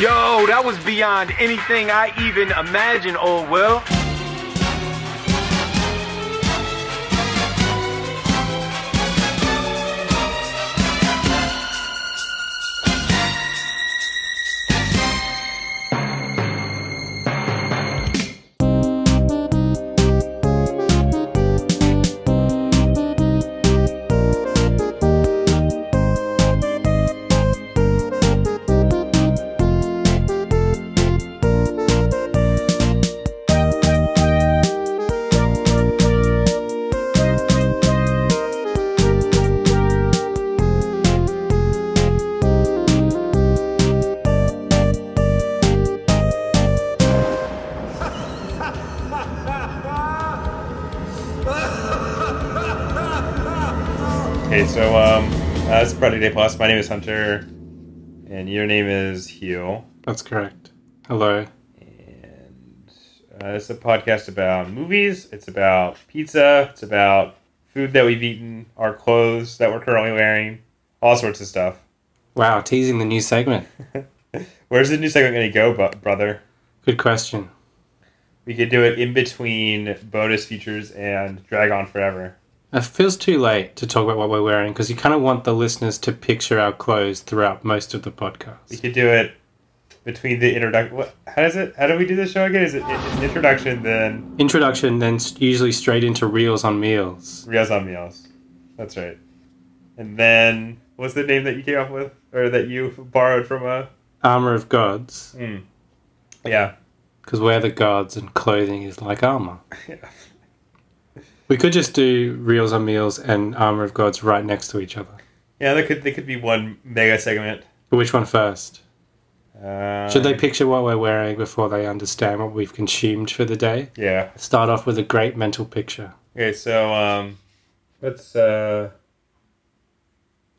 Yo, that was beyond anything I even imagined, oh, old Will. This is Project A Plus. My name is Hunter, and your name is Hugh. That's correct. Hello. And uh, it's a podcast about movies. It's about pizza. It's about food that we've eaten, our clothes that we're currently wearing, all sorts of stuff. Wow, teasing the new segment. Where's the new segment going to go, bu- brother? Good question. We could do it in between bonus features and Drag On Forever. It feels too late to talk about what we're wearing because you kind of want the listeners to picture our clothes throughout most of the podcast. We could do it between the introduction. What? How does it? How do we do this show again? Is it introduction then Introduction, then usually straight into reels on meals. Reels on Meals? That's right. And then what's the name that you came up with, or that you borrowed from a? Armor of gods, Mm. Yeah. because we're the gods and clothing is like armor. Yeah. We could just do reels on meals and armor of gods right next to each other. Yeah, there could there could be one mega segment. But which one first? Uh, Should they picture what we're wearing before they understand what we've consumed for the day? Yeah. Start off with a great mental picture. Okay, so um, let's uh,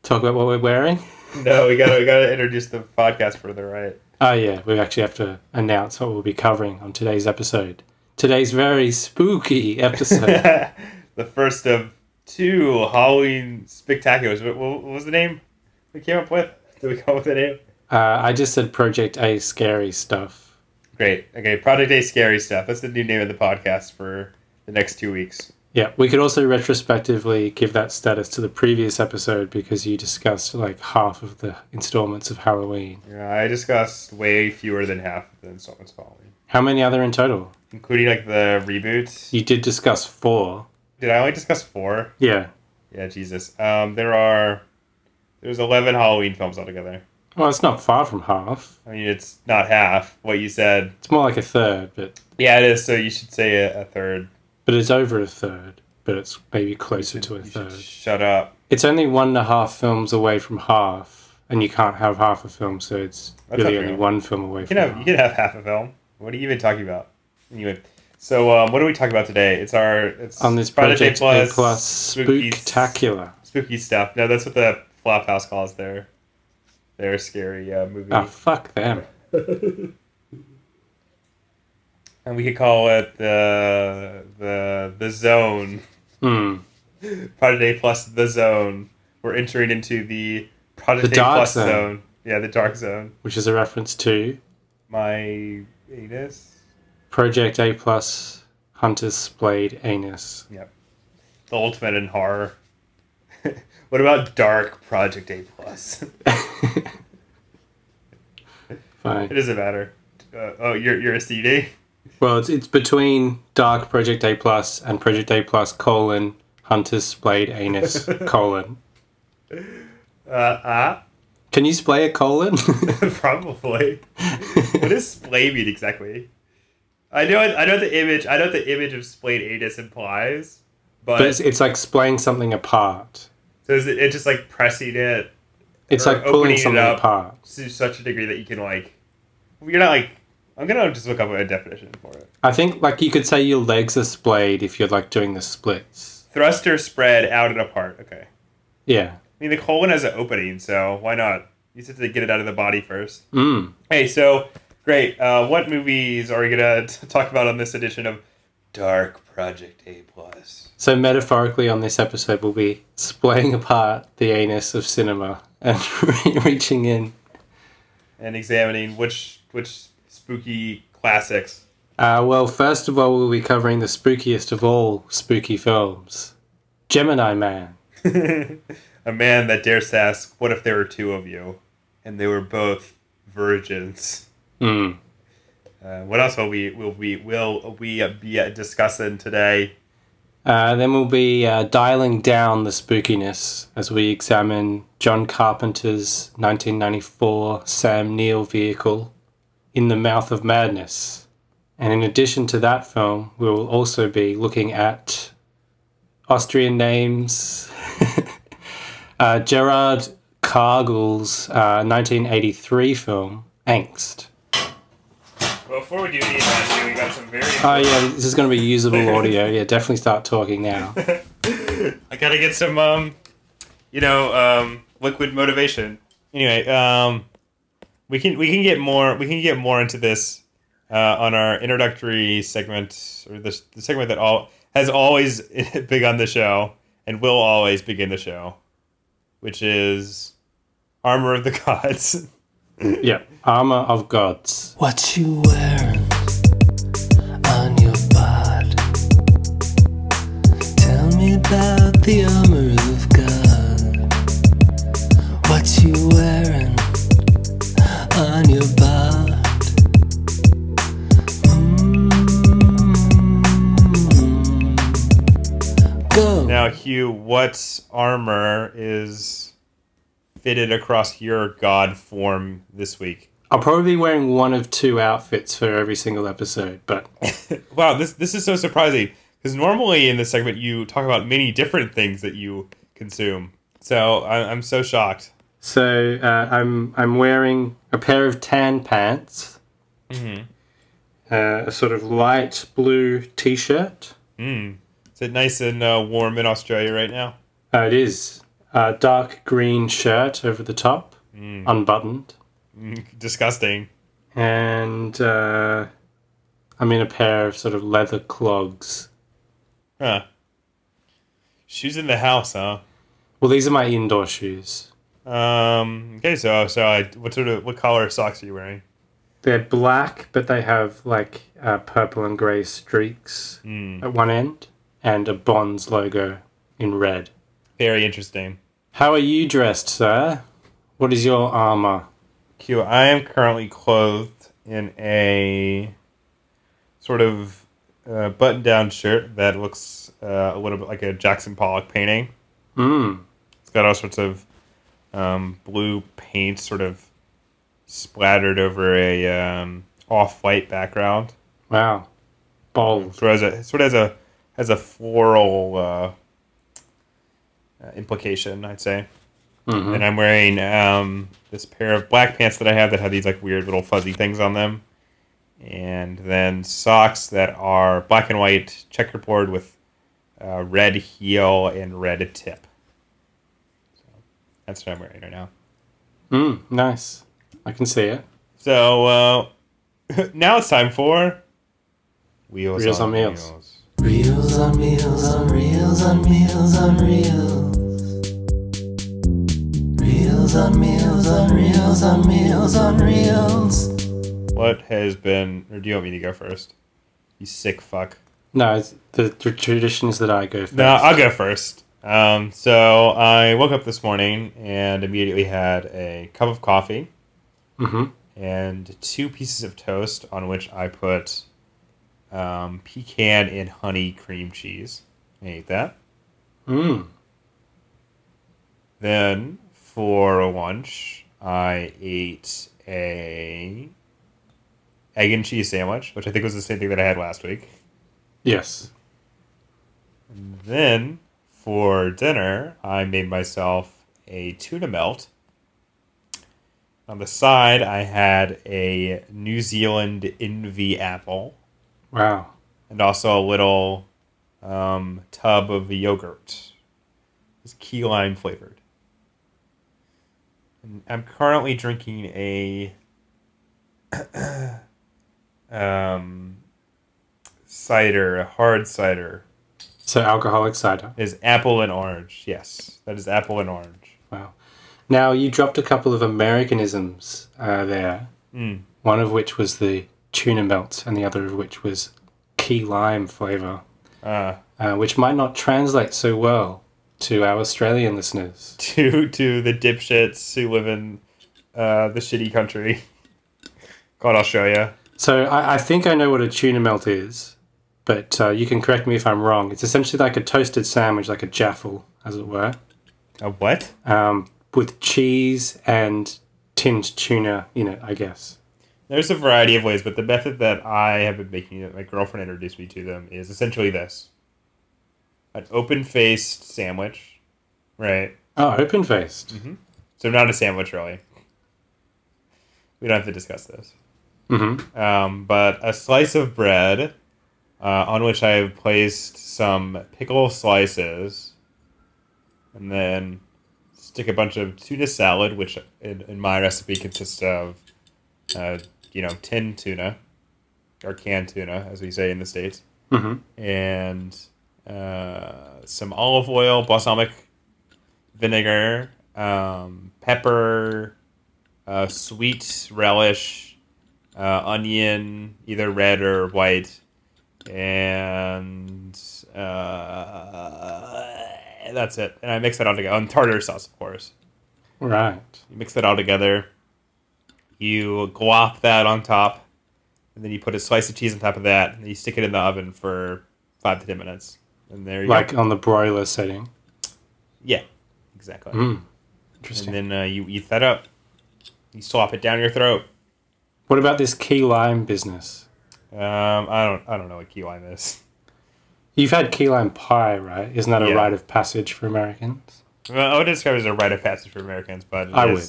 Talk about what we're wearing. no, we gotta we gotta introduce the podcast further, right? Oh yeah, we actually have to announce what we'll be covering on today's episode. Today's very spooky episode. the first of two Halloween spectaculars. What, what was the name we came up with? Did we come up with a name? uh, I just said Project A scary stuff. Great. Okay, Project A Scary Stuff. That's the new name of the podcast for the next two weeks. Yeah, we could also retrospectively give that status to the previous episode because you discussed like half of the installments of Halloween. Yeah, I discussed way fewer than half of the installments of Halloween, How many are there in total? Including like the reboots. You did discuss four. Did I only discuss four? Yeah. Yeah, Jesus. Um, there are there's eleven Halloween films altogether. Well, it's not far from half. I mean, it's not half what you said. It's more like a third, but Yeah, it is. So you should say a, a third. but it's over a third. But it's maybe closer to a You third. shut up. It's only one and a half films away from half, and you can't have half a film, so it's That's really only one film away You from can have you half. can have half a film. What are you even talking about? Anyway, so um, what are we talking about today? It's our it's On this Project Project A A Plus spooky, Spooktacular. spooky stuff. No, that's what the Flophouse calls their their scary uh, movie. Oh, fuck them. And we could call it the the the zone. Hmm. Project A plus the zone. We're entering into the Project The plus zone. zone. Yeah, the dark zone. Which is a reference to My anus. Project A Plus Hunter's Splayed Anus. Yep. The ultimate in horror. what about Dark Project A plus? Fine. it doesn't matter. Uh, oh, you're you're a CD. Well, it's, it's between Dark Project A Plus and Project A Plus colon Hunter's Splayed Anus colon. Uh, ah, Can you splay a colon? probably. what does splay mean exactly? I know I know the image. I know the image of splayed anus implies, but, but it's, it's like splaying something apart. so is it, it's just like pressing it It's like pulling something apart. to such a degree that you can like. You're not like. I'm gonna just look up a definition for it. I think like you could say your legs are splayed if you're like doing the splits. Thruster spread out and apart. Okay. Yeah. I mean, the colon has an opening, so why not? You just have to get it out of the body first. Mm. Hey, so great. Uh, what movies are we gonna t- talk about on this edition of Dark Project A Plus? So metaphorically on this episode we'll be splaying apart the anus of cinema and reaching in. and examining which which spooky classics. Uh, well, first of all, we'll be covering the spookiest of all spooky films Gemini Man. A man that dares to ask, "What if there were two of you, and they were both virgins?" Hmm. Uh, what else will we will we will we be uh, discussing today? Uh, then we'll be uh, dialing down the spookiness as we examine John Carpenter's 1994 Sam Neill vehicle, In the Mouth of Madness. And in addition to that film, we will also be looking at Austrian names, uh, Gerald Kargl's uh, 1983 film, Angst. Before we do any of we got some very. Oh, yeah, this is going to be usable audio. Yeah, definitely start talking now. I gotta get some, um, you know, um, liquid motivation. Anyway, um, we can we can get more we can get more into this uh, on our introductory segment or the, the segment that all has always begun the show and will always begin the show, which is armor of the gods. Yeah, Armor of Gods. What you wearing on your body? Tell me about the armor of God. What you wearing on your body? Mm. Go. now, Hugh, what armor is fitted across your god form this week? I'll probably be wearing one of two outfits for every single episode, but Wow, this this is so surprising because normally in this segment you talk about many different things that you consume. So I, I'm so shocked. so uh, I'm I'm wearing a pair of tan pants, Mhm. uh, a sort of light blue t-shirt. Mm. Is it nice and uh, warm in Australia right now? Uh, it is a dark green shirt over the top, unbuttoned, Mm, disgusting. and uh, I'm in a pair of sort of leather clogs. Huh. Shoes in the house, huh? Well, these are my indoor shoes. Um. Okay, so so I, what sort of what color socks are you wearing? They're black, but they have like uh, purple and grey streaks Mm, at one end, and a Bonds logo in red. Very interesting. How are you dressed, sir? What is your armor? Q. I am currently clothed in a sort of uh, button-down shirt that looks uh, a little bit like a Jackson Pollock painting. Hmm. It's got all sorts of um, blue paint sort of splattered over a um, off-white background. Wow. Bold. Sort of has a sort of has a has a floral uh, uh, implication, I'd say. Mhm. And I'm wearing um, this pair of black pants that I have that have these like weird little fuzzy things on them, and then socks that are black and white checkerboard with uh, red heel and red tip. So that's what I'm wearing right now. Hmm. Nice. I can see it. So uh, now it's time for wheels, Wheels on, on Wheels. wheels. Reels on reels on reels on reels on reels. Reels on reels on reels on reels on reels. What has been, or do you want me to go first? You sick fuck. No, it's, the, the tradition is that I go first. No, I'll go first. Um, so I woke up this morning and immediately had a cup of coffee mm-hmm. and two pieces of toast on which I put um, pecan and honey cream cheese. I ate that. Mm. Then for lunch, I ate a egg and cheese sandwich, which I think was the same thing that I had last week. Yes. Then for dinner, I made myself a tuna melt. On the side, I had a New Zealand Envy apple Wow. and also a little um, tub of yogurt. It's key lime flavored. I'm currently drinking a um, cider, a hard cider. So alcoholic cider. Is apple and orange. Yes, that is apple and orange. Wow. Now, you dropped a couple of Americanisms uh, there. Mm. One of which was the tuna melt, and the other of which was key lime flavour, Uh, uh, which might not translate so well to our Australian listeners. to to the dipshits who live in uh, the shitty country called Australia. So I, I think I know what a tuna melt is, but uh, you can correct me if I'm wrong. It's essentially like a toasted sandwich, like a jaffle, as it were, A what? um, with cheese and tinned tuna in it, I guess. There's a variety of ways, but the method that I have been making, that my girlfriend introduced me to them, is essentially this: an open-faced sandwich, right? Oh, open faced. So not a sandwich, really. We don't have to discuss this. Mm-hmm. um, but a slice of bread uh, on which I have placed some pickle slices, and then stick a bunch of tuna salad, which in, in my recipe consists of, uh, you know, tin tuna or canned tuna, as we say in the states, Mm-hmm. and uh, some olive oil, balsamic vinegar, um, pepper, uh, sweet relish, uh, onion, either red or white, and uh, that's it. And I mix that all together. And tartar sauce, of course. Right. You mix that all together. You glop that on top, and then you put a slice of cheese on top of that, and you stick it in the oven for five to ten minutes. And there you Like go. on the broiler setting. Yeah, exactly. Mm. And Interesting. then uh, you eat that up. You slop it down your throat. What about this key lime business? Um, I don't, I don't know what key lime is. You've had key lime pie, right? Isn't that a Yeah. rite of passage for Americans? Well, I would describe it as a rite of passage for Americans, but I would.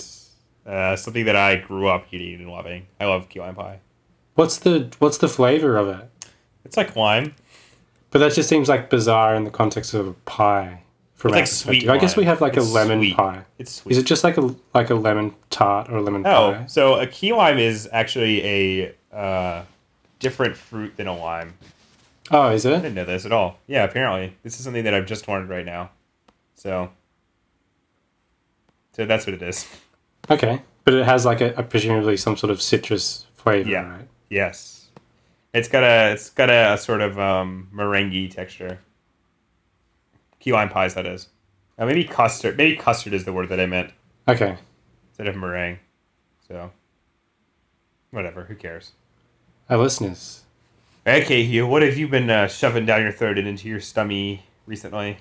uh, something that I grew up eating and loving. I love key lime pie. What's the what's the flavor of it? It's like lime. But that just seems like bizarre in the context of a pie. From It's like sweet. I guess we have like It's a lemon sweet. pie. It's sweet. Is it just like a like a lemon tart or a lemon Oh, pie? so a key lime is actually a uh, different fruit than a lime. Oh, is it? I didn't know this at all. Yeah, apparently this is something that I've just learned right now. So, so that's what it is. Okay, but it has like a, a presumably some sort of citrus flavor, Yeah. right? Yes, it's got a it's got a, sort of um, meringue texture. Key lime pies, that is. Uh, maybe custard. Maybe custard is the word that I meant Okay, instead of meringue. So, whatever. Who cares? our listeners. Okay, Hugh. What have you been uh, shoving down your throat and into your stomach recently?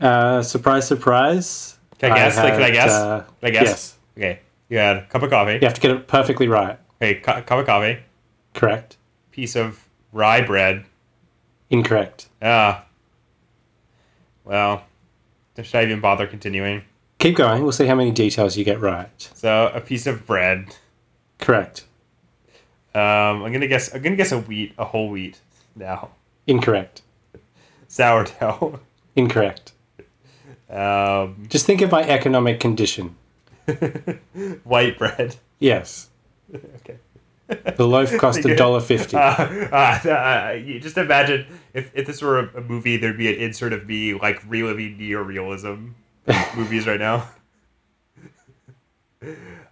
Uh, surprise, surprise. Can I guess? Like, can I guess? uh, Can I guess? Yes. Okay. You had a cup of coffee. You have to get it perfectly right. Okay, cu- cup of coffee. Correct. Piece of rye bread. Incorrect. Ah. Well, should I even bother continuing? Keep going. We'll see how many details you get right. So a piece of bread. Correct. Um, I'm gonna guess. I'm gonna guess a wheat, a whole wheat. Now, Incorrect. sourdough. Incorrect. Um, Just think of my economic condition. white bread. Yes. Okay. The loaf cost a dollar fifty. Uh, uh, uh, you just imagine if, if this were a, a movie, there'd be an insert of me like reliving neorealism movies right now.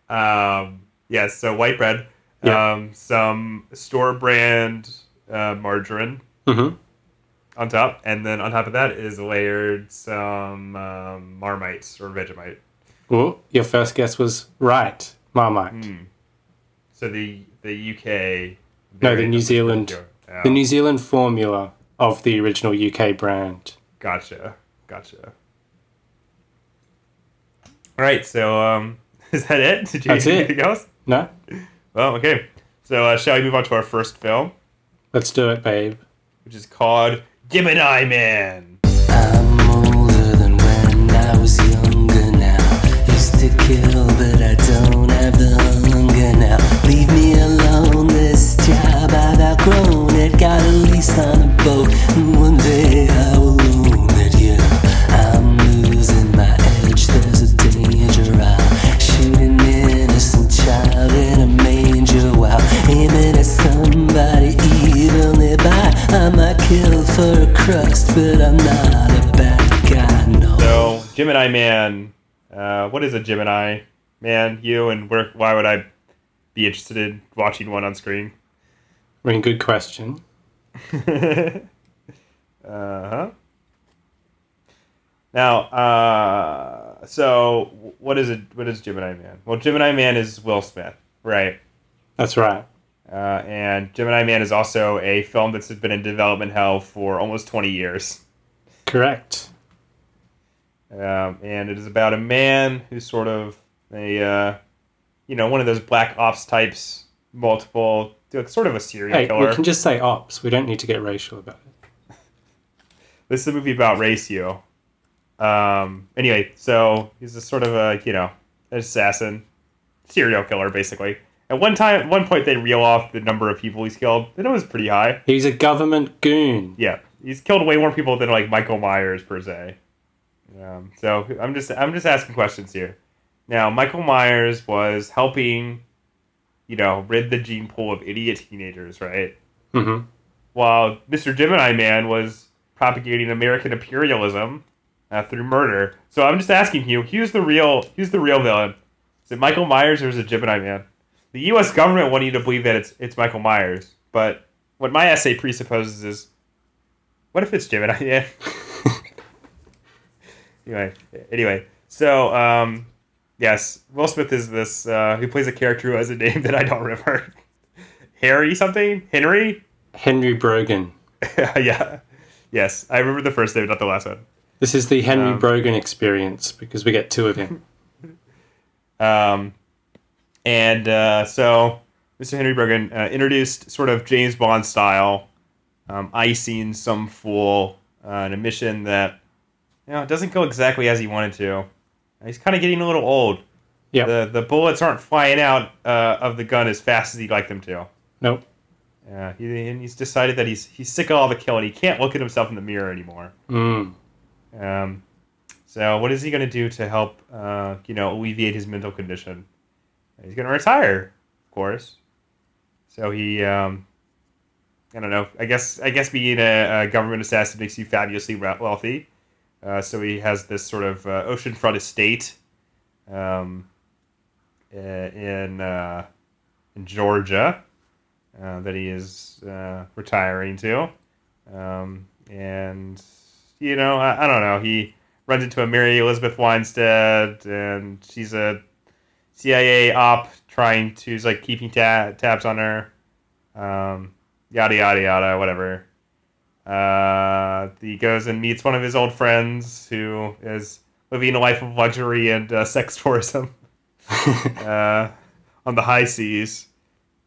um, yes, so white bread, Yeah. um, some store brand uh, margarine Mm-hmm. on top, and then on top of that is layered some um, Marmite or Vegemite. Well, your first guess was right. Marmite. Hmm. So the the UK. No, the New Zealand. Oh, The New Zealand formula of the original UK brand. Gotcha. Gotcha. All right. So, um, is that it? Did you That's it. anything else? No? Well, okay. So, uh, shall we move on to our first film, Let's do it, babe. which is called Gemini Man? I'm older than when I was younger now. Used to kill, Got a lease on a boat, and one day I will own it. Yeah, I'm losing my edge. There's a danger. I'll shoot an innocent child in a manger while aiming at somebody evil nearby. I might kill for a crust, but I'm not a bad guy. No. So, Gemini Man Uh, what is a Gemini man? You and where? Why would I be interested in watching one on screen? I mean, good question. uh huh. Now, uh, so what is it? What is Gemini Man? Well, Gemini Man is Will Smith, right? That's right. Uh, and Gemini Man is also a film that's been in development hell for almost twenty years. Correct. Um, and it is about a man who's sort of a, uh, you know, one of those black ops types, multiple, like sort of a serial Hey, killer. we can just say ops. We don't need to get racial about it. This is a movie about ratio. Um, anyway, so he's a sort of a, you know, an assassin, serial killer, basically. At one time, at one point, they reel off the number of people he's killed. And it was pretty high. He's a government goon. Yeah, he's killed way more people than like Michael Myers per se. Um, so I'm just I'm just asking questions here. Now, Michael Myers was helping, you know, rid the gene pool of idiot teenagers, right? hmm While Mr. Gemini Man was propagating American imperialism uh, through murder. So I'm just asking you, who's the real who's the real villain? Is it Michael Myers or is it Gemini Man? The U.S. government want you to believe that it's it's Michael Myers, but what my essay presupposes is, what if it's Gemini Man? anyway, anyway, so um, yes, Will Smith is this uh, who plays a character who has a name that I don't remember. Harry something? Henry? Henry Brogan. yeah. Yes, I remember the first name, not the last one. This is the Henry Um, Brogan experience because we get two of him. Um, and uh, so Mr. Henry Brogan uh, introduced sort of James Bond style, um, icing some fool uh, in a mission that you know doesn't go exactly as he wanted to. He's kind of getting a little old. Yeah. The the bullets aren't flying out uh, of the gun as fast as he'd like them to. Nope. Yeah, he, and he's decided that he's he's sick of all the killing. He can't look at himself in the mirror anymore. Mm. Um, so what is he going to do to help, uh, you know, alleviate his mental condition? He's going to retire, of course. So he, um, I don't know. I guess I guess being a, a government assassin makes you fabulously wealthy. Uh, so he has this sort of uh, oceanfront estate um, uh, in uh, in Georgia uh, that he is uh, retiring to, um, and you know I, I don't know. He runs into a Mary Elizabeth Winstead, and she's a CIA op trying to like keeping ta- tabs on her, um, yada yada yada, whatever. Uh, he goes and meets one of his old friends who is living a life of luxury and uh, sex tourism uh, on the high seas.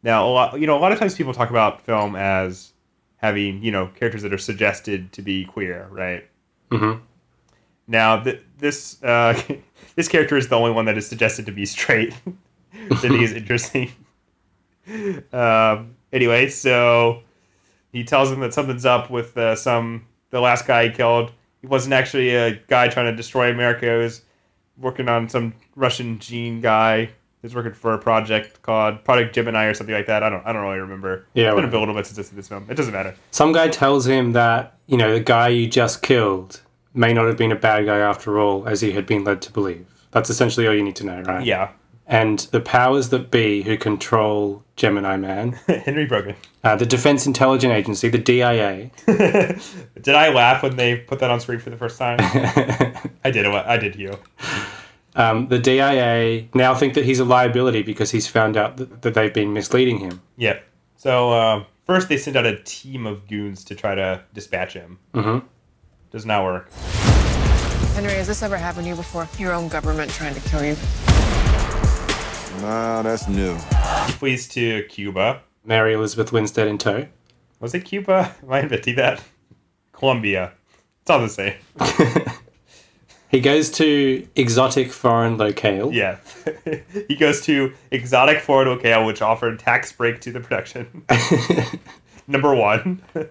Now, a lot, you know, a lot of times people talk about film as having, you know, characters that are suggested to be queer, right? hmm Now, th- this uh, this character is the only one that is suggested to be straight. that is interesting. um, anyway, so he tells him that something's up with uh, some the last guy he killed. He wasn't actually a guy trying to destroy America. He was working on some Russian gene guy. He was working for a project called Project Gemini or something like that. I don't I don't really remember. Yeah, it's been a little bit since this film. It doesn't matter. Some guy tells him that, you know, the guy you just killed may not have been a bad guy after all, as he had been led to believe. That's essentially all you need to know, right? Yeah, And the powers that be who control Gemini Man, Henry Brogan. uh, the Defense Intelligence Agency, the DIA, Did I laugh when they put that on screen for the first time? I did. I did. You. um, the DIA now think that he's a liability because he's found out that, that they've been misleading him. Yeah. So uh, first they send out a team of goons to try to dispatch him. Mhm. Does not work. Henry, has this ever happened to you before? Your own government trying to kill you? Nah, that's new. He flees to Cuba. Mary Elizabeth Winstead in tow. Was it Cuba? Am I inventing that? Colombia. It's all the same. He goes to exotic foreign locale. Yeah. he goes to exotic foreign locale, which offered tax break to the production. Number one. Uh,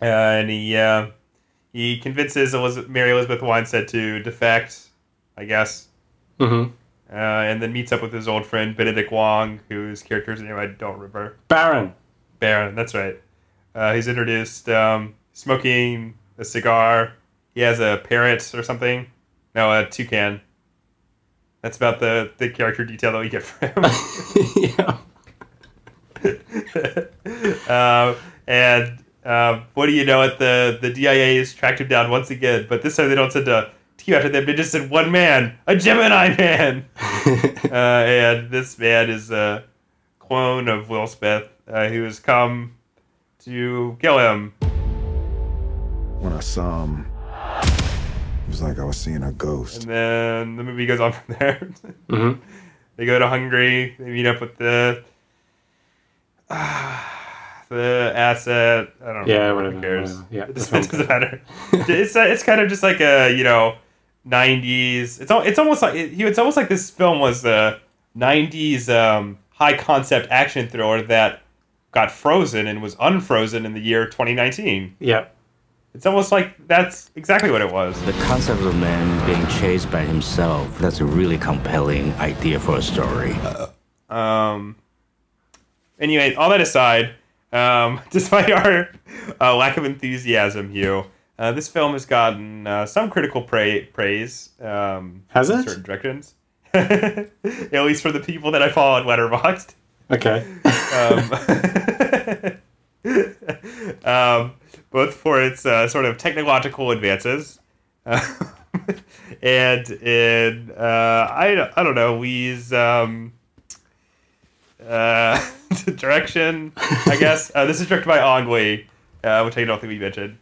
and he uh, he convinces Elizabeth, Mary Elizabeth Winstead to defect, I guess. hmm uh, and then meets up with his old friend Benedict Wong, whose character's name I don't remember. Baron. Baron, that's right. Uh, he's introduced um, smoking a cigar. He has a parrot or something. No, a toucan. That's about the the character detail that we get from him. yeah. uh, and uh, what do you know it? The the DIA has tracked him down once again, but this time they don't send a team after them. They just send one man, a Gemini man, uh, and this man is a clone of Will Smith, uh, who has come to kill him. When I saw him, it was like I was seeing a ghost. And then the movie goes on from there. hmm they go to Hungary. They meet up with the the asset. I don't know. Yeah, Who whatever, cares? whatever. Yeah, it the doesn't, doesn't matter. it's it's kind of just like a you know '90s. It's it's almost like it, it's almost like this film was a '90s um, high concept action thriller that got frozen and was unfrozen in the year 2019. Yeah. It's almost like that's exactly what it was. The concept of a man being chased by himself, that's a really compelling idea for a story. Um. Anyway, all that aside, um, despite our uh, lack of enthusiasm, Hugh, uh, this film has gotten uh, some critical pra- praise. Um, Has in it? Certain directions, at least for the people that I follow on Letterboxd. Okay. Um, um, both for its uh, sort of technological advances. And in uh, I, I don't know we's um, uh, direction I guess uh, this is directed by Ang Lee, uh, which I don't think we mentioned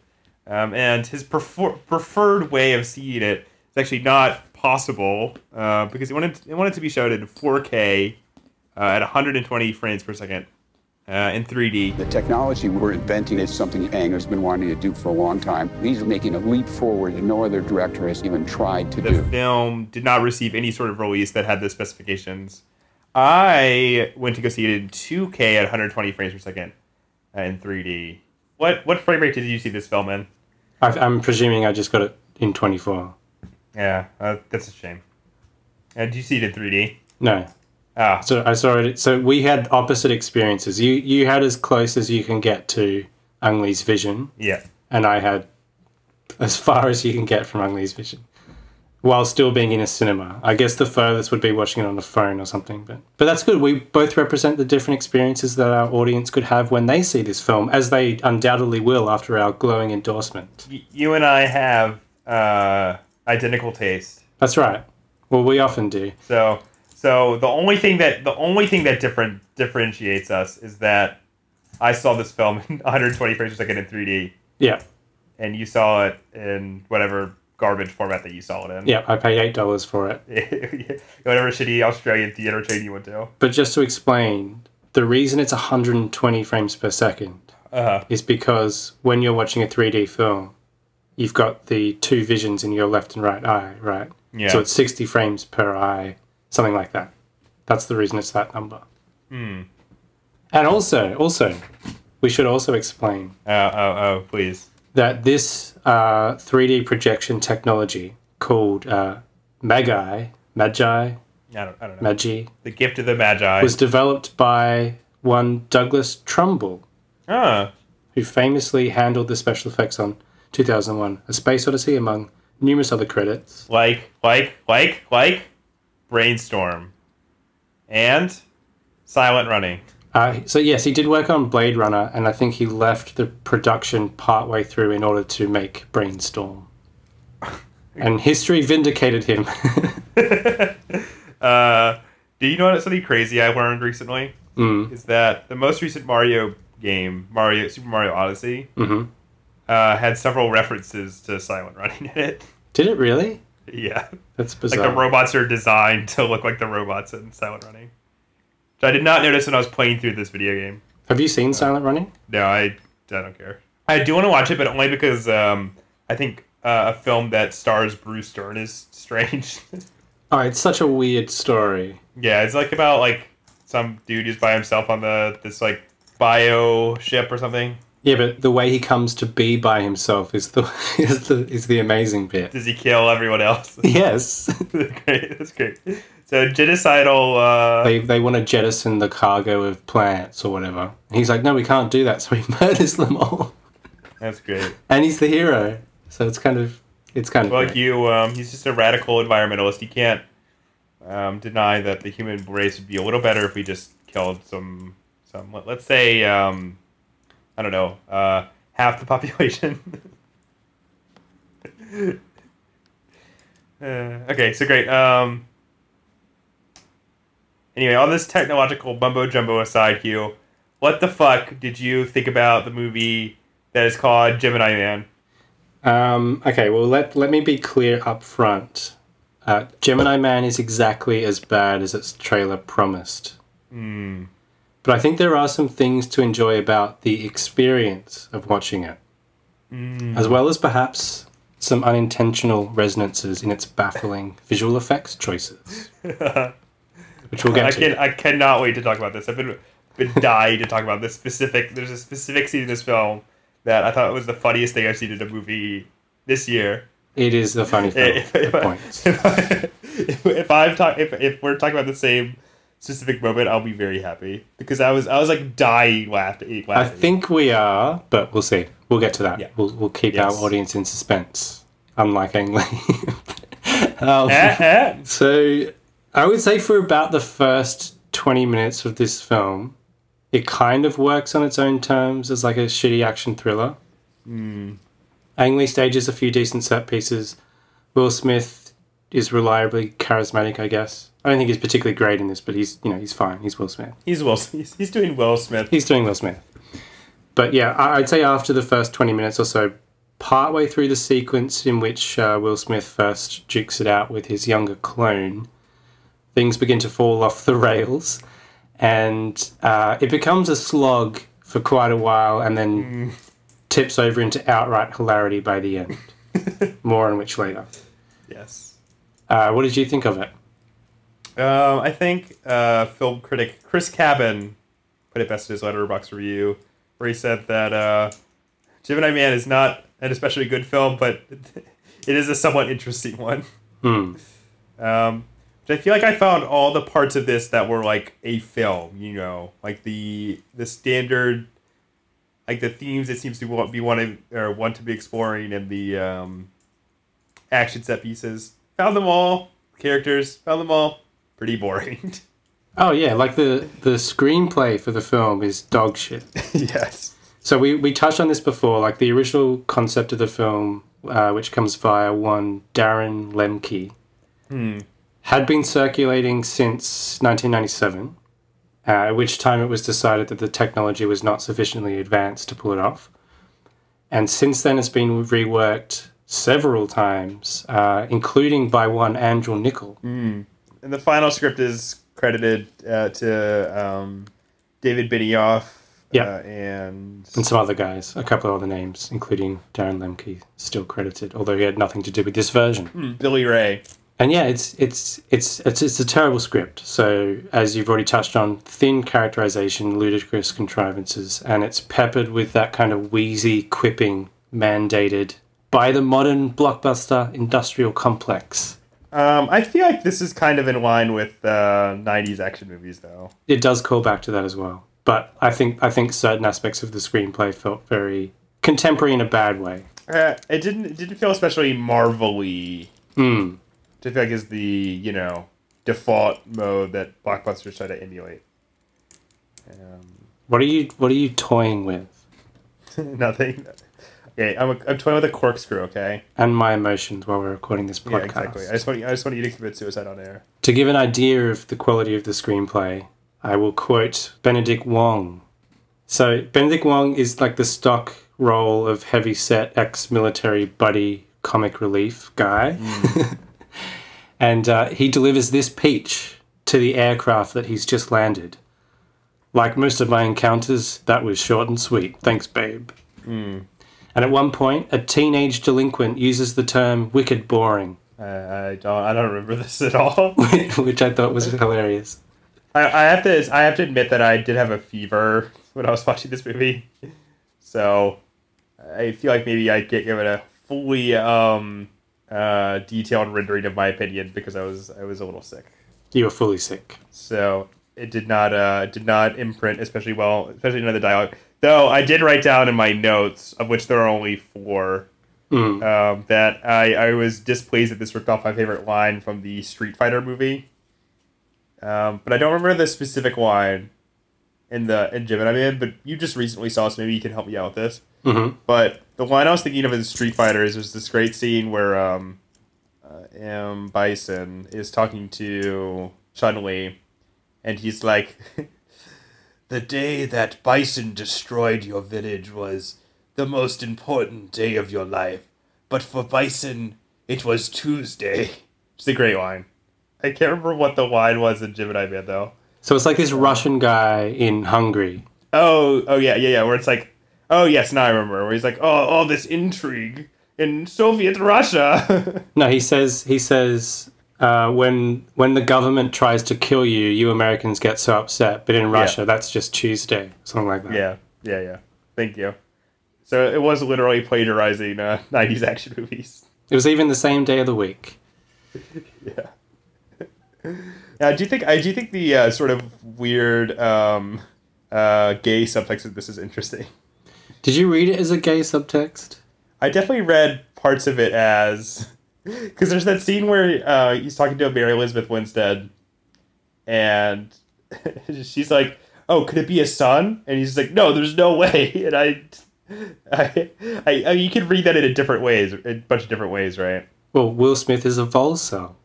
um, and his prefer- preferred way of seeing it is actually not possible uh, because he wanted it wanted to be shown in 4K uh, at 120 frames per second uh, in 3D The technology we're inventing is something Ang has been wanting to do for a long time. He's making a leap forward that no other director has even tried to the do. The film did not receive any sort of release that had the specifications. I went to go see it in 2K at 120 frames per second uh, in 3D. What what frame rate did you see this film in? I, I'm presuming I just got it in 24. Yeah, uh, that's a shame. Uh, did you see it in 3D? No. Ah, So I saw it. So we had opposite experiences. You you had as close as you can get to Ang Lee's vision, yeah. and I had as far as you can get from Ang Lee's vision, while still being in a cinema. I guess the furthest would be watching it on a phone or something. But but that's good. We both represent the different experiences that our audience could have when they see this film, as they undoubtedly will after our glowing endorsement. Y- you and I have uh, identical taste. That's right. Well, we often do. So so the only thing that the only thing that different differentiates us is that I saw this film in 120 frames per second in 3D. Yeah. and you saw it in whatever garbage format that you saw it in. Yeah. I paid eight dollars for it. whatever shitty Australian theater chain you went to. But just to explain, the reason it's 120 frames per second Uh-huh. is because when you're watching a 3D film, you've got the two visions in your left and right eye, right? Yeah. So it's 60 frames per eye, something like that. That's the reason it's that number. Hmm. And also, also, we should also explain Oh, oh, oh, please. That this uh, 3D projection technology called uh, Magi, Magi, I don't, I don't know. Magi, the gift of the Magi. was developed by one Douglas Trumbull, ah, who famously handled the special effects on 2001 A Space Odyssey, among numerous other credits. like, like, like, like, Brainstorm. And Silent Running. Uh, so, yes, he did work on Blade Runner, and I think he left the production partway through in order to make Brainstorm. And history vindicated him. Uh, do you know something crazy I learned recently? Mm. Is that the most recent Mario game, Mario Super Mario Odyssey, Mhm. uh, had several references to Silent Running in it. Did it really? Yeah. That's bizarre. Like the robots are designed to look like the robots in Silent Running. I did not notice when I was playing through this video game. Have you seen Silent Running? No, I, I don't care. I do want to watch it, but only because um, I think uh, a film that stars Bruce Dern is strange. Oh, it's such a weird story. yeah, it's like about like some dude who's by himself on the this like bio ship or something. Yeah, but the way he comes to be by himself is the is the is the amazing bit. Does he kill everyone else? Yes, great, that's great. So genocidal. Uh, they they want to jettison the cargo of plants or whatever. And he's like, no, we can't do that. So he murders them all, that's great. and he's the hero. So it's kind of it's kind of like you, um, he's just a radical environmentalist. He can't um, deny that the human race would be a little better if we just killed some some let- let's say um, I don't know uh, half the population. uh, okay, so great. Um, anyway, all this technological mumbo jumbo aside, Hugh, what the fuck did you think about the movie that is called Gemini Man? Um, okay, well let let me be clear up front. Uh, Gemini Man is exactly as bad as its trailer promised. But I think there are some things to enjoy about the experience of watching it, as well as perhaps some unintentional resonances in its baffling visual effects choices, which we'll get I to. can I cannot wait to talk about this. I've been been dying to talk about this specific. There's a specific scene in this film that I thought was the funniest thing I've seen in a movie this year. It is the funny film. If, if, I, points. if, I, if, if I'm talk, if, if we're talking about the same specific moment, I'll be very happy because I was I was like dying laughing. I think we are, but we'll see. We'll get to that. Yeah. We'll, we'll keep Yes. our audience in suspense, unlike Ang Lee. um, Eh, eh. So I would say for about the first 20 minutes of this film, it kind of works on its own terms as like a shitty action thriller. Ang Lee stages a few decent set pieces. Will Smith is reliably charismatic, I guess. I don't think he's particularly great in this, but he's you know he's fine. He's Will Smith. He's Will. He's, he's doing Will Smith. He's doing Will Smith. But yeah, I'd say after the first 20 minutes or so, partway through the sequence in which uh, Will Smith first jukes it out with his younger clone, things begin to fall off the rails. And uh, it becomes a slog for quite a while and then tips over into outright hilarity by the end. More on which later. Yes. Uh, what did you think of it? Um, I think uh, film critic Chris Cabin put it best in his Letterboxd review, where he said that uh, Gemini Man is not an especially good film, but it is a somewhat interesting one. Hmm. Um, I feel like I found all the parts of this that were like a film, you know, like the the standard, like the themes it seems to want, be wanting or want to be exploring, and the um, action set pieces. Found them all. Characters found them all pretty boring. Oh, yeah, like the, the screenplay for the film is dog shit. yes. So we, we touched on this before, like the original concept of the film, uh, which comes via one Darren Lemke, had been circulating since 1997, uh, at which time it was decided that the technology was not sufficiently advanced to pull it off. And since then, it's been reworked several times, uh, including by one Andrew Niccol. And the final script is credited uh, to um, David Benioff. Yeah. Uh, and And some other guys, a couple of other names, including Darren Lemke, still credited, although he had nothing to do with this version. Billy Ray. And yeah, it's it's it's it's it's a terrible script. So as you've already touched on, thin characterization, ludicrous contrivances, and it's peppered with that kind of wheezy quipping mandated by the modern blockbuster industrial complex. Um, I feel like this is kind of in line with uh, 90s action movies, though. It does call back to that as well. But I think I think certain aspects of the screenplay felt very contemporary in a bad way. Uh, it didn't it didn't feel especially marvelly. Hmm. I feel like is the you know default mode that blockbusters try to emulate. Um, What are you what are you toying with? nothing. Okay, I'm, a, I'm toying with a corkscrew. Okay. And my emotions while we're recording this podcast. Yeah, exactly. I just want I just want you to commit suicide on air. To give an idea of the quality of the screenplay, I will quote Benedict Wong. So, Benedict Wong is like the stock role of heavy set ex military buddy comic relief guy. and uh, he delivers this peach to the aircraft that he's just landed. Like most of my encounters, that was short and sweet. Thanks, babe. And at one point, a teenage delinquent uses the term wicked boring, I, I don't I don't remember this at all. which I thought was hilarious. I, I have to I have to admit that I did have a fever when I was watching this movie, so I feel like maybe I get given a fully um, uh, detailed rendering of my opinion because I was I was a little sick. You were fully sick. So it did not uh, did not imprint especially well, especially none of the dialogue. Though I did write down in my notes, of which there are only four, Mm. um, that I, I was displeased that this ripped off my favorite line from the Street Fighter movie. Um, but I don't remember the specific line in the in Gemini Man. But you just recently saw, so maybe you can help me out with this. Mhm. But the line I was thinking of in Street Fighter is there's this great scene where um, uh, M Bison is talking to Chun Li, and he's like, "The day that Bison destroyed your village was the most important day of your life, but for Bison, it was Tuesday." It's a great line. I can't remember what the line was in Gemini Man though. So it's like this Russian guy in Hungary. Oh, oh yeah, yeah, yeah. Where it's like, oh yes, now I remember. Where he's like, oh, all this intrigue in Soviet Russia. No, he says he says uh, when when the government tries to kill you, you Americans get so upset. But in Russia, that's just Tuesday, something like that. yeah, yeah, yeah. Thank you. So it was literally plagiarizing uh, '90s action movies. It was even the same day of the week. Yeah. Now, do you think I do you think the uh, sort of weird um, uh, gay subtext of this is interesting? Did you read it as a gay subtext? I definitely read parts of it as because there's that scene where uh, he's talking to Mary Elizabeth Winstead, and she's like, "Oh, could it be a son?" And he's like, "No, there's no way." And I, I, I, I you could read that in a different ways, a bunch of different ways, right? Well, Will Smith is a Volcel.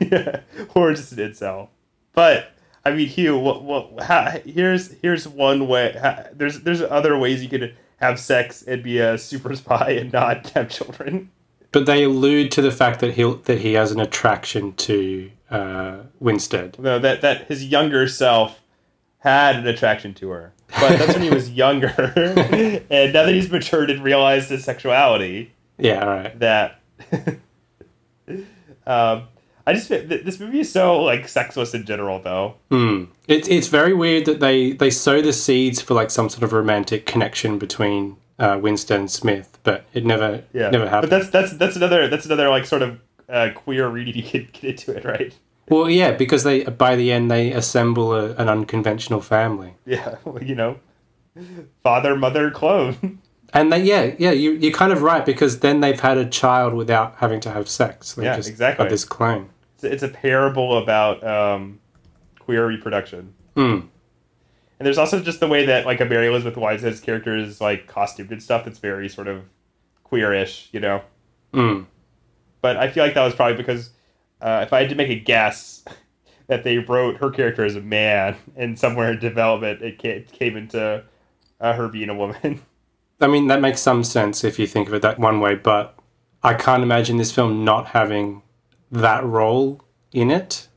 yeah, or just an incel. But I mean, Hugh, what, what? How, here's here's one way. How, there's there's other ways you could have sex and be a super spy and not have children. But they allude to the fact that he that he has an attraction to uh, Winstead. No, that that his younger self had an attraction to her, but that's when he was younger. and now that he's matured and realized his sexuality, Yeah, all right. that um, I just th- this movie is so like sexless in general, though. Hmm. It's it's very weird that they they sow the seeds for like some sort of romantic connection between uh, Winstead and Smith, but it never Yeah, never happened. But that's that's that's another that's another like sort of uh, queer reading you could get into it, right? well, yeah, because they by the end they assemble a, an unconventional family, Yeah, well, you know, father, mother, clone. and they yeah yeah you you're kind of right because then they've had a child without having to have sex. They Yeah, just exactly. Have this clone. It's, it's a parable about um, queer reproduction. Hmm. And there's also just the way that like a Mary Elizabeth Winstead's character is like costumed and stuff that's very sort of queerish, you know. Hmm. But I feel like that was probably because uh, if I had to make a guess, that they wrote her character as a man, and somewhere in development it it came into uh, her being a woman. I mean, that makes some sense if you think of it that one way, but I can't imagine this film not having that role in it.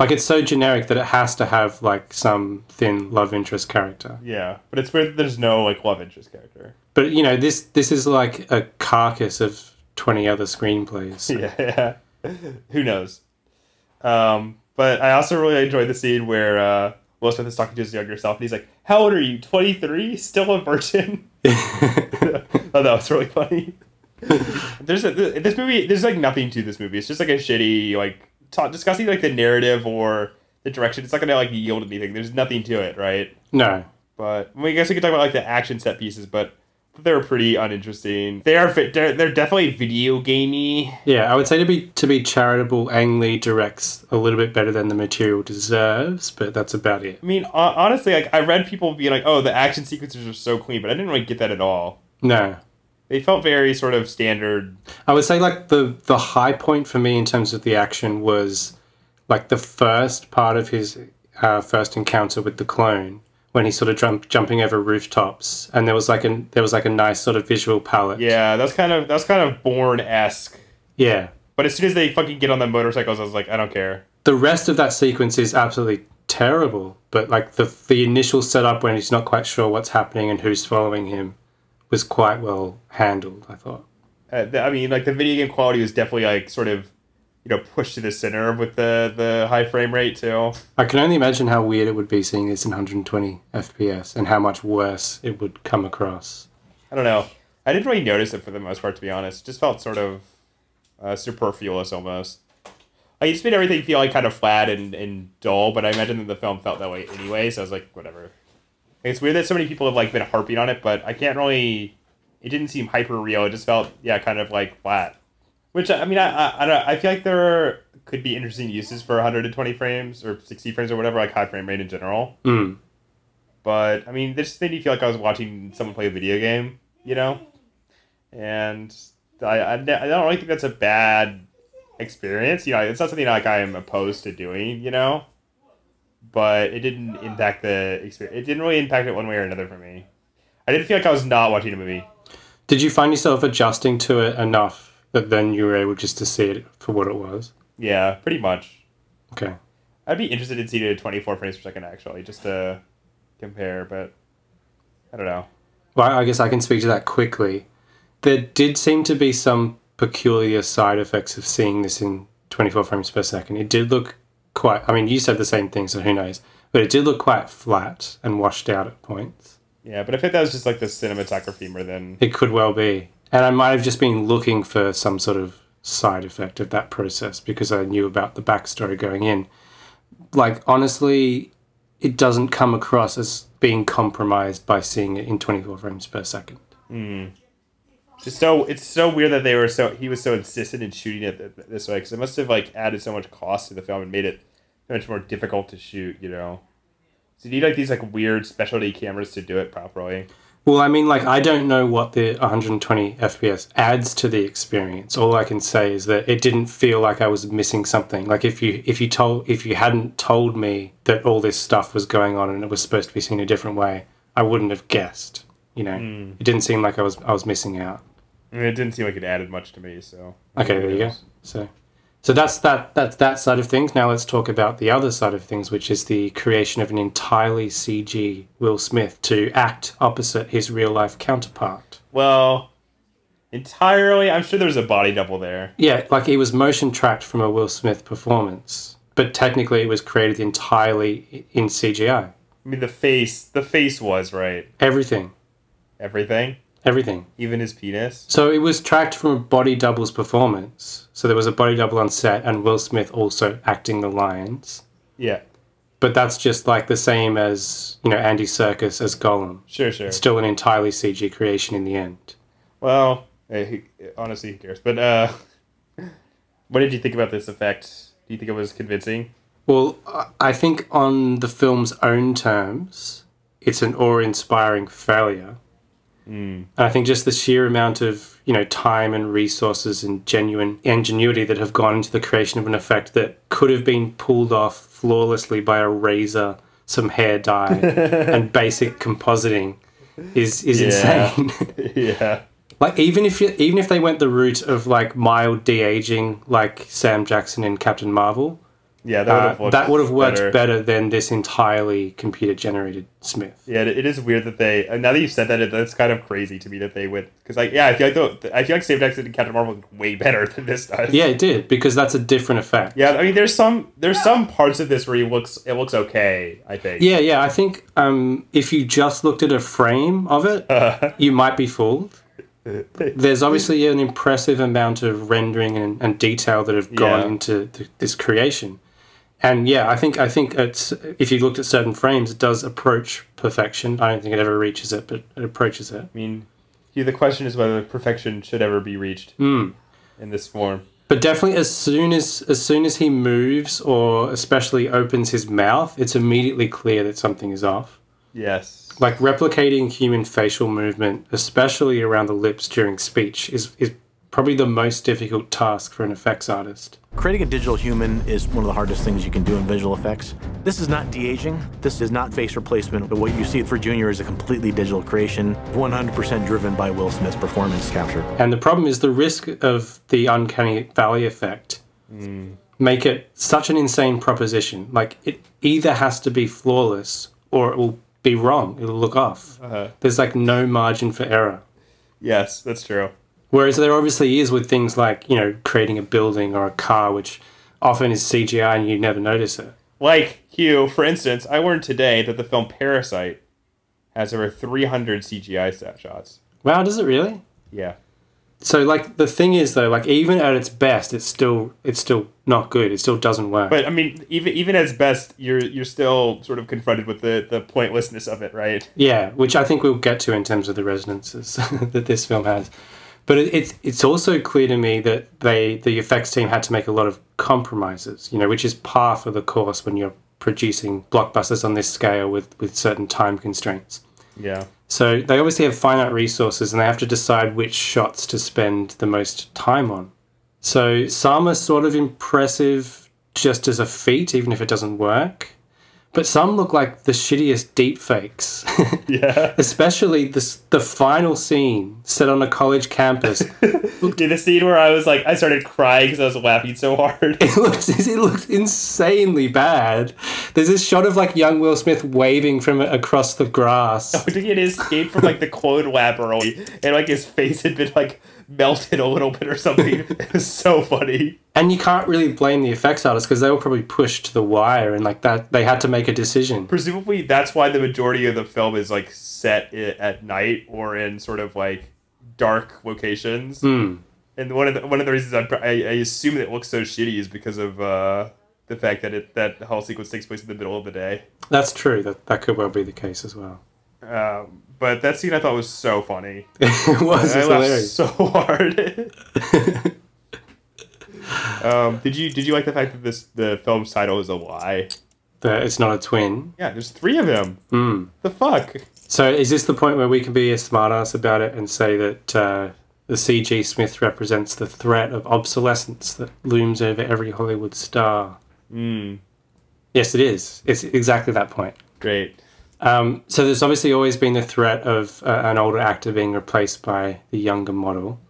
Like, it's so generic that it has to have, like, some thin love interest character. yeah, but it's weird that there's no like love interest character. But, you know, this this is like a carcass of 20 other screenplays. yeah, yeah. Who knows? Um, but I also really enjoyed the scene where uh, Will Smith is talking to his younger self, and he's like, "How old are you? Twenty three? Still a virgin?" oh, that was really funny. there's a, this movie. There's like nothing to this movie. It's just like a shitty like ta discussing like the narrative or the direction. It's not gonna like yield anything. There's nothing to it, right? No. But I, mean, I guess we could talk about like the action set pieces, but they're pretty uninteresting. They are they're, they're definitely video gamey. Yeah, I would say to be to be charitable, Ang Lee directs a little bit better than the material deserves, but that's about it. I mean, honestly, like I read people being like, "Oh, the action sequences are so clean," but I didn't really get that at all. No. They felt very sort of standard. I would say like the the high point for me in terms of the action was like the first part of his uh, first encounter with the clone when he's sort of jump, jumping over rooftops and there was like a there was like a nice sort of visual palette. Yeah, that's kind of that's kind of Bourne esque. Yeah. But as soon as they fucking get on the motorcycles, I was like, I don't care. The rest of that sequence is absolutely terrible, but like the the initial setup when he's not quite sure what's happening and who's following him was quite well handled, I thought. Uh, the, I mean, like the video game quality was definitely like sort of, you know, pushed to the center with the the high frame rate too. I can only imagine how weird it would be seeing this in 120 FPS and how much worse it would come across. I don't know. I didn't really notice it for the most part, to be honest. It just felt sort of uh, superfluous almost. Like it just made everything feel like kind of flat and, and dull. But I imagine that the film felt that way anyway, so I was like, whatever. It's weird that so many people have like been harping on it, but I can't really. It didn't seem hyper real. It just felt yeah, kind of like flat. Which I mean, I I, I don't. I feel like there are could be interesting uses for 120 frames or 60 frames or whatever, like high frame rate in general. Mm. But I mean, this made me feel like I was watching someone play a video game, you know. And I, I, I don't really think that's a bad experience. You know, it's not something like I am opposed to doing, you know. But it didn't impact the experience. It didn't really impact it one way or another for me. I didn't feel like I was not watching a movie. Did you find yourself adjusting to it enough that then you were able just to see it for what it was? Yeah, pretty much. Okay. I'd be interested in seeing it at 24 frames per second actually, just to compare. But I don't know. Well, I guess I can speak to that quickly. There did seem to be some peculiar side effects of seeing this in 24 frames per second. It did look quite, I mean, you said the same thing, so who knows? But it did look quite flat and washed out at points. Yeah, but I think that was just like the cinematography more than It could well be. And I might have just been looking for some sort of side effect of that process because I knew about the backstory going in. Like, honestly, it doesn't come across as being compromised by seeing it in 24 frames per second. Hmm. Just so it's so weird that they were so he was so insistent in shooting it this way because it must have like added so much cost to the film and made it much more difficult to shoot. You know, so you need like these like weird specialty cameras to do it properly. Well, I mean, like, I don't know what the 120 FPS adds to the experience. All I can say is that it didn't feel like I was missing something. Like, if you if you told if you hadn't told me that all this stuff was going on and it was supposed to be seen a different way, I wouldn't have guessed. You know, hmm. it didn't seem like I was I was missing out. I mean, it didn't seem like it added much to me. So Okay, there you go. So, so that's that. That's that side of things. Now let's talk about the other side of things, which is the creation of an entirely CG Will Smith to act opposite his real life counterpart. Well, entirely. I'm sure there was a body double there. Yeah, like he was motion tracked from a Will Smith performance, but technically it was created entirely in CGI. I mean, the face. The face was right. Everything, Everything, everything. even his penis. So it was tracked from a body double's performance. So there was a body double on set, and Will Smith also acting the lines. Yeah, But that's just like the same as you know Andy Serkis as Gollum. sure, sure. It's still an entirely CG creation in the end. Well, eh, who- honestly, who cares? But uh, what did you think about this effect? Do you think it was convincing? Well, I- I think on the film's own terms, it's an awe-inspiring failure. Mm. And I think just the sheer amount of you know time and resources and genuine ingenuity that have gone into the creation of an effect that could have been pulled off flawlessly by a razor, some hair dye, and basic compositing is is Yeah. insane. yeah. Like even if you, even if they went the route of like mild de aging, like Sam Jackson in Captain Marvel, Yeah, that would have uh, that would have worked better. better. than this entirely computer generated Smith. Yeah, it it is weird that they. Now that you said that, it, that's kind of crazy to me that they would. because like yeah, I feel like the, I feel like Sam Jackson and Captain Marvel look way better than this does. Yeah, it did because that's a different effect. Yeah, I mean, there's some there's some parts of this where he looks it looks okay. I think. Yeah, yeah. I think um, if you just looked at a frame of it, you might be fooled. There's obviously an impressive amount of rendering and, and detail that have gone Yeah. into th- this creation, and yeah, I think I think it's if you looked at certain frames, it does approach perfection. I don't think it ever reaches it, but it approaches it. I mean, yeah, the question is whether perfection should ever be reached Hmm. in this form. But definitely, as soon as as soon as he moves or especially opens his mouth, it's immediately clear that something is off. Yes. Like replicating human facial movement, especially around the lips during speech, is is probably the most difficult task for an effects artist. Creating a digital human is one of the hardest things you can do in visual effects. This is not de-aging. This is not face replacement. But what you see for Junior is a completely digital creation, 100% driven by Will Smith's performance capture. And the problem is the risk of the uncanny valley effect mm. make it such an insane proposition. Like it either has to be flawless or it will be wrong. It'll look off. Uh-huh. There's like no margin for error. Yes, that's true. Whereas there obviously is with things like, you know, creating a building or a car, which often is CGI and you never notice it. Like Hugh, for instance, I learned today that the film Parasite has over 300 CGI set shots. Wow, does it really? Yeah. So like the thing is though, like even at its best, it's still it's still not good. It still doesn't work. But I mean, even even as best, you're you're still sort of confronted with the, the pointlessness of it, right? yeah, which I think we'll get to in terms of the resonances that this film has. But it, it's it's also clear to me that they the effects team had to make a lot of compromises, you know, which is par for the course when you're producing blockbusters on this scale with with certain time constraints. Yeah. So they obviously have finite resources and they have to decide which shots to spend the most time on. So some are sort of impressive just as a feat, even if it doesn't work. But some look like the shittiest deep fakes. Yeah. Especially this the final scene set on a college campus. Dude, the scene where I was like, I started crying because I was laughing so hard. It looks it looks insanely bad. There's this shot of like young Will Smith waving from across the grass. Oh, I think he had escaped from like the clone lab early, and like his face had been like melted a little bit or something. it was so funny. And you can't really blame the effects artists because they were probably pushed to the wire and like that they had to make a decision. Presumably, that's why the majority of the film is like set at night or in sort of like dark locations. Hmm. And one of the one of the reasons I, I, I assume it looks so shitty is because of uh, the fact that it that whole sequence takes place in the middle of the day. That's true. That that could well be the case as well. Um, but that scene I thought was so funny. it was I it's laughed hilarious. so hard. um, did you did you like the fact that this the film's title is a lie? That it's not a twin. Yeah, there's three of them. Hmm. The fuck? So is this the point where we can be a smartass about it and say that uh, the CG Smith represents the threat of obsolescence that looms over every Hollywood star? Mm, Yes, it is. It's exactly that point. great. Um, so there's obviously always been the threat of uh, an older actor being replaced by the younger model,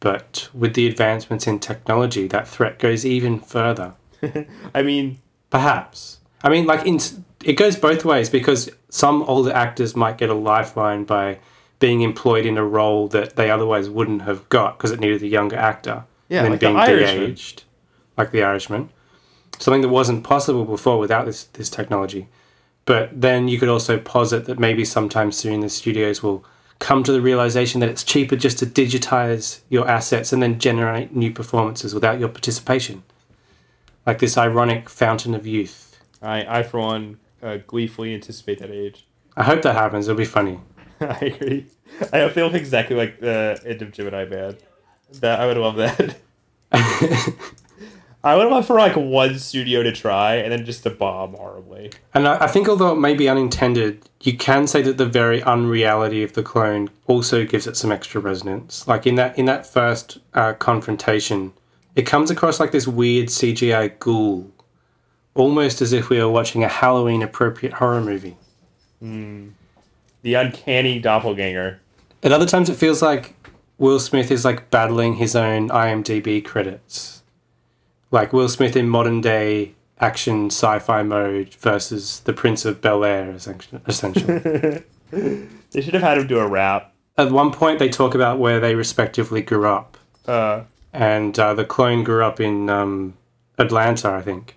but with the advancements in technology, that threat goes even further. I mean, Perhaps. I mean, like in it goes both ways because some older actors might get a lifeline by being employed in a role that they otherwise wouldn't have got because it needed a younger actor. Yeah, and like The being Irishman. de-aged, like the Irishman, something that wasn't possible before without this this technology. But then you could also posit that maybe sometime soon the studios will come to the realization that it's cheaper just to digitize your assets and then generate new performances without your participation. Like this ironic fountain of youth. I I for one uh, gleefully anticipate that age. I hope that happens. It'll be funny. I agree. I hope they look exactly like the end of Gemini Man. That I would love that. I would love for like one studio to try and then just to bomb horribly. And I, I think, although it may be unintended, you can say that the very unreality of the clone also gives it some extra resonance. Like in that in that first uh, confrontation, it comes across like this weird CGI ghoul, almost as if we were watching a Halloween appropriate horror movie. The uncanny doppelganger. At other times, it feels like Will Smith is like battling his own IMDb credits. Like Will Smith in modern day action sci fi mode versus the Prince of Bel Air, essentially. They should have had him do a rap. At one point, they talk about where they respectively grew up. Uh, And uh, the clone grew up in um, Atlanta, I think.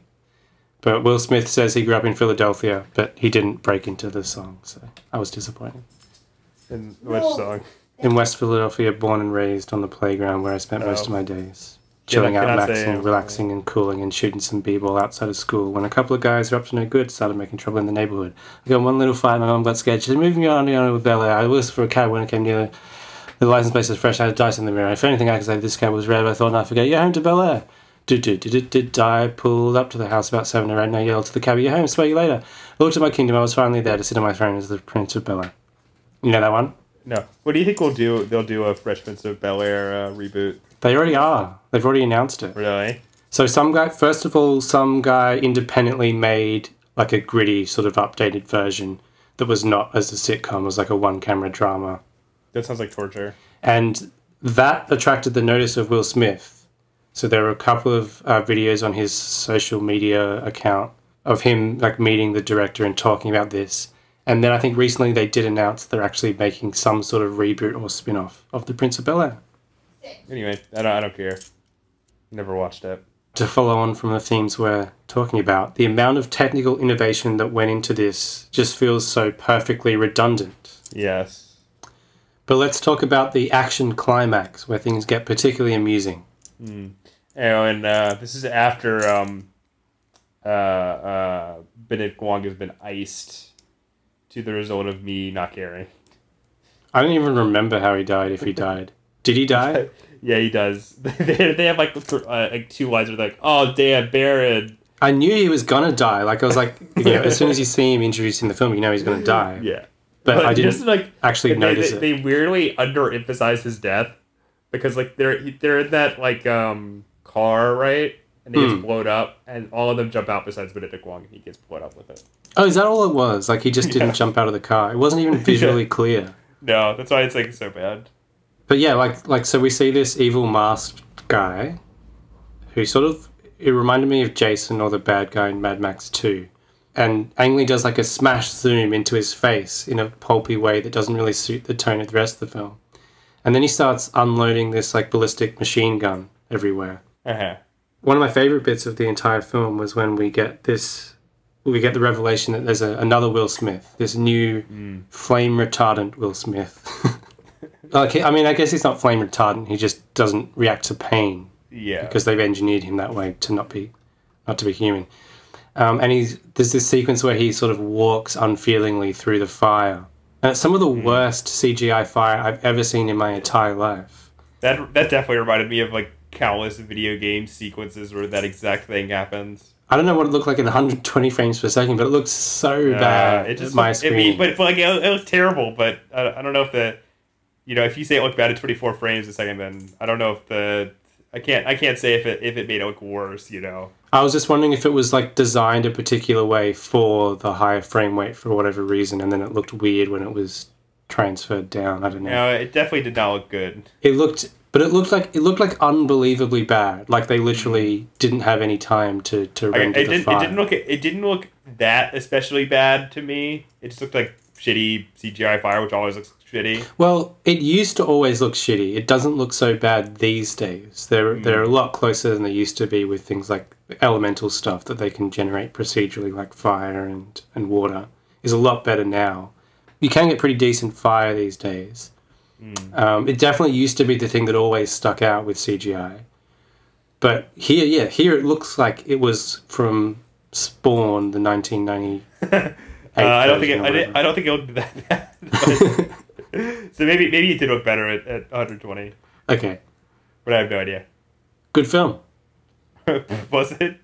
But Will Smith says he grew up in Philadelphia, but he didn't break into the song, so I was disappointed. in which song? in West Philadelphia, born and raised on the playground where I spent most of my days. Chilling Cannot- out, say, uh, relaxing, and cooling, and shooting some b-ball outside of school. When a couple of guys who are up to no good started making trouble in the neighborhood. I got one little fight, my mom got scared. She said, "Move me on, on with Bel Air." I was for a cab when it came near. The license plate was fresh. I had dice in the mirror. If anything, I could say this cab was red. I thought, no, forget. You're home to Bel Air. Did did did did I pulled up to the house about seven or eight, and I yelled to the cabbie, "You're home. Smell you later." I looked at my kingdom. I was finally there to sit on my throne as the Prince of Bel Air. You know that one? No. What do you think we'll do? They'll do a Fresh Prince of Bel Air uh, reboot. They already are. They've already announced it. Really? So some guy, first of all, some guy independently made like a gritty sort of updated version that was not as a sitcom, was like a one camera drama. That sounds like torture. And that attracted the notice of Will Smith. So there were a couple of uh, videos on his social media account of him like meeting the director and talking about this. And then I think recently they did announce they're actually making some sort of reboot or spin off of The Prince of Bel Air. Anyway, I don't, I don't care. Never watched it. to follow on from the themes we're talking about, the amount of technical innovation that went into this just feels so perfectly redundant. Yes. But let's talk about the action climax where things get particularly amusing. Oh, and uh, this is after um, uh, uh, Benedict Wong has been iced to the result of me not caring. I don't even remember how he died if he died. Did he die? Yeah, he does. they, they have like uh, like two lines where like, "Oh damn, Baron." I knew he was gonna die. Like I was like, you know, as soon as you see him introduced in the film, you know he's gonna die. Yeah, But I didn't just, like actually they, notice they, it. They weirdly underemphasize his death because like they're they're in that like um car right, and he Hmm. gets blown up, and all of them jump out besides Benedict Wong, and he gets blown up with it. Oh, is that all it was? Like he just didn't Yeah. jump out of the car. It wasn't even visually clear. No, that's why it's like so bad. But yeah, like like so we see this evil masked guy who sort of it reminded me of Jason or the bad guy in Mad Max 2. And Ang Lee does like a smash zoom into his face in a pulpy way that doesn't really suit the tone of the rest of the film. And then he starts unloading this like ballistic machine gun everywhere. Uh-huh. One of my favorite bits of the entire film was when we get this we get the revelation that there's a, another Will Smith, this new flame retardant Will Smith. Like, I mean, I guess he's not flame retardant. He just doesn't react to pain Yeah. because they've engineered him that way to not be, not to be human. Um, and he's there's this sequence where he sort of walks unfeelingly through the fire, and it's some of the worst CGI fire I've ever seen in my entire life. That that definitely reminded me of like countless video game sequences where that exact thing happens. I don't know what it looked like in 120 frames per second, but it looks so Uh, bad it just my looked- screen. mean, but, but like it, it was terrible. But I, I don't know if the, you know, if you say it looked bad at 24 frames a second, then I don't know if the, I can't I can't say if it if it made it look worse. You know. I was just wondering if it was like designed a particular way for the higher frame rate for whatever reason, and then it looked weird when it was transferred down. I don't know. No, it definitely did not look good. It looked, but it looked like it looked like unbelievably bad. Like they literally didn't have any time to to Mm-hmm. Render it the didn't file. it didn't look it didn't look that especially bad to me. It just looked like shitty CGI fire, which always looks shitty. Well, it used to always look shitty. It doesn't look so bad these days. They're Mm. they're a lot closer than they used to be with things like elemental stuff that they can generate procedurally, like fire and and water, is a lot better now. You can get pretty decent fire these days. Mm. Um, it definitely used to be the thing that always stuck out with CGI. But here, yeah, here it looks like it was from Spawn, the 1990. Uh, I don't think it, I, I don't think it looked that bad. So maybe maybe it did look better at, at 120, Okay, but I have no idea. good film. Was it?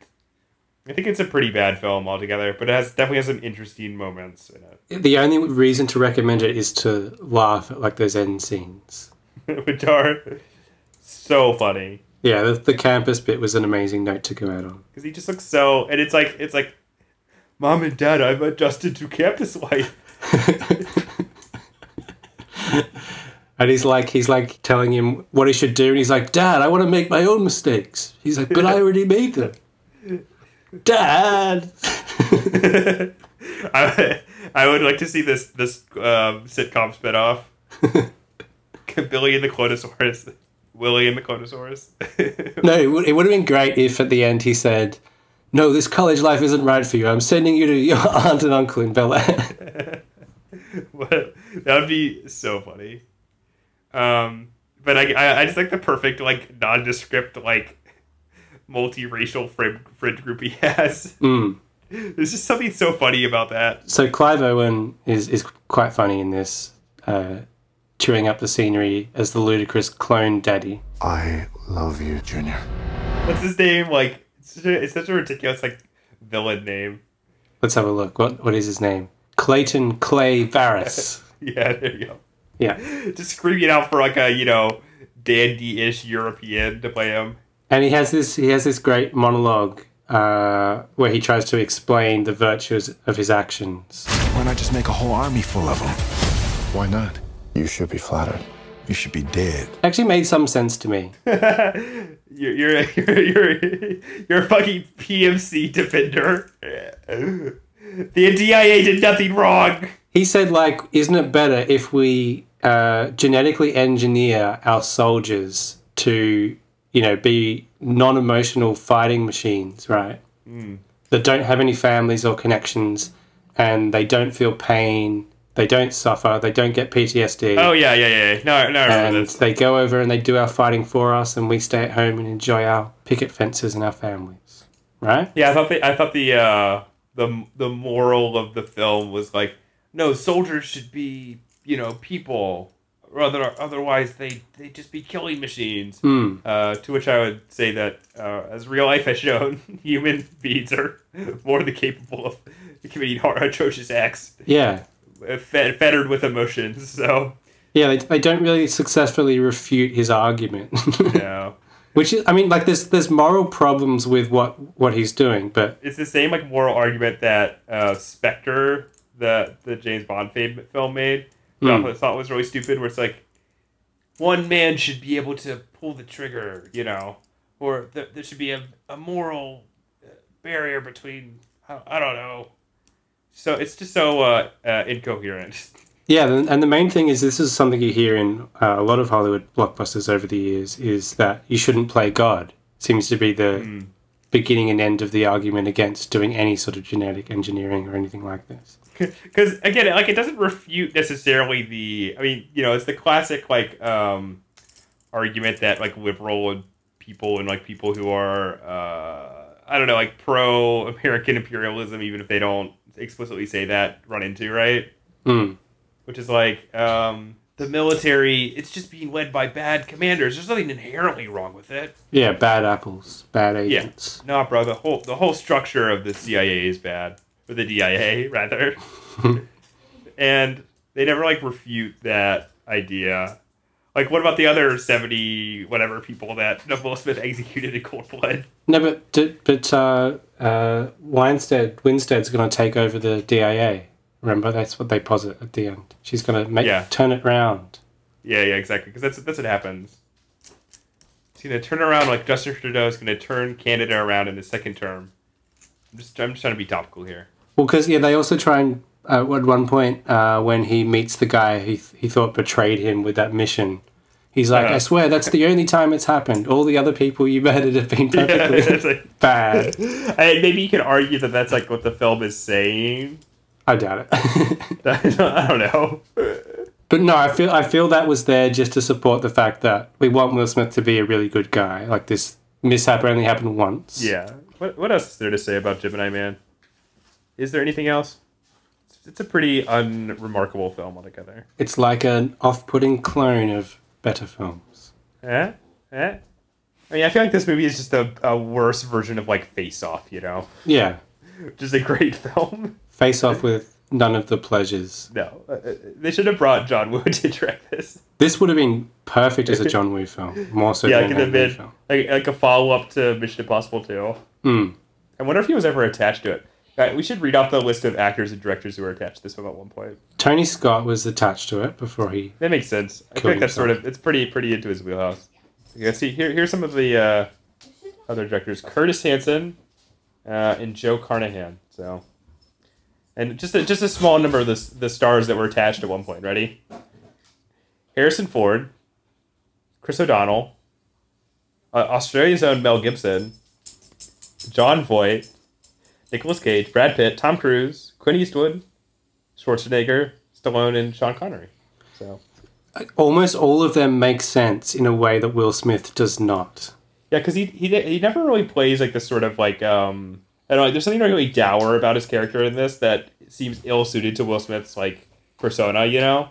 I think it's a pretty bad film altogether, but it has definitely has some interesting moments in it, The only reason to recommend it is to laugh at like those end scenes. which are so funny Yeah, the, the campus bit was an amazing note to go out on. because he just looks so, and it's like it's like, mom and dad, I've adjusted to campus life. And he's like, he's like telling him what he should do, and he's like, Dad, I want to make my own mistakes. He's like, but I already made them. Dad. I, I would like to see this this um, sitcom spinoff. Billy and the Clonosaurus, Willie and the Clonosaurus. No, it would, it would have been great if at the end he said, No, this college life isn't right for you. I'm sending you to your aunt and uncle in Bel Air. What- that would be so funny. Um, but I, I, I just like the perfect like nondescript like multiracial friend friend group he has. Mm. There's just something so funny about that. So Clive Owen is, is quite funny in this, uh, chewing up the scenery as the ludicrous clone daddy. I love you, Junior. What's his name? Like it's such a, it's such a ridiculous like villain name. Let's have a look. What What is his name? Clayton Clay Verris. Yeah, there you go. yeah. Just screaming out for like a you know dandy-ish European to play him. And he has this he has this great monologue uh, where he tries to explain the virtues of his actions. Why not just make a whole army full of them? Why not? You should be flattered. You should be dead. Actually made some sense to me. You're you're you're you're, you're a fucking PMC defender. The DIA did nothing wrong. He said, like, isn't it better if we uh, genetically engineer our soldiers to, you know, be non emotional fighting machines, right? That don't have any families or connections and they don't feel pain, they don't suffer, they don't get PTSD. Oh yeah, yeah, yeah. No, no, and they go over and they do our fighting for us and we stay at home and enjoy our picket fences and our families. Right? Yeah, I thought the I thought the uh, the the moral of the film was like, no, soldiers should be you know people or other, otherwise they they just be killing machines. Hmm. Uh, to which I would say that, uh, as real life has shown, human beings are more than capable of committing hor- atrocious acts, Yeah. uh, fed, fettered with emotions. So, Yeah, they, they don't really successfully refute his argument. know, Which is, I mean, like there's there's moral problems with what what he's doing, but it's the same like moral argument that uh, Spectre, the the James Bond film made, Hmm. I thought was really stupid. Where it's like, one man should be able to pull the trigger, you know, or th- there should be a, a moral uh, barrier between. I, I don't know. So it's just so uh, uh, incoherent. yeah, and the main thing is this is something you hear in uh, a lot of Hollywood blockbusters over the years is that you shouldn't play God. Seems to be the beginning and end of the argument against doing any sort of genetic engineering or anything like this. Because again like it doesn't refute necessarily the i mean you know it's the classic like um argument that like liberal people and like people who are uh i don't know like pro american imperialism even if they don't explicitly say that run into right? Hmm. which is like um the military it's just being led by bad commanders. There's nothing inherently wrong with it. Yeah, bad apples, bad yeah. agents. no bro the whole the whole structure of the cia is bad or the dia rather and they never like refute that idea. Like, what about the other seventy whatever people that Will Smith executed in cold blood? No, but but uh, uh, Winstead Winstead's going to take over the DIA. Remember, that's what they posit at the end. She's going to make Yeah. turn it round. Yeah, yeah, exactly. Because that's that's what happens. He's gonna turn around like Justin Trudeau is gonna turn Canada around in the second term. I'm just I'm just trying to be topical here. Well, because yeah, they also try and uh, at one point uh, when he meets the guy he th- he thought betrayed him with that mission, he's like, Uh-huh. "I swear that's the only time it's happened. All the other people you murdered have been perfectly it's like, bad." I, maybe you could argue that that's like what the film is saying. I doubt it. I don't know. But no, I feel I feel that was there just to support the fact that we want Will Smith to be a really good guy. Like this mishap only happened once. Yeah. What what else is there to say about Gemini Man? Is there anything else? It's, a pretty unremarkable film altogether. It's like an off-putting clone of better films. Eh? Eh? I mean, I feel like this movie is just a, a worse version of like Face Off, you know, Yeah, which is a great film. face off with none of the pleasures. No, uh, uh, they should have brought John Woo to direct this. This would have been perfect as a John Woo film, more so yeah, than it an could have Ang Lee been film. like, like a follow up to Mission Impossible 2. Hmm. I wonder if he was ever attached to it. Uh, we should read off the list of actors and directors who were attached to this film at one point. Tony Scott was attached to it before he. That makes sense. I think that's sort of it's pretty pretty into his wheelhouse. Okay, let's see. Here here's some of the uh, other directors: Curtis Hanson uh, and Joe Carnahan. So, and just a, just a small number of the the stars that were attached at one point. Ready? Harrison Ford, Chris O'Donnell, uh, Australia's own Mel Gibson, Jon Voight, Nicolas Cage, Brad Pitt, Tom Cruise, Clint Eastwood, Schwarzenegger, Stallone, and Sean Connery. So. Almost all of them make sense in a way that Will Smith does not. Yeah, because he, he he never really plays like this sort of like um I don't know. There's something really dour about his character in this that seems ill suited to Will Smith's like persona. You know?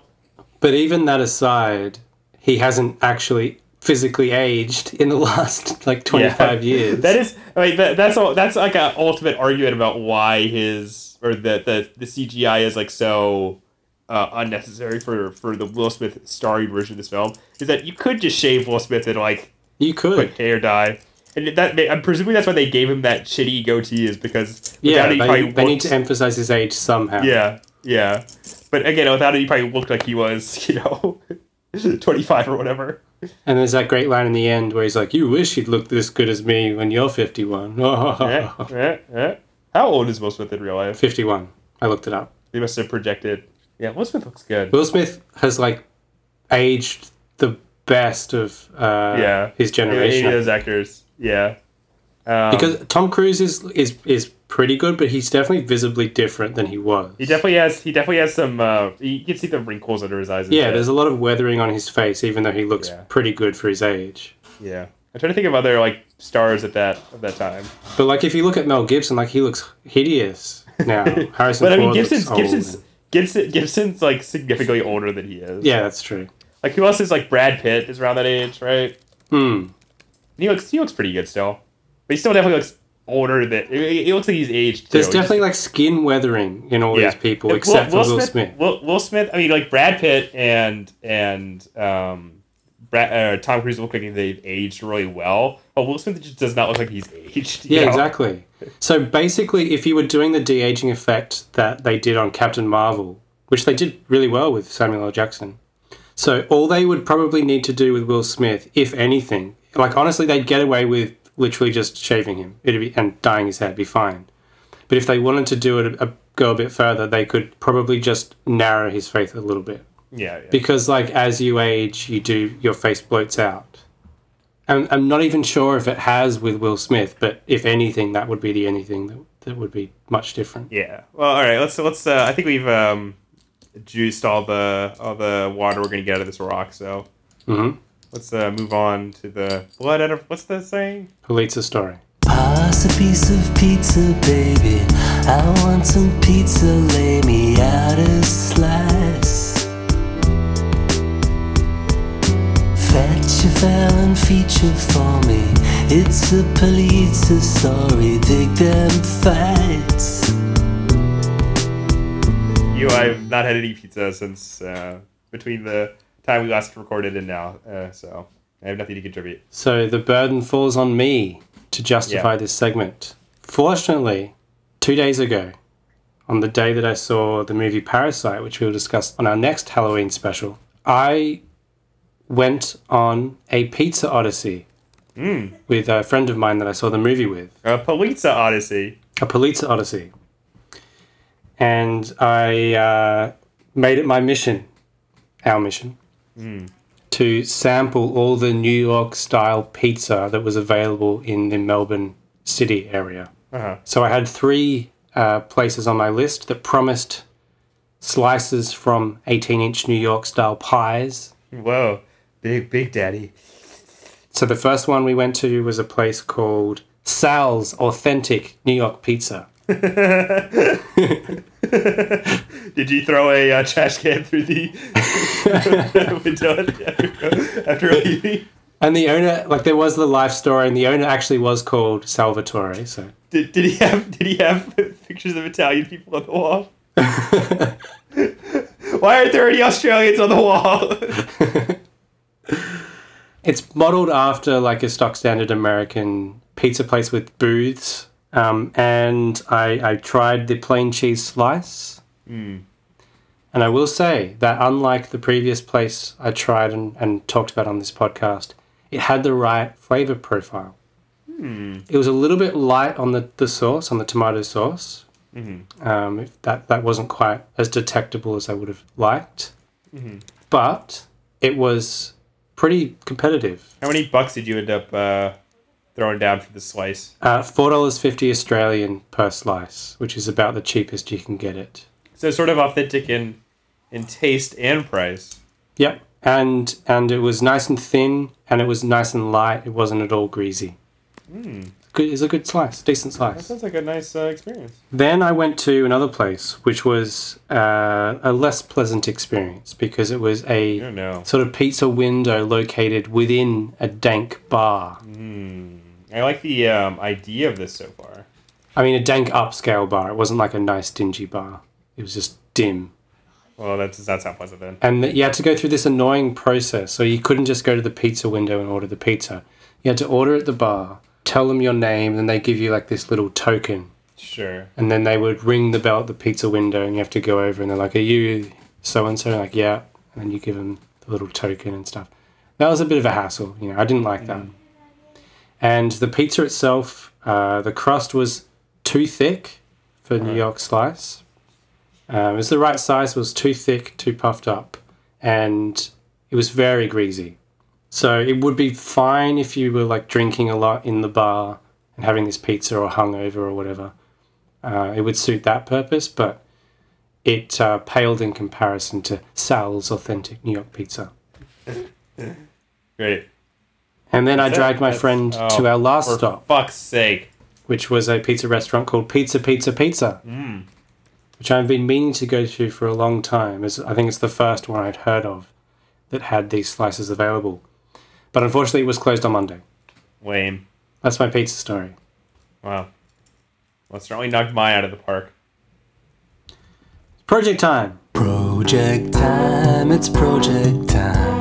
But even that aside, he hasn't actually physically aged in the last like 25 Yeah. years. That is, I mean, that, that's all. That's like an ultimate argument about why his or the the, the CGI is like so uh, unnecessary for for the Will Smith starring version of this film. Is that you could just shave Will Smith and like you could put hair dye. And that I'm presuming that's why they gave him that shitty goatee is because yeah, it, they, they need to emphasize his age somehow. Yeah, yeah. But again, without it, he probably looked like he was, you know, 25 or whatever. And there's that great line in the end where he's like, "You wish you'd look this good as me when you're 51." Eh, eh, eh. How old is Will Smith in real life? 51. I looked it up. They must have projected. Yeah, Will Smith looks good. Will Smith has like aged the best of uh, yeah, his generation. of those actors. Yeah. Um, because Tom Cruise is is is pretty good, but he's definitely visibly different than he was. he definitely has. He definitely has some. Uh, you can see the wrinkles under his eyes. Yeah, shit. there's a lot of weathering on his face, even though he looks Yeah. pretty good for his age. Yeah, I'm trying to think of other like stars at that at that time. But like, if you look at Mel Gibson, like he looks hideous now. Harrison but I mean, Ford Gibson's. Gibson's Gibson Gibson's like significantly older than he is. Yeah, that's true. Like who else is like Brad Pitt is around that age, right? Hmm. He looks he looks pretty good still, but he still definitely looks older than it, he looks like he's aged. There's definitely like skin weathering in all these people, Will- except for Will Smith. Will, Will Smith. I mean, like Brad Pitt and and um, Brad, uh, Tom Cruise look like they've aged really well. But Will Smith just does not look like he's aged. Yeah, know? exactly. So basically, if you were doing the de aging effect that they did on Captain Marvel, which they did really well with Samuel L. Jackson, so all they would probably need to do with Will Smith, if anything, like honestly, they'd get away with literally just shaving him it'd be, and dyeing his hair, be fine. But if they wanted to do it, a, go a bit further, they could probably just narrow his face a little bit Yeah, yeah. because like as you age you do your face bloats out and i'm not even sure if it has with will smith but if anything that would be the only thing that, that would be much different Yeah. Well, all right. Let's let's. Uh, I think we've um, juiced all the all the water we're gonna get out of this rock. So mm-hmm. Let's uh, move on to the blood out of what's the saying? Polizza story Pass a piece of pizza, baby. I want some pizza, lay me out a slice. Fetch a felon feature for me. It's a Polizza story, dig them fights. You, I've not had any pizza since uh, between the time we last recorded and now. Uh, so I have nothing to contribute. so the burden falls on me to justify Yeah. this segment fortunately two days ago on the day that i saw the movie parasite which we'll discuss on our next halloween special i went on a pizza odyssey with a friend of mine that I saw the movie with, A pizza Odyssey. a pizza Odyssey. And I uh, made it my mission, our mission, to sample all the New York style pizza that was available in the Melbourne city area. Uh-huh. So I had three uh, places on my list that promised slices from 18 inch New York style pies. Whoa, big big daddy. So the first one we went to was a place called Sal's Authentic New York Pizza. Did you throw a uh, trash can through the window after, after leaving? And the owner, like there was the life story, and the owner actually was called Salvatore. So Did, did he have did he have pictures of Italian people on the wall? Why aren't there any Australians on the wall? it's modeled after like a stock standard American pizza place with booths. Um, and I, I tried the plain cheese slice. And I will say that unlike the previous place I tried and, and talked about on this podcast, it had the right flavor profile. It was a little bit light on the, the sauce, on the tomato sauce. Um, if that, that wasn't quite as detectable as I would have liked. But it was pretty competitive. How many bucks did you end up uh, throwing down for the slice? Uh, Four dollars fifty Australian per slice, which is about the cheapest you can get it. So sort of authentic in in taste and price. Yep, and and it was nice and thin, and it was nice and light. It wasn't at all greasy. Good, it's a good slice, decent That slice. sounds like a nice uh, experience. Then I went to another place, which was uh, a less pleasant experience because it was a Oh no. sort of pizza window located within a dank bar. I like the um, idea of this so far. I mean, a dank upscale bar. It wasn't like a nice dingy bar. It was just dim. Well, that does not sound pleasant then. and you had to go through this annoying process. So you couldn't just go to the pizza window and order the pizza. You had to order at the bar, tell them your name, and they give you like this little token. Sure. And then they would ring the bell at the pizza window, and you have to go over, and they're like, "Are you so and so?" Like, "Yeah," and then you give them the little token and stuff. That was a bit of a hassle. You know, I didn't like that. And the pizza itself, uh, the crust was too thick for New York slice. Um, it was the right size, it was too thick, too puffed up, and it was very greasy. So it would be fine if you were like drinking a lot in the bar and having this pizza or hungover or whatever. Uh, it would suit that purpose, but it uh, paled in comparison to Sal's authentic New York pizza. Great. And then I That's it? dragged my That's- friend oh, to our last For stop, fuck's sake. which was a pizza restaurant called Pizza Pizza Pizza, hmm. which I've been meaning to go to for a long time. As I think it's the first one I'd heard of. that had these slices available. But unfortunately, it was closed on Monday. Lame. That's my pizza story. Wow. Well, it certainly knocked mine out of the park. Project time. Project time, it's project time.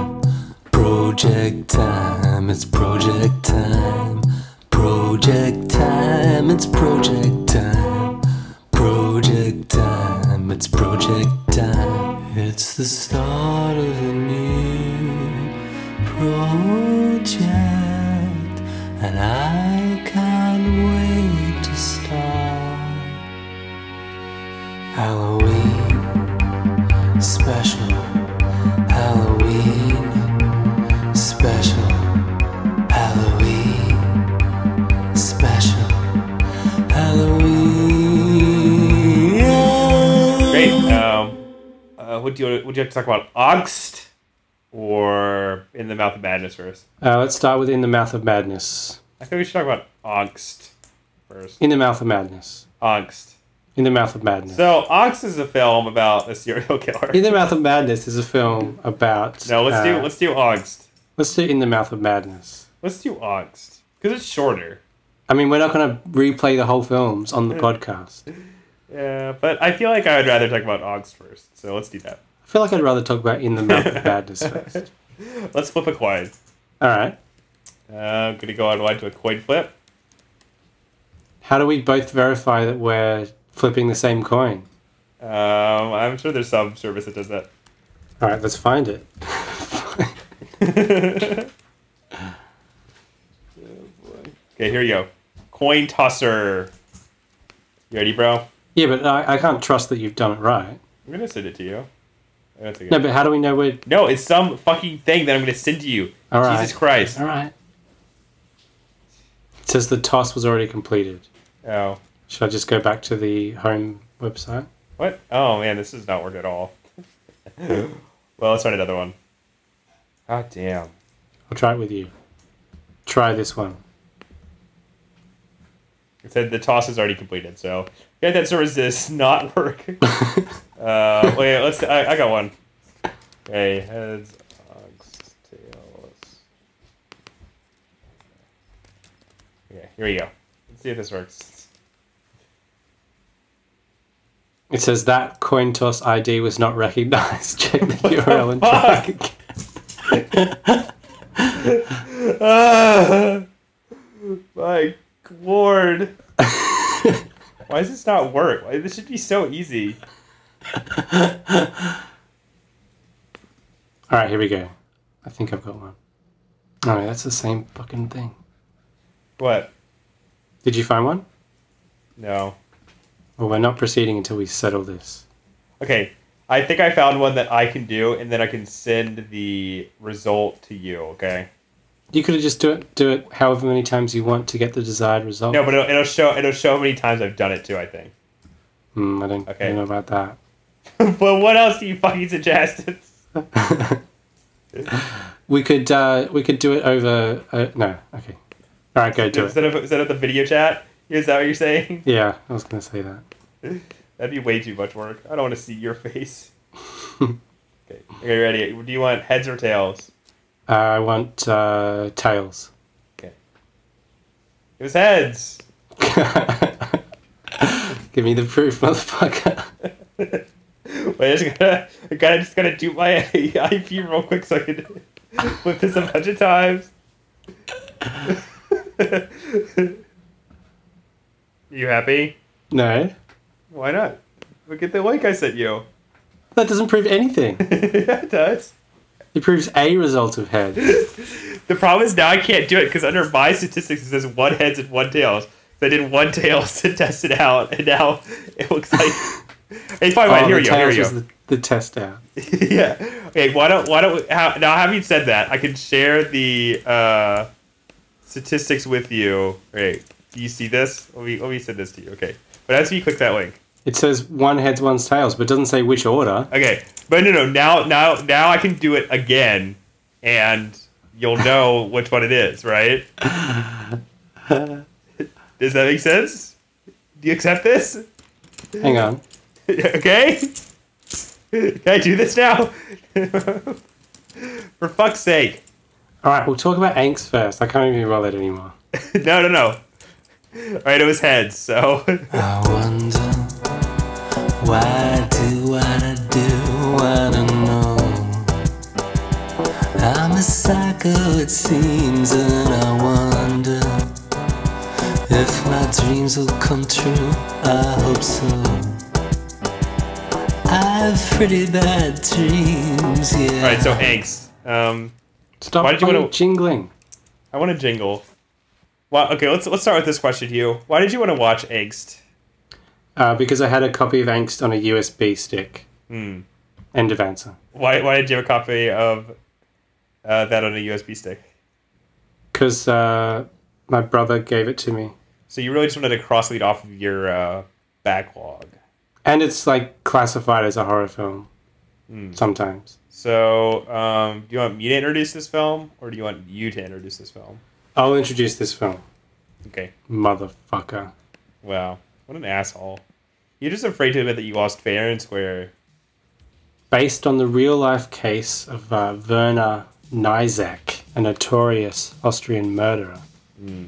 Project time, it's project time. Project time, it's project time. Project time, it's project time. It's the start of a new project, and I can't wait to start. Halloween special. What do you would you like to talk about? Angst or in the mouth of madness first? Uh, let's start with In the Mouth of Madness. I think we should talk about Angst first. In the Mouth of Madness. Angst. In the Mouth of Madness. So Angst is a film about a serial killer. In the Mouth of Madness is a film about. No, let's do uh, let's do Angst. let's do In the Mouth of Madness. Let's do Angst because it's shorter. I mean, we're not going to replay the whole films on the podcast. Yeah, but I feel like I would rather talk about Angst first. So let's do that. I feel like I'd rather talk about In the Mouth of Madness first. Let's flip a coin. All right. Uh, I'm gonna go on to a coin flip. How do we both verify that we're flipping the same coin? Um, I'm sure there's some service that does that. All right, let's find it. Okay, here you go. Coin tosser. You ready, bro? Yeah, but I, I can't trust that you've done it right. I'm gonna send it to you. No, but how do we know we're. No, it's some fucking thing that I'm gonna send to you. All right. Jesus Christ. All right. It says the toss was already completed. Oh. Should I just go back to the home website? What? Oh man, this does not work at all. well, let's try another one. God damn. I'll try it with you. Try this one. It said the toss is already completed, so yeah, that service does not work. uh, wait, let's. I, I got one. Okay, heads, hogs, tails. Okay, here we go. Let's see if this works. It says that coin toss ID was not recognized. Check the URL and try again. Ah, my lord. Why does this not work? Why, this should be so easy. All right, here we go. I think I've got one. Oh, yeah, that's the same fucking thing. What? Did you find one? No. Well, we're not proceeding until we settle this. Okay, I think I found one that I can do, and then I can send the result to you. Okay. You could have just do it, do it however many times you want to get the desired result. No, but it'll, it'll show it'll show how many times I've done it too. I think. Hmm, I don't, Okay. know about that. but what else do you fucking suggest? We could uh, we could do it over. Uh, no, okay. All right, go do it. instead of instead of the video chat, is that what you're saying? Yeah, I was gonna say that. That'd be way too much work. I don't want to see your face. okay, okay, ready? Do you want heads or tails? Uh, I want uh, tails. Okay. It was heads. Give me the proof, motherfucker. Wait, I just gotta, I gotta just gotta do my IP real quick so I can flip this a bunch of times. you happy? No, Why not? Look at the link I sent you. that doesn't prove anything. yeah, it does. It proves a result of heads. The problem is now I can't do it because under my statistics it says one heads and one tails. So I did one tails to test it out, and now it looks like. hey, fine. Oh, Here the we go. Here we tails go. the, the test out. yeah. Okay. Why don't Why don't we, how, now? Having said that, I can share the uh, statistics with you. Right? Do you see this? Let me Let me send this to you. Okay. But after you click that link. It says one heads, one's tails, but it doesn't say which order. Okay. But no, no. Now, now, now I can do it again, and you'll know which one it is. Right? Does that make sense? Do you accept this? Hang on. okay. Can I do this now? For fuck's sake. All right, we'll talk about angst first. I can't even roll it anymore. no, no, no. All right, it was heads. So I wonder why do what I do, wanna know. I'm a psycho, it seems, and I wonder if my dreams will come true. I hope so. I have pretty bad dreams, yeah. all right, so angst. Um, Stop Why did you wanna- jingling. I want to jingle. Well, okay, let's let's start with this question, You. Why did you want to watch Angst? Uh, because I had a copy of Angst on a USB stick. Hmm. End of answer. Why why did you have a copy of uh, that on a USB stick? Because uh, my brother gave it to me. So you really just wanted to cross lead off of your uh, backlog. And it's like classified as a horror film Hmm. sometimes. So, um, do you want me to introduce this film, or do you want you to introduce this film? I'll introduce this film. Okay. Motherfucker. Wow, what an asshole! You're just afraid to admit that you lost fair and square. Based on the real life case of uh, Werner Kniesek, a notorious Austrian murderer. I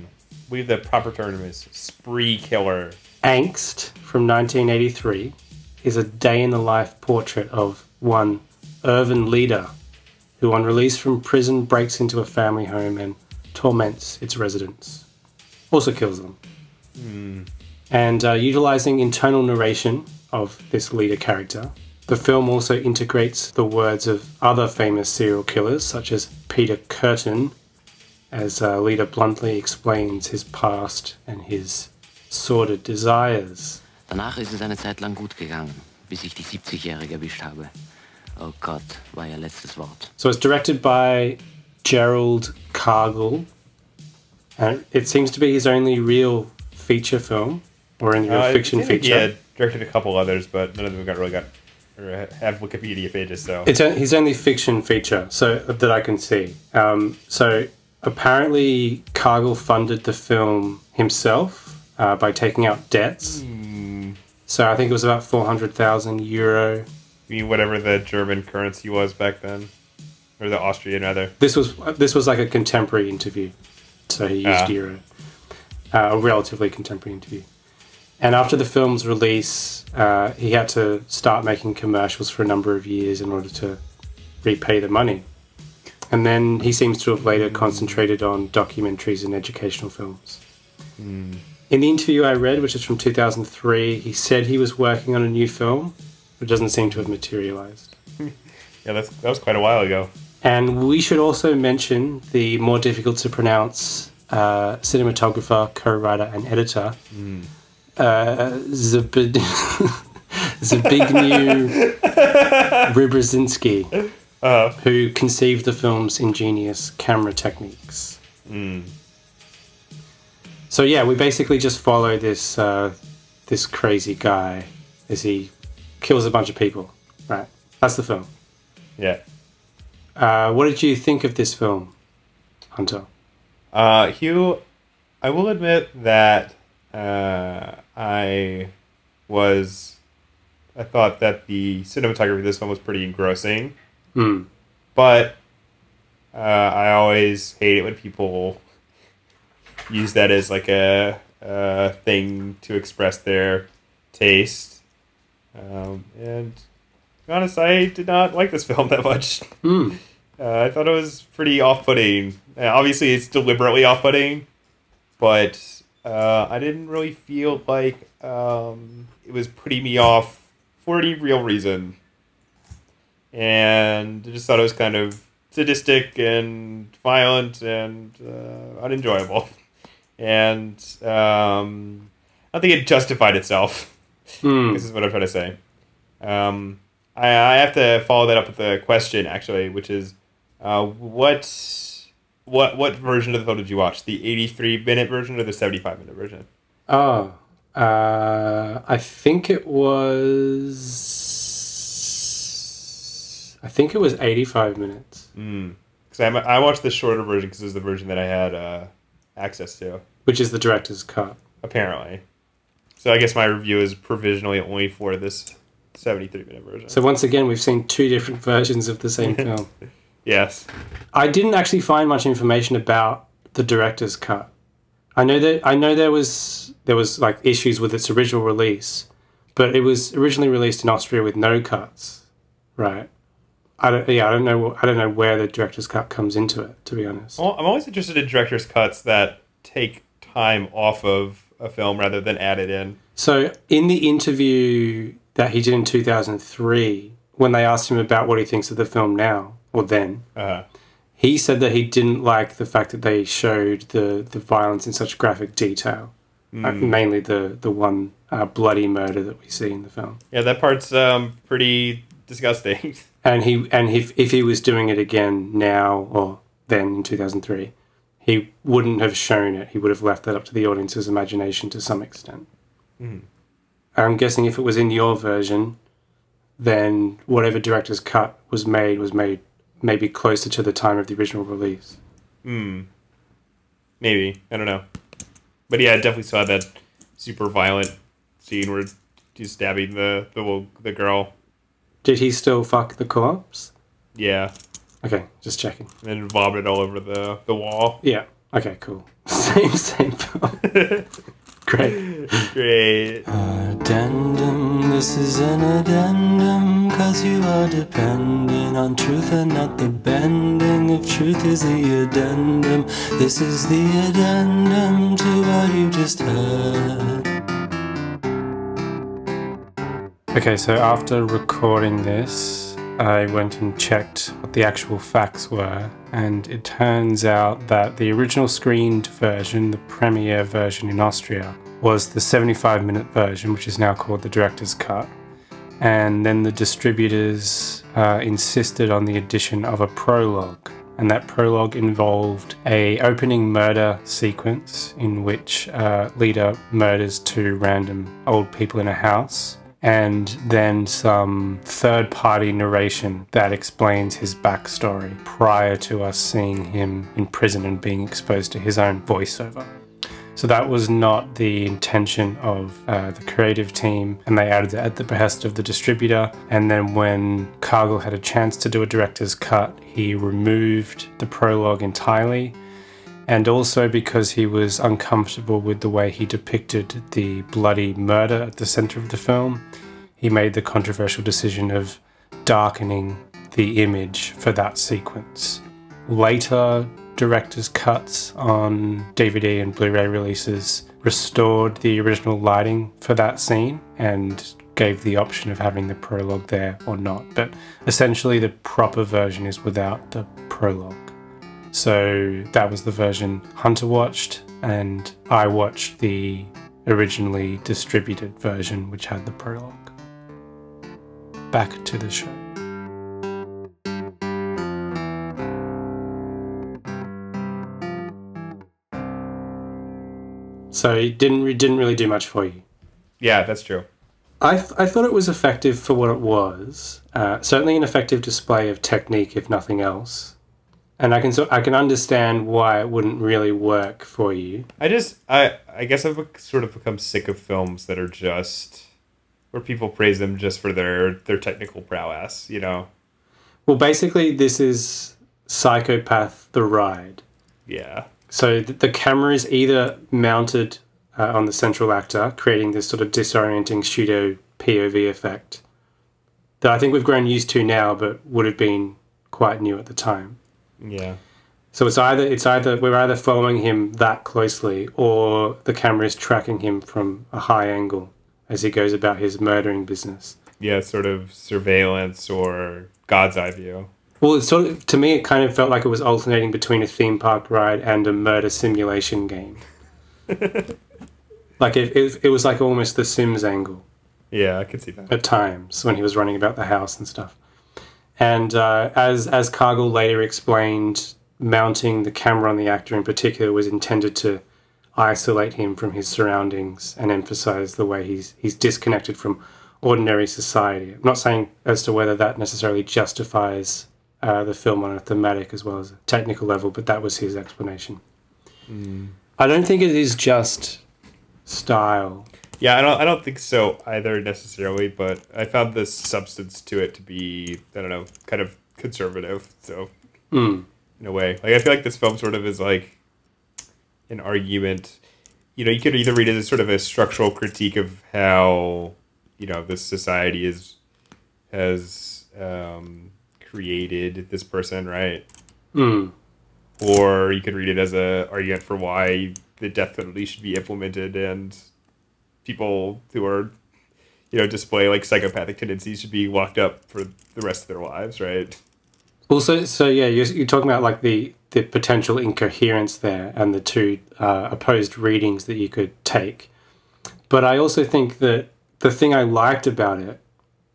believe the proper term is spree killer. Angst from 1983 is a day in the life portrait of one Erwin Leder, who, on release from prison, breaks into a family home and torments its residents. Also kills them. And uh, utilizing internal narration of this leader character, the film also integrates the words of other famous serial killers, such as Peter Kürten, as uh, Leder bluntly explains his past and his sordid desires. Danach ist es eine Zeit lang gut gegangen, bis ich die 70-Jährige erwischt habe. Oh Gott, war ihr letztes Wort. So it's directed by Gerald Kargl, and it seems to be his only real feature film, or any real Uh, fiction feature. He had directed a couple others, but none of them got really got or have Wikipedia pages. So It's a, his only fiction feature, so that I can see. Um, so apparently, Kargl funded the film himself uh, by taking out debts. Hmm. So I think it was about four hundred thousand euro. I mean, whatever the German currency was back then, or the Austrian rather. This was this was like a contemporary interview, so he used Ah. euro, uh, a relatively contemporary interview. And after the film's release, uh, he had to start making commercials for a number of years in order to repay the money. And then he seems to have later concentrated on documentaries and educational films. In the interview I read, which is from 2003, he said he was working on a new film, but doesn't seem to have materialized. Yeah, that's that was quite a while ago. And we should also mention the more difficult to pronounce uh, cinematographer, co-writer, and editor, uh, Zbig- Zbigniew Rybczyński, who conceived the film's ingenious camera techniques. So yeah, we basically just follow this uh, this crazy guy as he kills a bunch of people. Right, that's the film. Yeah. Uh, what did you think of this film, Hunter? Uh, Hugh, I will admit that uh, I was. I thought that the cinematography of this film was pretty engrossing, Hmm. but uh, I always hate it when people use that as like a, a thing to express their taste. Um, and to be honest, I did not like this film that much. Hmm. Uh, I thought it was pretty off-putting. Uh, obviously, it's deliberately off-putting, but uh, I didn't really feel like um, it was putting me off for any real reason. And I just thought it was kind of sadistic and violent and uh, unenjoyable. And um, I think it justified itself. Hmm. This is what I'm trying to say. Um, I, I have to follow that up with a question, actually, which is, uh, what, what, what version of the film did you watch? The 83 minute version or the 75 minute version? Oh, uh, I think it was. I think it was eighty-five minutes, Because I, I watched the shorter version because it was the version that I had uh, access to, which is the director's cut. apparently. So I guess my review is provisionally only for this 73 minute version. So once again, we've seen two different versions of the same film. Yes. I didn't actually find much information about the director's cut. I know that I know there was there was like issues with its original release, but it was originally released in Austria with no cuts, right? I don't. Yeah, I don't know. I don't know where the director's cut comes into it. To be honest. Well, I'm always interested in director's cuts that take time off of a film rather than add it in. So in the interview that he did in 2003, when they asked him about what he thinks of the film now or then, Uh, he said that he didn't like the fact that they showed the, the violence in such graphic detail, Mm. mainly the the one uh, bloody murder that we see in the film. yeah, that part's um, pretty disgusting. And he and if if he was doing it again now or then in 2003, he wouldn't have shown it. He would have left that up to the audience's imagination to some extent. Mhm. I'm guessing if it was in your version, then whatever director's cut was made was made maybe closer to the time of the original release. Hmm. Maybe I don't know, but yeah, it definitely saw that super violent scene where he's stabbing the the the girl. Did he still fuck the corpse? Yeah, Okay, just checking. and then vomit all over the the wall. Yeah. Okay, cool. same same. Great. Great. Addendum, this is an addendum, cause you are dependent on truth and not the bending of truth is the addendum. This is the addendum to what you just heard. Okay, so after recording this, I went and checked what the actual facts were, and it turns out that the original screened version, the premiere version in Austria, was the 75 minute version, which is now called the director's cut. And then the distributors uh, insisted on the addition of a prologue, and that prologue involved a opening murder sequence in which uh, Lita murders two random old people in a house and then some third party narration that explains his backstory prior to us seeing him in prison and being exposed to his own voiceover. So that was not the intention of uh, the creative team, and they added it at the behest of the distributor. And then when Kargl had a chance to do a director's cut, he removed the prologue entirely and also because he was uncomfortable with the way he depicted the bloody murder at the center of the film, he made the controversial decision of darkening the image for that sequence. Later, director's cuts on DVD and Blu ray releases restored the original lighting for that scene and gave the option of having the prologue there or not. But essentially, the proper version is without the prologue. So that was the version Hunter watched, and I watched the originally distributed version, which had the prologue. Back to the show. So it didn't it didn't really do much for you. Yeah, that's true. I, th- I thought it was effective for what it was. Uh, certainly an effective display of technique, if nothing else. And I can so I can understand why it wouldn't really work for you. I just I I guess I've sort of become sick of films that are just where people praise them just for their their technical prowess. You know. Well, basically, this is Psychopath the Ride. Yeah. So th- the camera is either mounted uh, on the central actor, creating this sort of disorienting pseudo POV effect that I think we've grown used to now, but would have been quite new at the time. Yeah. So it's either it's either we're either following him that closely, or the camera is tracking him from a high angle as he goes about his murdering business. Yeah, sort of surveillance or God's eye view. Well, it's sort of to me, it kind of felt like it was alternating between a theme park ride and a murder simulation game. like it, it, it was like almost the Sims angle Yeah, I could see that. at times when he was running about the house and stuff. And uh, as as Kargl later explained, mounting the camera on the actor in particular was intended to isolate him from his surroundings and emphasize the way he's he's disconnected from ordinary society. I'm not saying as to whether that necessarily justifies uh, the film on a thematic as well as a technical level, but that was his explanation. I don't think it is just style. Yeah, I don't I don't think so either necessarily, but I found the substance to it to be I don't know, kind of conservative. So Mm. in a way. Like I feel like this film sort of is like an argument. You know, you could either read it as sort of a structural critique of how you know this society is has um, created this person, right? Mm. Or you could read it as a argument for why the death penalty should be implemented and people who are you know display like psychopathic tendencies should be locked up for the rest of their lives, right? Also, so yeah, you're, you're talking about like the the potential incoherence there and the two uh, opposed readings that you could take. But I also think that the thing I liked about it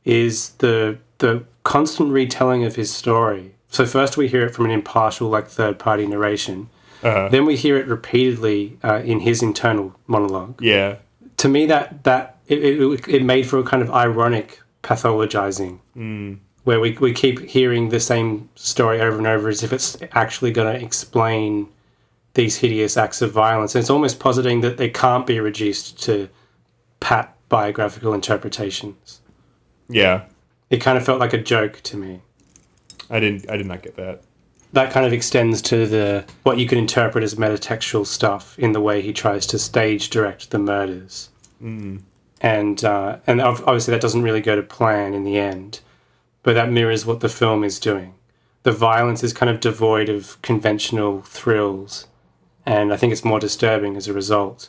is the the constant retelling of his story. So first we hear it from an impartial, like third party narration. Uh-huh. Then we hear it repeatedly uh, in his internal monologue. Yeah. To me, that that it, it, it made for a kind of ironic pathologizing Mm. where we, we keep hearing the same story over and over as if it's actually going to explain these hideous acts of violence. And it's almost positing that they can't be reduced to pat biographical interpretations. Yeah. It kind of felt like a joke to me. I didn't I did not get that. That kind of extends to the what you can interpret as metatextual stuff in the way he tries to stage direct the murders. Mm. and uh, and obviously that doesn't really go to plan in the end, but that mirrors what the film is doing. The violence is kind of devoid of conventional thrills, and I think it's more disturbing as a result.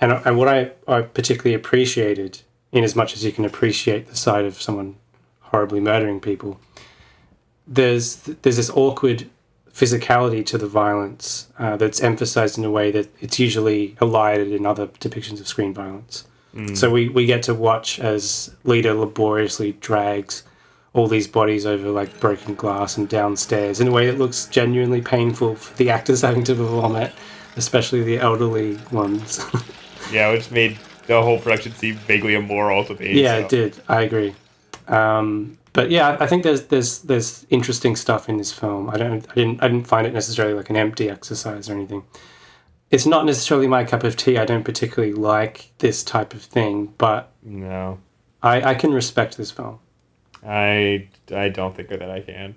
And and what I, I particularly appreciated, in as much as you can appreciate the side of someone horribly murdering people, there's there's this awkward physicality to the violence uh, that's emphasized in a way that it's usually elided in other depictions of screen violence. Mm. So we, we get to watch as Lita laboriously drags all these bodies over like broken glass and downstairs in a way that looks genuinely painful for the actors having to perform it, especially the elderly ones. Yeah, which made the whole production seemed vaguely immoral to me. yeah, so. it did. I agree. Um, but yeah, I think there's there's there's interesting stuff in this film. I don't I didn't I didn't find it necessarily like an empty exercise or anything. It's not necessarily my cup of tea. I don't particularly like this type of thing, but No. I, I can respect this film. I I don't think that I can.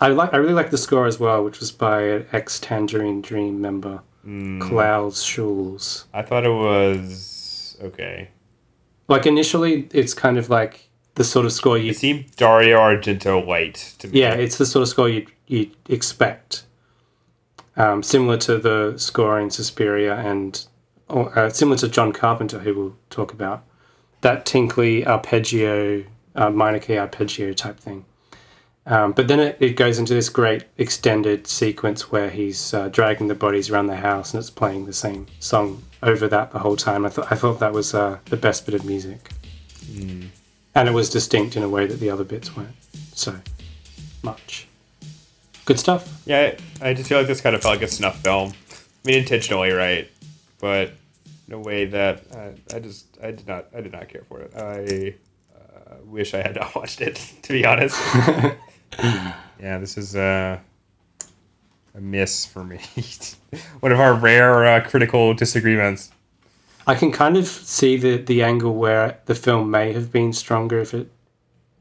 I like I really like the score as well, which was by an ex Tangerine Dream member, Mm. Klaus Schulze. I thought it was okay. Like initially, it's kind of like the sort of score you It seemed Dario Argento light to me. Yeah, it's the sort of score you'd, you'd expect. Um, similar to the score in Suspiria and or, uh, similar to John Carpenter, who we'll talk about. That tinkly arpeggio, uh, minor key arpeggio type thing. Um, but then it, it goes into this great extended sequence where he's uh, dragging the bodies around the house and it's playing the same song over that the whole time. I thought I thought that was uh, the best bit of music, Mm. and it was distinct in a way that the other bits weren't. So much good stuff. Yeah, I, just feel like this kind of felt like a snuff film. I mean, intentionally, right? But in a way that I, I just I did not I did not care for it. I uh, wish I had not watched it to be honest. yeah, this is uh, a miss for me. One of our rare uh, critical disagreements. I can kind of see the the angle where the film may have been stronger if it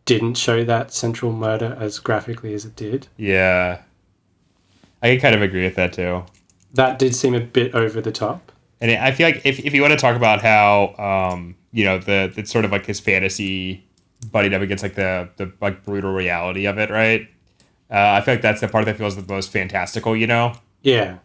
didn't show that central murder as graphically as it did. Yeah, I can kind of agree with that too. That did seem a bit over the top. And I feel like if, if you want to talk about how um, you know the it's sort of like his fantasy butting up against like the the like brutal reality of it, right? Uh, I feel like that's the part that feels the most fantastical, you know. Yeah.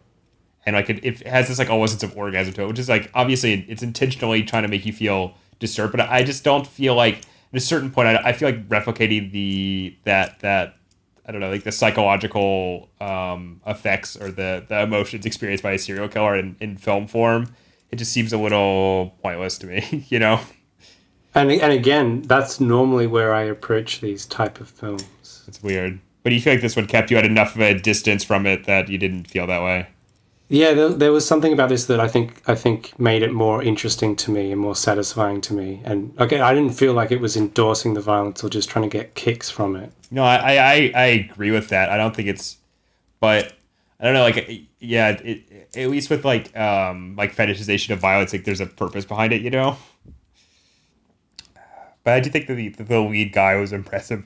And like it, it has this like almost sense of orgasm to it, which is like obviously it's intentionally trying to make you feel disturbed, but I just don't feel like at a certain point I, I feel like replicating the that that I don't know like the psychological um, effects or the the emotions experienced by a serial killer in, in film form. It just seems a little pointless to me, you know. And and again, that's normally where I approach these type of films. It's weird, but you feel like this one kept you at enough of a distance from it that you didn't feel that way. Yeah, there, there was something about this that I think I think made it more interesting to me and more satisfying to me. And okay, I didn't feel like it was endorsing the violence or just trying to get kicks from it. No, I, I, I agree with that. I don't think it's, but I don't know. Like, yeah, it, at least with like, um, like fetishization of violence, like there's a purpose behind it, you know. But I do think that the, the lead guy was impressive.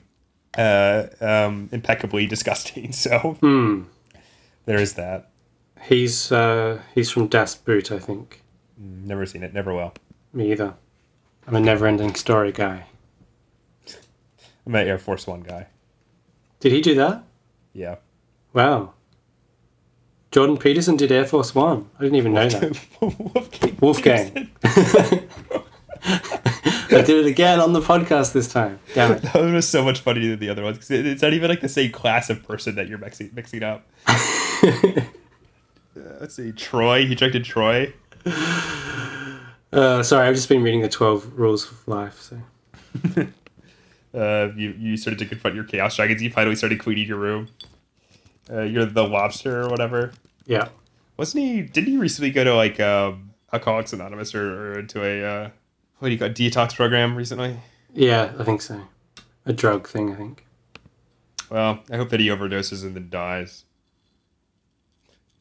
Uh, um, impeccably disgusting. So Hmm. there is that. He's uh, he's from Das Boot, I think. Never seen it. Never will. Me either. I'm a never-ending story guy. I'm an Air Force One guy. Did he do that? Yeah. Wow. Jordan Peterson did Air Force One. I didn't even know that. Wolfgang. I did it again on the podcast this time. Damn it. That was so much funnier than the other ones it's not even like the same class of person that you're mixing mixing up. uh, let's see, Troy. He directed Troy. Uh, sorry, I've just been reading the 12 Rules of Life. So Uh, you you started to confront your chaos dragons. You finally started cleaning your room. Uh, you're the lobster or whatever. Yeah. Wasn't he? Didn't he recently go to like um, Alcoholics Anonymous or, or into a uh, what do you got detox program recently? Yeah, I think so. A drug thing, I think. Well, I hope that he overdoses and then dies.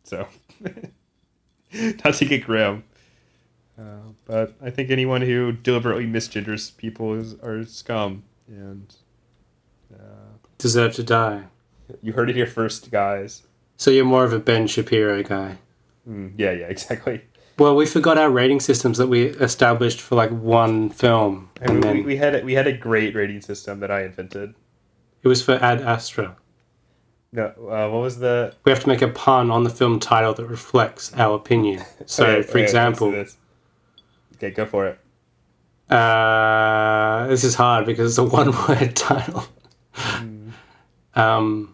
So, not to get grim, uh, but I think anyone who deliberately misgenders people is are scum, and Deserve to die. you heard it here first, guys. So you're more of a Ben Shapiro guy. Mm, yeah, yeah, exactly. Well, we forgot our rating systems that we established for like one film, And and we, then we, we had a, we had a great rating system that I invented. it was for Ad Astra. No, uh, what was the? We have to make a pun on the film title that reflects our opinion. So, Okay, for okay, example. Okay, go for it. Uh, this is hard because it's a one-word title. Um,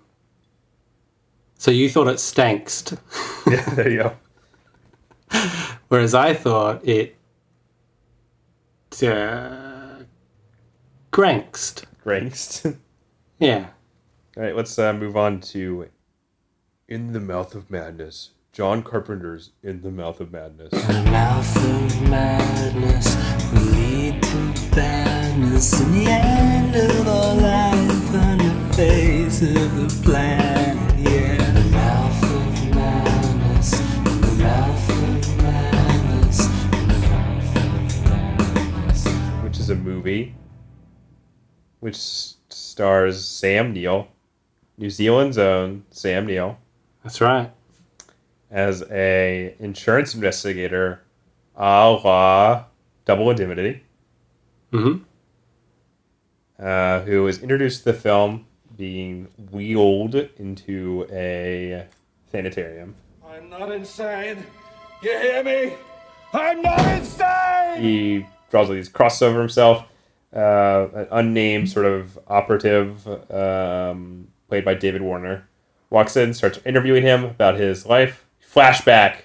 so you thought it stankst, Yeah, there you go. whereas I thought it uh, grankst. Gangst. Yeah. All right, let's uh, move on to In the Mouth of Madness. John Carpenter's In the Mouth of Madness. The mouth of madness will lead to badness and the end of all life on the face of the planet. Movie which stars Sam Neill, New Zealand's own Sam Neill, That's right. as a insurance investigator, a la Double Indemnity, Mm-hmm. uh, who was introduced to the film being wheeled into a sanitarium. I'm not insane. You hear me? I'm not insane! he draws all these crosses over himself. Uh, an unnamed sort of operative, um, played by David Warner, walks in, starts interviewing him about his life. Flashback.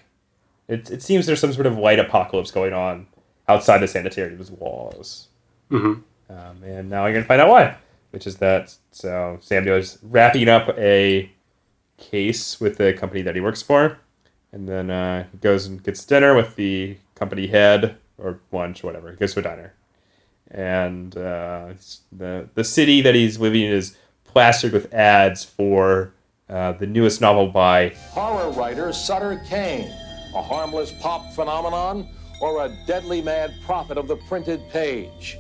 It, it seems there's some sort of light apocalypse going on outside the sanitarium's walls. Mm-hmm. Um, and now I'm going to find out why. Which is that so Sam Neill is wrapping up a case with the company that he works for, and then uh, he goes and gets dinner with the company head or lunch, whatever. He goes to a diner, and uh, the the city that he's living in is plastered with ads for uh, the newest novel by Horror writer Sutter Kane, a harmless pop phenomenon or a deadly mad prophet of the printed page.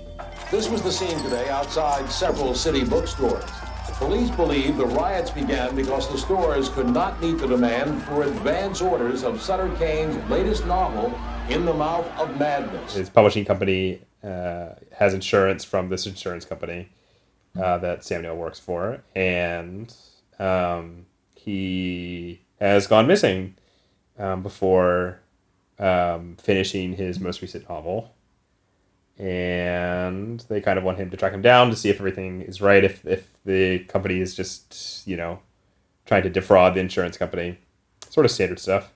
This was the scene today outside several city bookstores. Police believe the riots began because the stores could not meet the demand for advance orders of Sutter Kane's latest novel, In the Mouth of Madness. his publishing company uh, has insurance from this insurance company uh, that Sam Neill works for, and um, he has gone missing um, before um, finishing his most recent novel. And they kind of want him to track him down to see if everything is right, if, if the company is just, you know, trying to defraud the insurance company. Sort of standard stuff.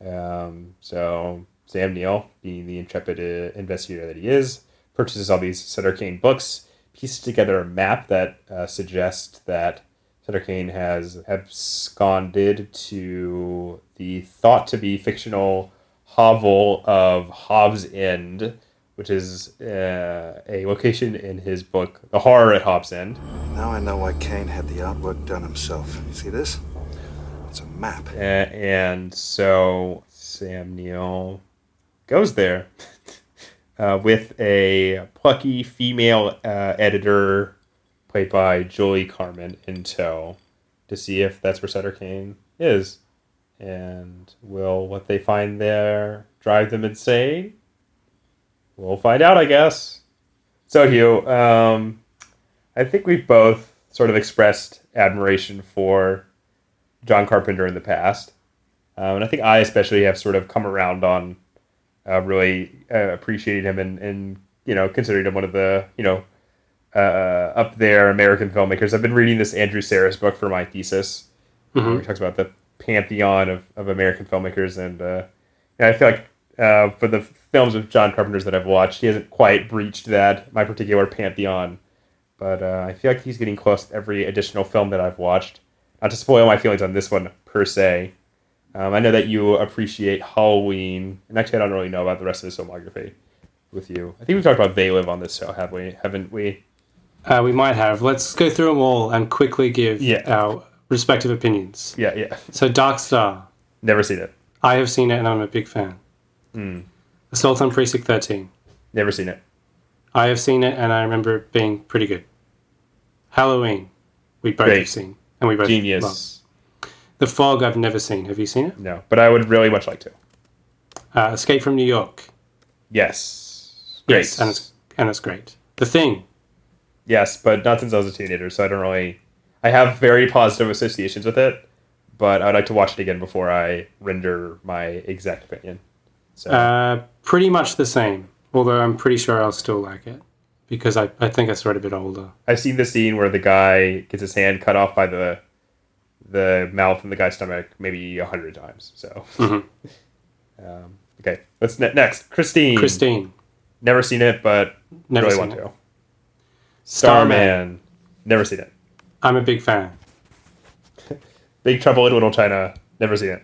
Um, so Sam Neill, being the intrepid uh, investigator that he is, purchases all these Sutter Kane books, pieces together a map that uh, suggests that Sutter Kane has absconded to the thought to be fictional hovel of Hobbs End, which is uh, a location in his book, The Horror at Hobbs End. Now I know why Kane had the artwork done himself. You see this? It's a map. A- and so Sam Neill goes there uh, with a plucky female uh, editor played by Julie Carmen, in tow to see if that's where Sutter Kane is. And will what they find there drive them insane? We'll find out, I guess. So, Hugh, um, I think we've both sort of expressed admiration for John Carpenter in the past. Um, and I think I especially have sort of come around on uh, really uh, appreciating him and, and, you know, considering him one of the, you know, uh, up there American filmmakers. I've been reading this Andrew Sarris book for my thesis. Mhm. Where he talks about the pantheon of, of American filmmakers. And, uh, and I feel like uh, for the films of John Carpenter's that I've watched, he hasn't quite breached that, my particular pantheon. But uh, I feel like he's getting close to every additional film that I've watched. Not to spoil my feelings on this one per se. Um, I know that you appreciate Halloween, and actually, I don't really know about the rest of his filmography with you. I think we've talked about They Live on this show, have we? Haven't we? Uh, we might have. Let's go through them all and quickly give Yeah. our respective opinions. Yeah, yeah. So, Dark Star. Never seen it. I have seen it and I'm a big fan. Hmm. Assault on Precinct 13. Never seen it. I have seen it and I remember it being pretty good. Halloween. We both Great. have seen. And we both Genius. love. The Fog I've never seen. Have you seen it? No, but I would really much like to. Uh, Escape from New York. Yes. Great. Yes, and it's, and it's great. The Thing. Yes, but not since I was a teenager, so I don't really. I have very positive associations with it, but I'd like to watch it again before I render my exact opinion. So Uh, pretty much the same. Although I'm pretty sure I'll still like it. Because I, I think I saw it a bit older. I've seen the scene where the guy gets his hand cut off by the the mouth and the guy's stomach maybe a hundred times. So Mhm. um, okay, let's ne- next Christine. Christine. Never seen it, but Never really want it. to. Starman. Starman. Never seen it. I'm a big fan. Big Trouble in Little China. Never seen it.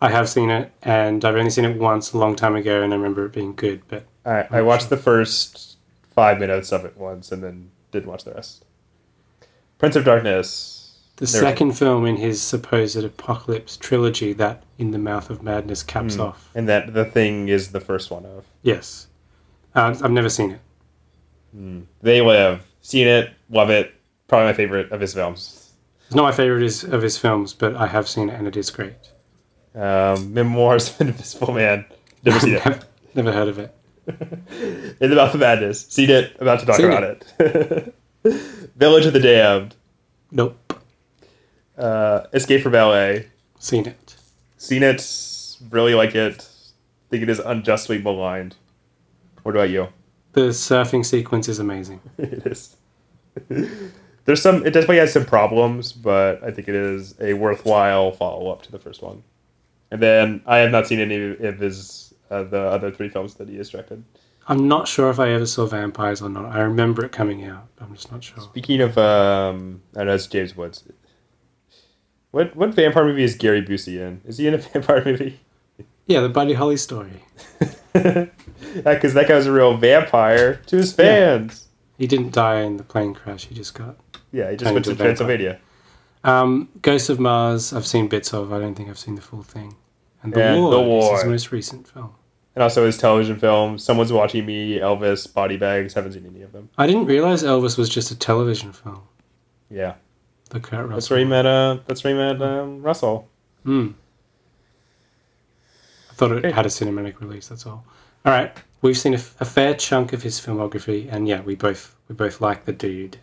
I have seen it, and I've only seen it once a long time ago, and I remember it being good. But I, I watched the first five minutes of it once and then didn't watch the rest. Prince of Darkness. The Never- second film in his supposed apocalypse trilogy, that In the Mouth of Madness, caps Hmm. off. And that the thing is the first one of. Yes, uh, I've never seen it. Hmm. They Live. Seen it. Love it. Probably my favorite of his films. It's not my favorite is- of his films, but I have seen it, and it is great. Um, Memoirs of an Invisible Man. Never seen it. Never heard of it. In the Mouth of Madness. Seen it. About to talk Seen about it. Village of the Damned. Nope. Uh, Escape from LA. Seen it. Seen it. Really like it. Think it is unjustly maligned. What about you? The surfing sequence is amazing. it is. There's some. It definitely has some problems, but I think it is a worthwhile follow up to the first one. And then I have not seen any of his uh, the other three films that he has directed. I'm not sure if I ever saw Vampires or not. I remember it coming out, I'm just not sure. Speaking of, um, I know it's James Woods. What what vampire movie is Gary Busey in? Is he in a vampire movie? Yeah, the Buddy Holly story. Because that guy was a real vampire to his fans. He didn't die in the plane crash. He just got. Yeah, he just went to into a vampire. Transylvania. Um, Ghost of Mars. I've seen bits of. I don't think I've seen the full thing. And the And War. The is his most recent film. And also his television film, Someone's watching me. Elvis. Body bags. Haven't seen any of them. I didn't realize Elvis was just a television film. Yeah. The Kurt Russell. That's where he met. Uh, that's where he met um, Russell. Hmm. I thought it had a cinematic release. That's all. All right, we've seen a, f- a fair chunk of his filmography, and yeah, we both we both like the dude.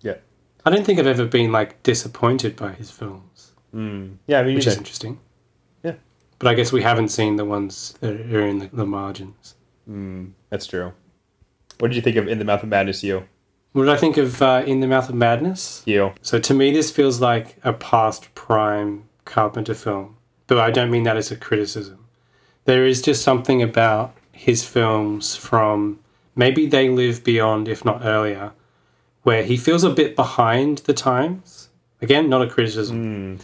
Yeah. I don't think I've ever been like disappointed by his films, Mm. Yeah, I mean, which is interesting. Yeah. But I guess we haven't seen the ones that are in the, the margins. Mm, that's true. What did you think of In the Mouth of Madness? You. What did I think of uh, In the Mouth of Madness? You. So to me, this feels like a past prime Carpenter film, but I don't mean that as a criticism. There is just something about his films from maybe They Live Beyond, if not earlier, where he feels a bit behind the times. Again, not a criticism.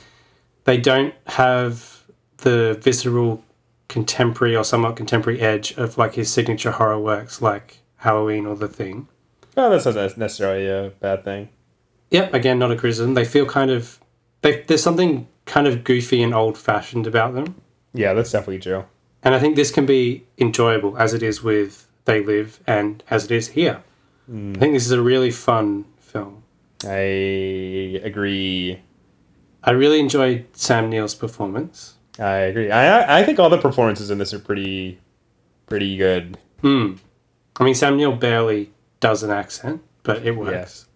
They don't have the visceral contemporary or somewhat contemporary edge of like his signature horror works like Halloween or The Thing. Oh, that's not necessarily a bad thing. Yep, again, not a criticism. They feel kind of they, there's something kind of goofy and old fashioned about them. Yeah, that's definitely true. And I think this can be enjoyable as it is with They Live and as it is here. Mm. I think this is a really fun film. I agree. I really enjoyed Sam Neill's performance. I agree. I I think all the performances in this are pretty pretty good. Hmm. I mean, Sam Neill barely does an accent, but it works.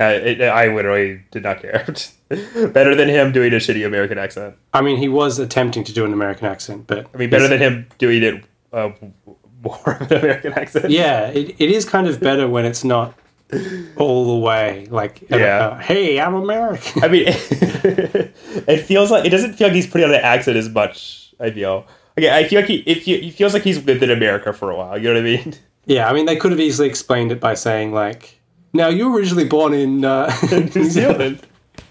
I, it, I literally did not care. better than him doing a shitty American accent. I mean, he was attempting to do an American accent, but I mean, better than him doing it uh, more of an American accent. yeah, it, it is kind of better when it's not all the way like Yeah. uh, hey, I'm American. I mean, it feels like it doesn't feel like he's putting on the accent as much. I feel. Okay, I feel like he it, fe- he feels like he's lived in America for a while. You know what I mean? Yeah, I mean, they could have easily explained it by saying like, "Now you were originally born in uh, New Zealand.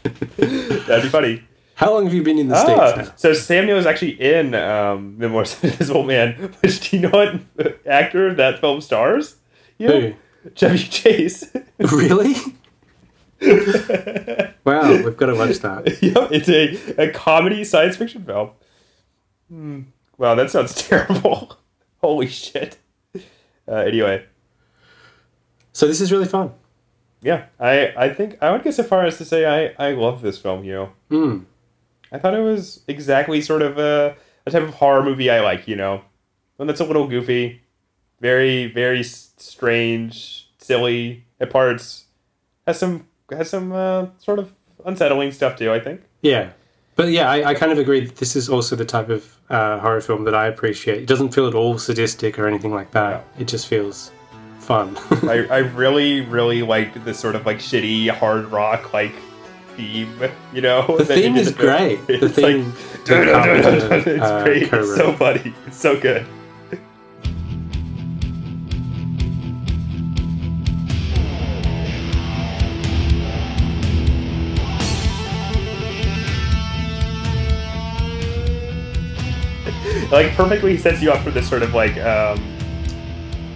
That'd be funny. How long have you been in the states?" Ah, Now? so Sam Neill is actually in um, Memoirs of an Invisible Man. Which do you know what actor that film stars? You know? Chevy Chase. really? wow, we've got to watch that. yep, it's a, a comedy science fiction film. Hmm. Wow, that sounds terrible. Holy shit. Uh, anyway, So this is really fun. yeah, I, I think I would go so far as to say I, I love this film, you know. Hmm. I thought it was exactly sort of a, a type of horror movie I like, you know. One that's a little goofy, very, very strange, silly at parts. Has some has some uh, sort of unsettling stuff too, I think. Yeah. But yeah, I, I kind of agree that this is also the type of uh, horror film that I appreciate. It doesn't feel at all sadistic or anything like that. It just feels fun. I, I really, really liked this sort of like shitty hard rock like theme, you know? The theme is great. The theme like, it's uh, great. It's so funny. It's so good. Like perfectly sets you up for this sort of like um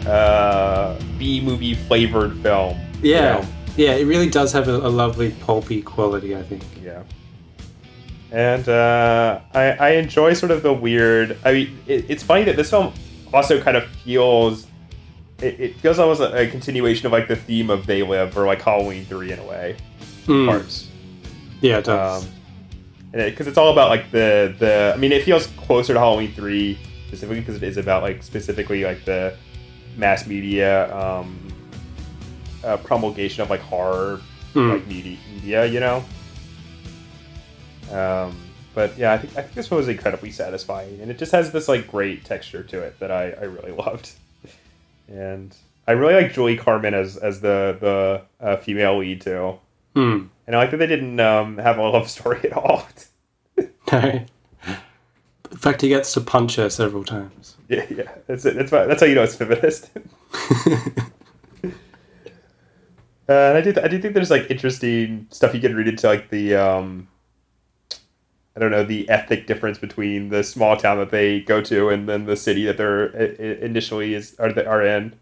uh B movie flavored film. you yeah. know? Yeah, it really does have a, a lovely pulpy quality, I think. Yeah. And uh, I, I enjoy sort of the weird. I mean, it, it's funny that this film also kind of feels. It, it feels almost a, a continuation of like the theme of They Live or like Halloween 3 in a way. Mm. Parts. Yeah, it does. Um, because it's all about like the the. I mean, it feels closer to Halloween three specifically because it is about like specifically like the mass media um, uh, promulgation of like horror Hmm. like media, media, you know. Um, but yeah, I think I think this one was incredibly satisfying, and it just has this like great texture to it that I, I really loved, and I really like Julie Carmen as as the the uh, female lead too. Hmm. And I like that they didn't um, have a love story at all. No. In fact, he gets to punch her several times. yeah, yeah. That's it. That's why, that's how you know it's feminist. uh, and I do th- I do think there's like interesting stuff you can read into like the um, I don't know the ethnic difference between the small town that they go to and then the city that they're initially is are the, are in.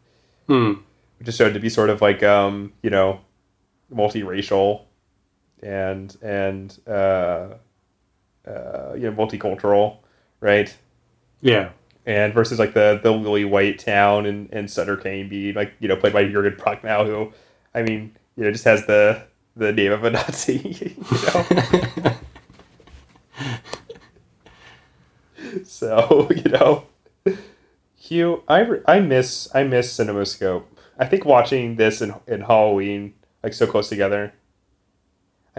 Hmm. which is shown to be sort of like um, you know multiracial and and uh, uh, you know multicultural, right? Yeah. And versus like the the lily white town and and Sutter Kane being like you know played by Jurgen Prochnow, who I mean you know just has the the name of a Nazi, you know. so you know, Hugh, I, re- I miss I miss CinemaScope. I think watching this in in Halloween like so close together.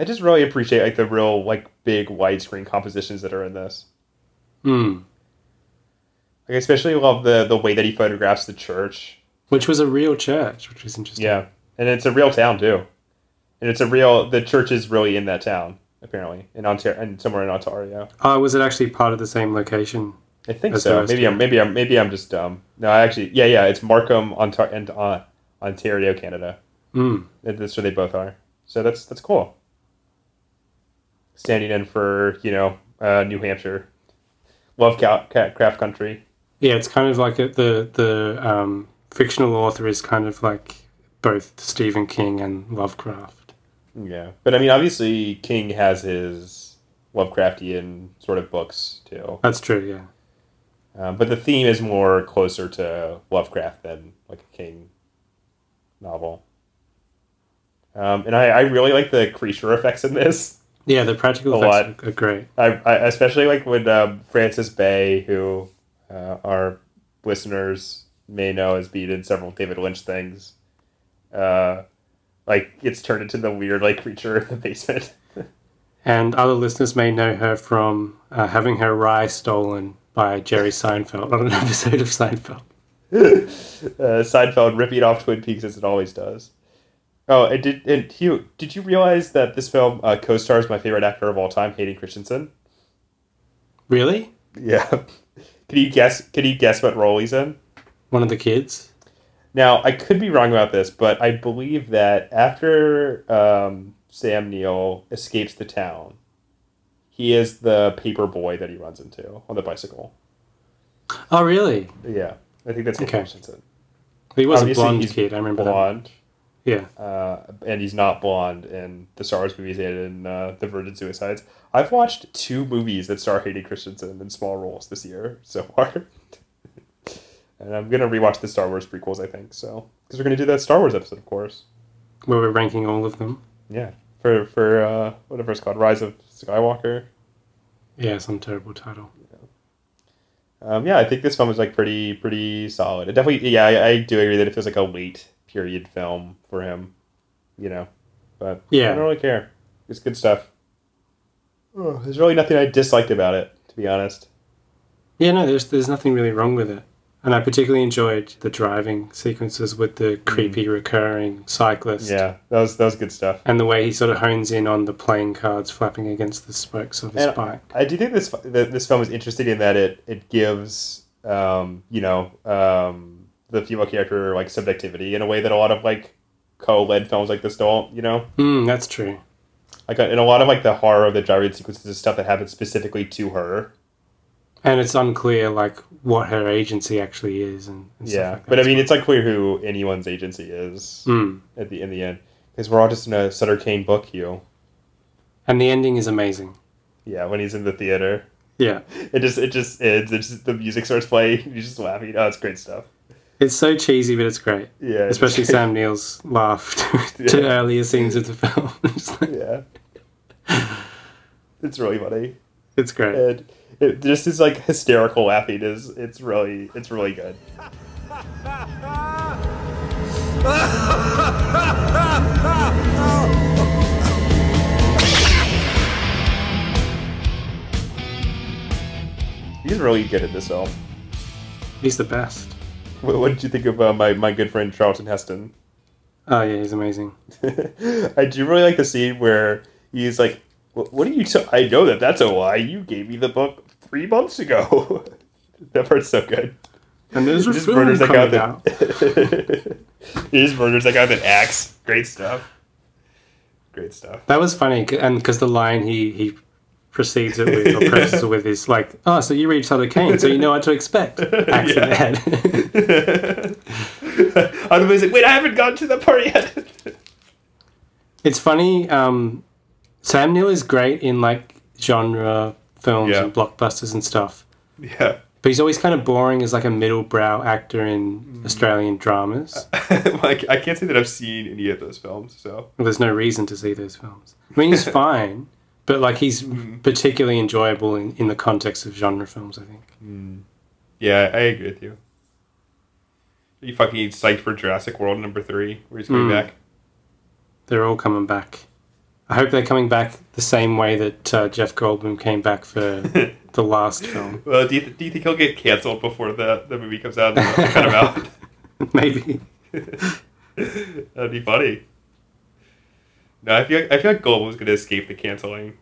I just really appreciate like the real like big widescreen compositions that are in this. Hmm. Like, I especially love the the way that he photographs the church. Which was a real church, which was interesting. Yeah, and it's a real town too, and it's a real. The church is really in that town apparently in Ontario and somewhere in Ontario. Uh, was it actually part of the same location? I think so. Maybe I'm maybe I'm maybe I'm just dumb. No, I actually yeah yeah it's Markham Ontario and uh, Ontario Canada. Mm. That's where they both are. So that's that's cool. Standing in for you know uh, New Hampshire, Lovecraft country. Yeah, it's kind of like a, the the um, fictional author is kind of like both Stephen King and Lovecraft. Yeah, but I mean, obviously, King has his Lovecraftian sort of books too. That's true. Yeah. Um, but the theme is more closer to Lovecraft than like a King novel. Um, and I, I really like the creature effects in this. Yeah, the practical A effects lot. are great. I, I especially like when um, Frances Bay, who uh, our listeners may know has been in several David Lynch things, uh, like gets turned into the weird like creature in the basement. And other listeners may know her from uh, having her rye stolen by Jerry Seinfeld on an episode of Seinfeld. uh, Seinfeld ripping off Twin Peaks as it always does. Oh, and did and Hugh, did you realize that this film uh, co-stars my favorite actor of all time, Hayden Christensen? Really? Yeah. Can you guess? Can you guess what role he's in? One of the kids? Now, I could be wrong about this, but I believe that after um, Sam Neill escapes the town, he is the paper boy that he runs into on the bicycle. Oh, really? Yeah, I think that's Hayden Okay. Christensen. He was Obviously, a blonde kid. I remember blonde. that. Yeah. uh, and he's not blonde in the Star Wars movies and in uh, the Virgin Suicides. I've watched two movies that star Hayden Christensen in small roles this year so far, and I'm gonna rewatch the Star Wars prequels. I think so because we're gonna do that Star Wars episode, of course. Where we're ranking all of them. Yeah, for for uh, whatever it's called, Rise of Skywalker. Yeah, some terrible title. Um, yeah, I think this film is like pretty pretty solid. It definitely, yeah, I, I do agree that it feels like a late period film for him, you know. But Yeah. I don't really care. It's good stuff. Oh, there's really nothing I disliked about it, to be honest. Yeah, no, there's there's nothing really wrong with it. And I particularly enjoyed the driving sequences with the creepy recurring cyclist. Mm. Yeah, that was that was good stuff. And the way he sort of hones in on the playing cards flapping against the spokes of his And bike. I do think this this film is interesting in that it it gives um, you know um, the female character like subjectivity in a way that a lot of like co-led films like this don't. You know, Mm, that's true. like in a lot of like the horror of the driving sequences is stuff that happens specifically to her. And it's unclear like what her agency actually is and, and yeah, like but I mean, it's unclear who anyone's agency is Mm. at the in the end because we're all just in a Sutter Kane book, Hugh. And the ending is amazing. Yeah, when he's in the theater. Yeah. It just it just ends. It just the music starts playing. You're just laughing. Oh, it's great stuff. It's so cheesy, but it's great. Yeah, Especially. Sam Neill's laugh to Yeah. earlier scenes of the film. It's like- yeah, it's really funny. It's great. And it just is like hysterical laughing is it's really it's really good. He's really good at this film. He's the best. What, what did you think of uh, my my good friend Charlton Heston? Oh yeah, he's amazing. I do really like the scene where he's like, "What what are you? T- I know that that's a lie. You gave me the book three months ago." that part's so good. And there's just murders that guy coming that. just murders that guy with an axe. Great stuff. Great stuff. That was funny, and because the line he he precedes it with or prefaces it with is like, "Oh, so you read Sutter Kane, so you know what to expect." Axe in the head. I'm always like, wait, I haven't gone to that part yet. It's funny. Um, Sam Neill is great in like genre films Yeah. and blockbusters and stuff, yeah. but he's always kind of boring as like a middle brow actor in Australian dramas. like I can't say that I've seen any of those films. So Well, there's no reason to see those films. I mean, he's fine, but like he's particularly enjoyable in, in the context of genre films. I think. yeah, I agree with you. Are you fucking psyched for Jurassic World number three, where he's coming Mm. back? They're all coming back. I hope they're coming back the same way that uh, Jeff Goldblum came back for the last film. Well, do you, th- do you think he'll get canceled before the, the movie comes out? And cut him out. Maybe. That'd be funny. No, I feel I feel like Goldblum's gonna escape the canceling.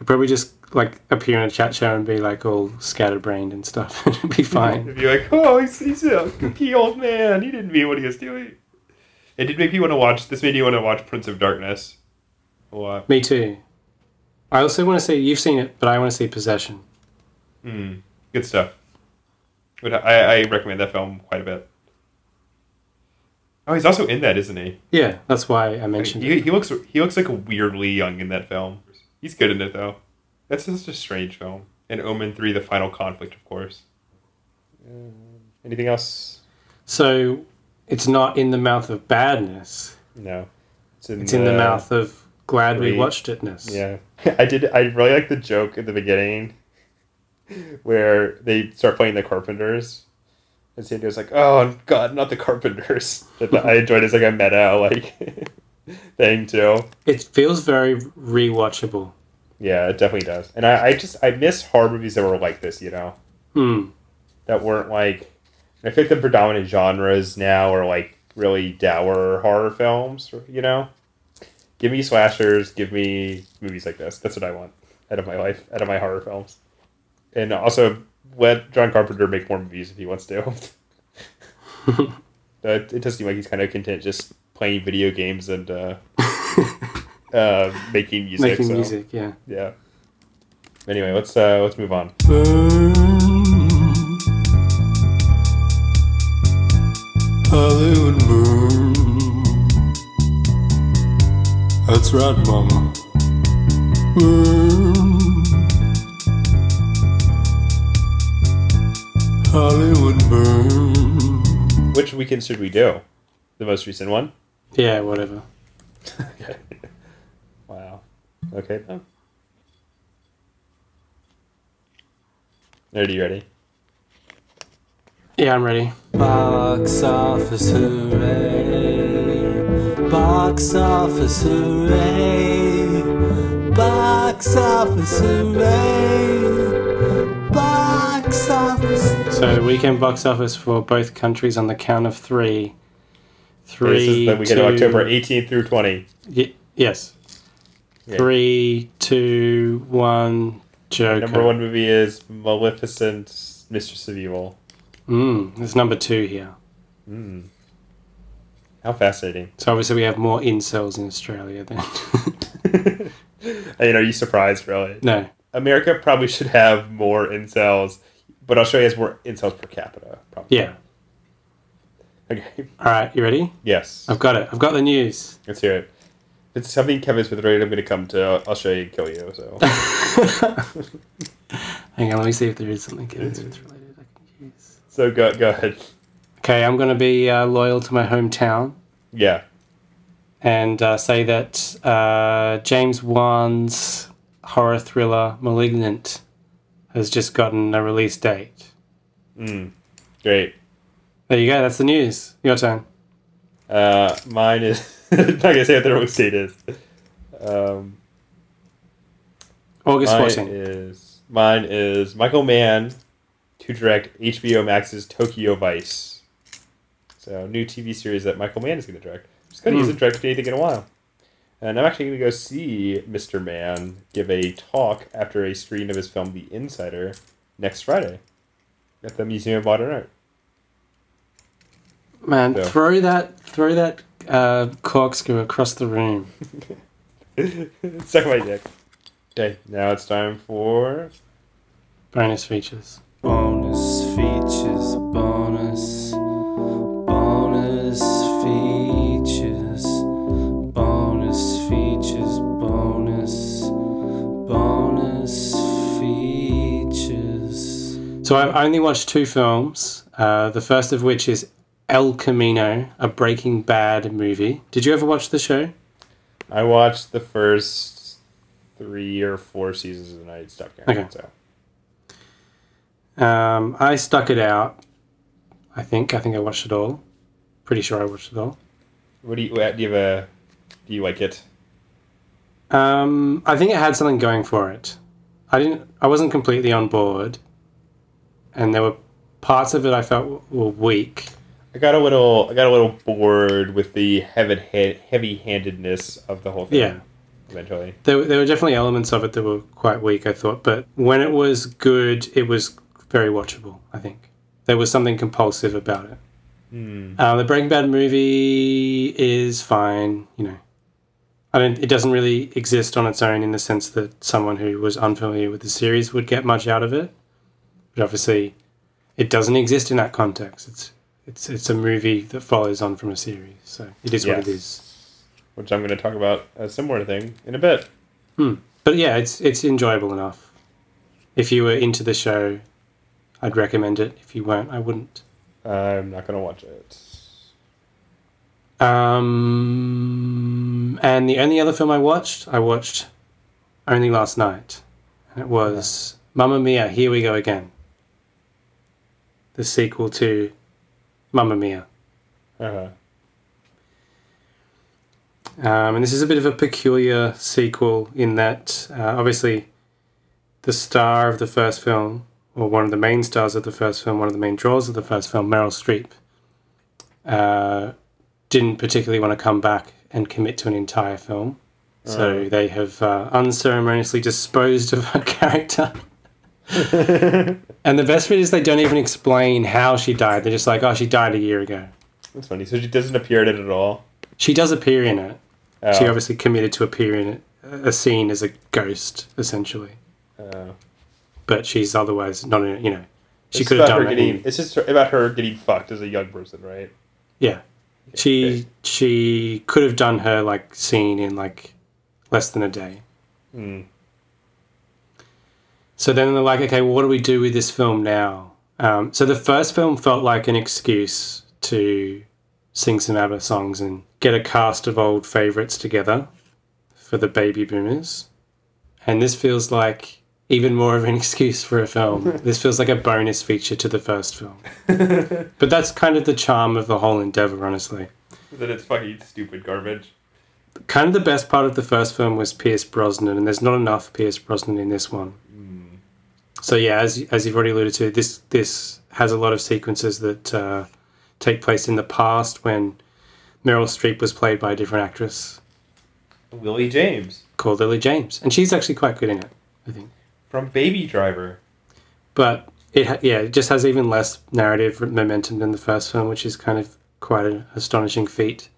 He'd probably just like appear in a chat show and be like all scatterbrained and stuff. It'd be fine. If you're like, oh, he's, he's a kooky old man. He didn't mean what he was doing. It did make me want to watch. This made me want to watch Prince of Darkness. A lot. Me too. I also want to see. You've seen it, but I want to see Possession. Mm, good stuff. Would I, I recommend that film quite a bit. Oh, he's also in that, isn't he? Yeah, that's why I mentioned He, he looks he looks like a weirdly young in that film. He's good in it though. That's such a strange film. And Omen Three: The Final Conflict, of course. Um, anything else? So it's not in the mouth of badness. No. It's in the mouth of glad we three. watched itness. Yeah, I did. I really like the joke at the beginning where they start playing the Carpenters, and San Diego's like, "Oh God, not the Carpenters." That I enjoyed it as like a meta like thing too. It feels very rewatchable. Yeah, it definitely does. And I, I just I miss horror movies that were like this. You know, Hmm. that weren't like. I think the predominant genres now are like really dour horror films. You know, give me slashers, give me movies like this. That's what I want out of my life, out of my horror films. And also let John Carpenter make more movies if he wants to. Uh, it does seem like he's kind of content just playing video games and uh, uh, making music. Making so, music, yeah. Yeah. Anyway, let's uh, let's move on. Hollywood burn. That's right, mama. Burn. Hollywood burn. Which weekend should we do? The most recent one. Yeah, whatever. Okay. Wow. Okay then. Are you ready? Yeah, I'm ready. Box office hooray. Box office hooray. Box office hooray. Box office. So, weekend box office for both countries on the count of three. Three. this is the weekend of two- October 18th through 20. Ye- yes. Yeah. Three, two, one. Joker. Number one movie is Maleficent, Mistress of Evil. Mm, there's number two here. Mm. How fascinating. So obviously we have more incels in Australia than you know, are you surprised, really? No. America probably should have more incels, but Australia has more incels per capita. Probably. yeah. Okay. All right, you ready? Yes. I've got it. I've got the news. Let's hear it. If it's something Kevin Smith related, I'm going to come to Australia and kill you. So. Hang on, let me see if there is something Kevin Smith related I can use. So go go ahead. Okay, I'm going to be uh, loyal to my hometown Yeah. and uh, say that uh, James Wan's horror thriller *Malignant* has just gotten a release date. Mm. Great. There you go. That's the news. Your turn. Uh, mine is. I'm not gonna say what the release date is. Um, August mine 14th. is mine is Michael Mann to direct HBO Max's Tokyo Vice. So new TV series that Michael Mann is going to direct. Just going to Hmm. use it direct anything in a while. And I'm actually going to go see Mr. Mann give a talk after a screen of his film The Insider next Friday at the Museum of Modern Art. Man, So- throw that throw that uh, corkscrew across the room. Suck my dick. Okay, now it's time for Bonus features. Bonus features. Bonus. Bonus features. Bonus features. Bonus. Bonus features. So I've only watched two films. Uh, the first of which is El Camino, a Breaking Bad movie. Did you ever watch the show? I watched the first three or four seasons and I stopped caring. Okay. So Um, I stuck it out. I think. I think I watched it all. Pretty sure I watched it all. what do you do? You have a do you like it? Um, I think it had something going for it. I didn't. I wasn't completely on board, and there were parts of it I felt were weak. I got a little I got a little bored with the heavy handedness of the whole thing. Yeah. Eventually. There, there were definitely elements of it that were quite weak. I thought, but when it was good, it was very watchable. I think there was something compulsive about it. Hmm. Uh, the Breaking Bad movie is fine. You know, I don't. It doesn't really exist on its own in the sense that someone who was unfamiliar with the series would get much out of it. But obviously, it doesn't exist in that context. It's it's it's a movie that follows on from a series, so it is what it is. Which I'm going to talk about a similar thing in a bit. Hmm. But yeah, it's it's enjoyable enough. If you were into the show, I'd recommend it. If you weren't, I wouldn't. I'm not going to watch it. Um, and the only other film I watched, I watched only last night. And it was Mamma Mia, Here We Go Again. The sequel to Mamma Mia. Uh-huh. Um, and this is a bit of a peculiar sequel in that, uh, obviously, the star of the first film, or one of the main stars of the first film, one of the main draws of the first film, Meryl Streep, uh, didn't particularly want to come back and commit to an entire film. So Oh. they have uh, unceremoniously disposed of her character. and the best bit is they don't even explain how she died. They're just like, oh, she died a year ago. That's funny. So she doesn't appear in it at all. She does appear in it. She Oh. obviously committed to appear in it, a scene as a ghost, essentially. Oh. But she's otherwise not in it, you know. She could have done her it. getting. in- It's just about her getting fucked as a young person, right? yeah. She she could have done her like scene in like less than a day. Hmm. So then they're like, okay, well, what do we do with this film now? Um, so the first film felt like an excuse to sing some ABBA songs and get a cast of old favorites together for the baby boomers. And this feels like even more of an excuse for a film. this feels like a bonus feature to the first film. but that's kind of the charm of the whole endeavor, honestly. That it's fucking stupid garbage. Kind of the best part of the first film was Pierce Brosnan, and there's not enough Pierce Brosnan in this one. So yeah, as as you've already alluded to, this this has a lot of sequences that uh, take place in the past when Meryl Streep was played by a different actress Lily James called Lily James, and she's actually quite good in it, I think. from Baby Driver. But it ha- yeah, it just has even less narrative momentum than the first film, which is kind of quite an astonishing feat.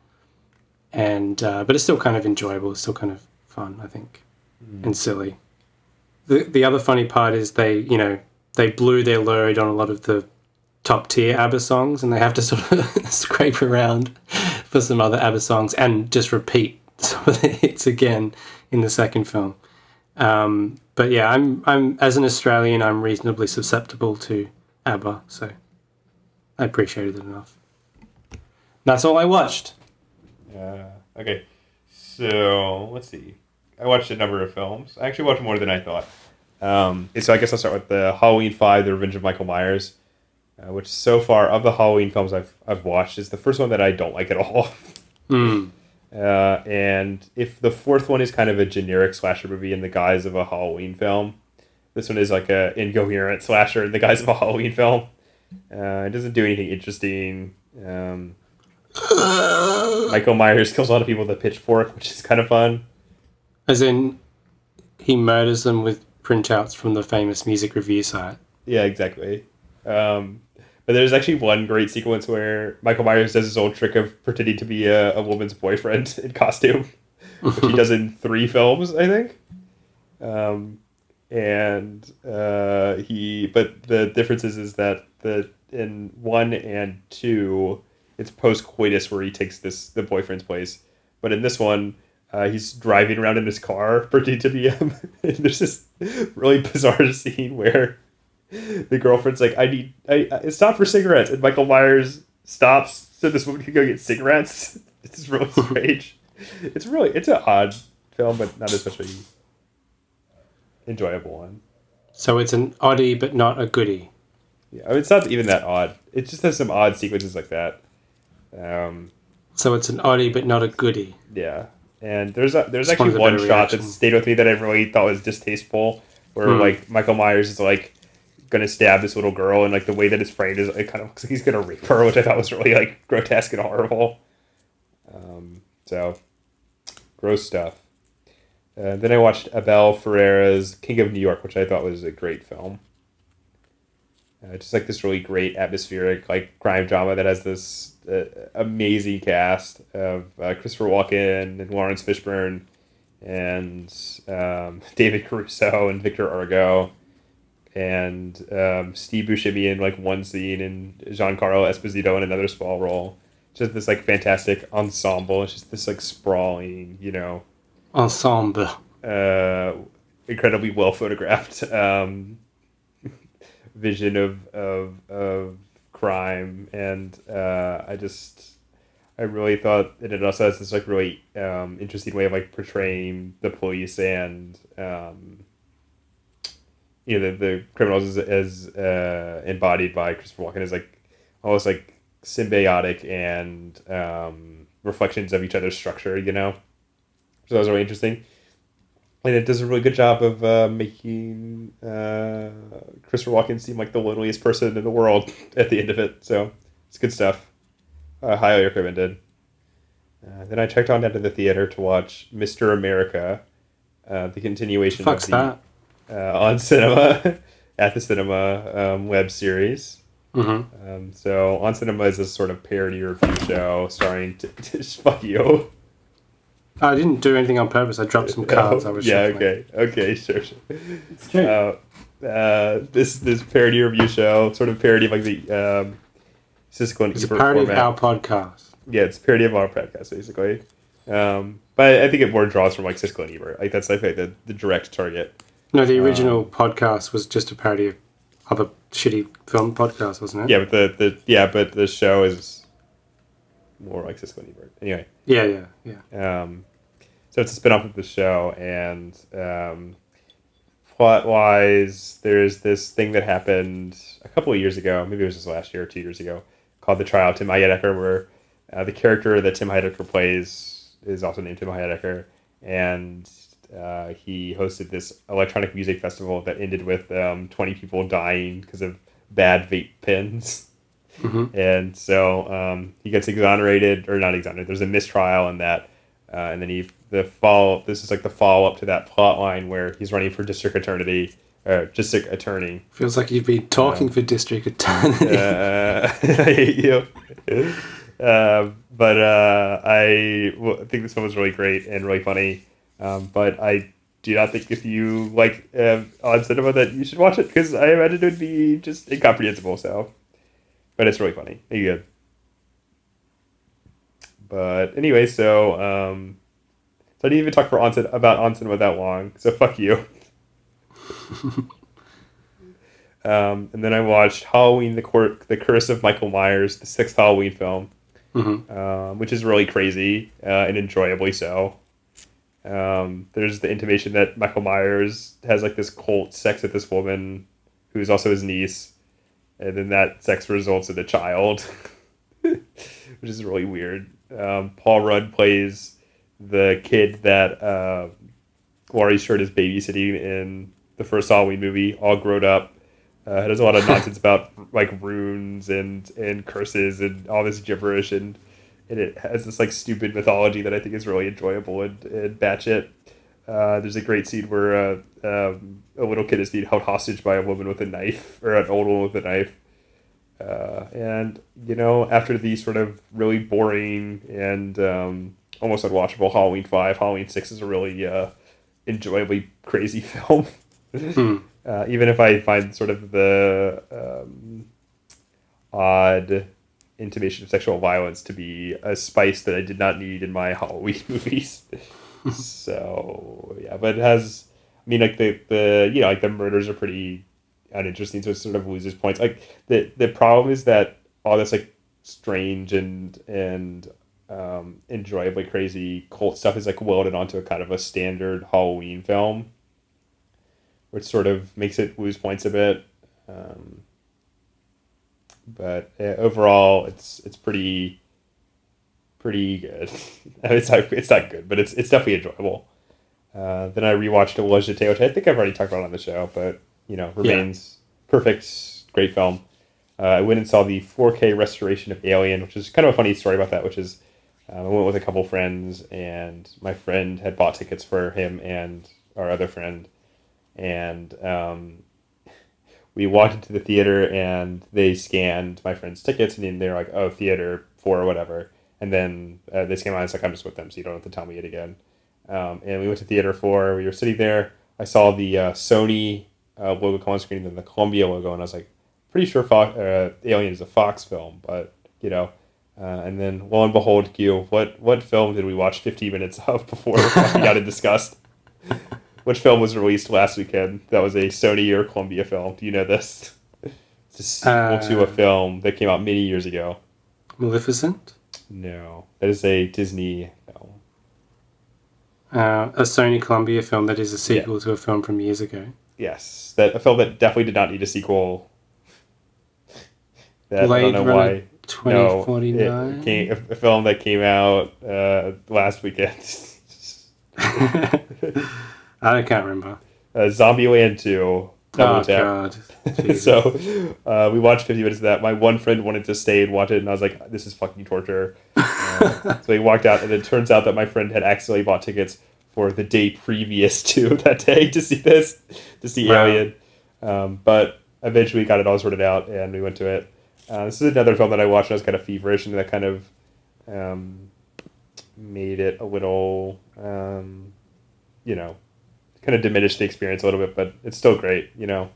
And uh, but it's still kind of enjoyable. It's still kind of fun, I think, and silly. The the other funny part is they you know they blew their load on a lot of the top tier ABBA songs, and they have to sort of scrape around for some other ABBA songs and just repeat some of the hits again in the second film. Um, but yeah, I'm I'm as an Australian, I'm reasonably susceptible to ABBA, so I appreciated it enough. That's all I watched. Uh, okay, so let's see. I watched a number of films. I actually watched more than I thought. Um, so I guess I'll start with the Halloween Five: The Revenge of Michael Myers, uh, which so far of the Halloween films I've I've watched is the first one that I don't like at all. Mm. Uh, and if the fourth one is kind of a generic slasher movie in the guise of a Halloween film, this one is like a incoherent slasher in the guise of a Halloween film. Uh, it doesn't do anything interesting. Um, Michael Myers kills a lot of people with a pitchfork, which is kind of fun. As in, he murders them with printouts from the famous music review site. Yeah, exactly. Um, but there's actually one great sequence where Michael Myers does his old trick of pretending to be a, a woman's boyfriend in costume, which he does in three films, I think. Um, and uh, he, but the difference is, is that the in one and two, it's post coitus where he takes this the boyfriend's place, but in this one. Uh, he's driving around in his car, be him. and there's this really bizarre scene where the girlfriend's like, "I need, I, I stop for cigarettes," and Michael Myers stops so this woman can go get cigarettes. It's really strange. It's really, it's an odd film, but not especially enjoyable one. So it's an oddie, but not a goodie. Yeah, I mean, it's not even that odd. It just has some odd sequences like that. Um, So it's an oddie, but not a goodie. yeah, and there's a, there's It's actually one shot that stayed with me that I really thought was distasteful, where Hmm. like Michael Myers is like gonna stab this little girl, and like the way that it's framed is it kind of looks like he's gonna rape her, which I thought was really like grotesque and horrible. Um, so gross stuff. Uh, then I watched Abel Ferrara's King of New York, which I thought was a great film. Uh, just like this really great atmospheric like crime drama that has this amazing cast of uh, Christopher Walken and Laurence Fishburne and um, David Caruso and Victor Argo and um, Steve Buscemi in like one scene and Giancarlo Esposito in another small role. Just this like fantastic ensemble. It's just this like sprawling, you know, Ensemble. uh, incredibly well photographed um, vision of, of of crime, and uh, I just I really thought that it also has this like really um, interesting way of like portraying the police and um, you know the, the criminals as, as uh, embodied by Christopher Walken is like almost like symbiotic and um, reflections of each other's structure. You know, so that was really interesting. And it does a really good job of uh, making uh, Christopher Walken seem like the loneliest person in the world at the end of it. So it's good stuff. Uh, highly recommended. Uh, then I checked on down to the theater to watch Mr. America, uh, the continuation Fuck's of the uh, on cinema at the cinema um, web series. Mhm. Um, so on cinema is this sort of parody review show starring t- t- fuck you. I didn't do anything on purpose. I dropped some cards. I was yeah, shuffling. okay, okay, sure, sure. true. Uh, uh, this this parody review show, sort of parody of like the um, Siskel and It's a Ebert parody of format. our podcast. Yeah, it's a parody of our podcast basically. Um, but I think it more draws from like Siskel and Ebert. Like that's I think the the direct target. No, the Um, original podcast was just a parody of other shitty film podcasts, wasn't it? Yeah, but the, the yeah, but the show is more like Siskel and Ebert. Anyway. Yeah, yeah, yeah. Um, so it's a spin-off of the show, and um, plot-wise, there's this thing that happened a couple of years ago. Maybe it was just last year or two years ago, called the trial of Tim Heidecker, where uh, the character that Tim Heidecker plays is also named Tim Heidecker, and uh, he hosted this electronic music festival that ended with um, 20 people dying because of bad vape pens. Mhm. And so um, he gets exonerated, or not exonerated. There's a mistrial in that, uh, and then he the follow. This is like the follow up to that plot line where he's running for district attorney, uh, district attorney. Feels like you've been talking for district attorney. Uh, I hate you. Uh, but uh, I w- think this one was really great and really funny. Um, but I do not think if you like uh, on cinema that you should watch it because I imagine it would be just incomprehensible. So, but it's really funny. Pretty good. But anyway, so um, so I didn't even talk for on about on cinema that long. So fuck you. Um, and then I watched Halloween: The Cor- The Curse of Michael Myers, the sixth Halloween film, Mhm. um, which is really crazy uh, and enjoyably so. Um, there's the intimation that Michael Myers has like this cult sex with this woman, who's also his niece, and then that sex results in a child, which is really weird. Um, Paul Rudd plays the kid that uh, Laurie Strode is babysitting in the first Halloween movie, all grown up. Uh, there's a lot of nonsense about like runes and and curses and all this gibberish, and and it has this like stupid mythology that I think is really enjoyable and, and batshit. Uh, there's a great scene where uh, um, a little kid is being held hostage by a woman with a knife, or an old woman with a knife. Uh, and you know, after the sort of really boring and um, almost unwatchable Halloween Five, Halloween Six is a really uh, enjoyably crazy film. Hmm. uh, even if I find sort of the um, odd intimation of sexual violence to be a spice that I did not need in my Halloween movies. so yeah, but it has. I mean, like the the you know like the murders are pretty uninteresting, so it sort of loses points. Like the the problem is that all this like strange and and um, enjoyably crazy cult stuff is like welded onto a kind of a standard Halloween film, which sort of makes it lose points a bit. Um, but uh, overall, it's it's pretty pretty good. It's not it's not good, but it's it's definitely enjoyable. Uh, then I rewatched A Was Jeté, which I think I've already talked about on the show, but you know remains perfect, great film. Uh, I went and saw the 4K restoration of Alien, which is kind of a funny story about that. Which is, uh, I went with a couple friends, and my friend had bought tickets for him and our other friend, and um, we walked into the theater, and they scanned my friend's tickets, and then they were like, "Oh, theater four or whatever," and then uh, they came on. It's like I'm just with them, so you don't have to tell me it again. Um, and we went to theater four. We were sitting there. I saw the uh, Sony uh, logo come on screen, and then the Columbia logo, and I was like, pretty sure Fox, uh, Alien is a Fox film, but you know. Uh, and then, lo and behold, Hugh, what what film did we watch 15 minutes of before we got it discussed? Which film was released last weekend? That was a Sony or Columbia film. Do you know this? It's a sequel to a Uh, film that came out many years ago. Maleficent? No, that is a Disney film. Uh, a Sony Columbia film that is a sequel to a film from years ago. Yes, that a film that definitely did not need a sequel. That, I don't know Runner why. 2049? No, came, a, film that came out uh, last weekend. I can't remember. uh, Zombieland 2. Double Oh, Tap. God. so uh, we watched 50 minutes of that. My one friend wanted to stay and watch it, and I was like, this is fucking torture. Uh, so he walked out, and it turns out that my friend had accidentally bought tickets for the day previous to that day to see this, to see Wow. Alien. Um, but eventually got it all sorted out, and we went to it. Uh, this is another film that I watched I was kind of feverish, and that kind of um, made it a little, um, you know, kind of diminished the experience a little bit, but it's still great. You know,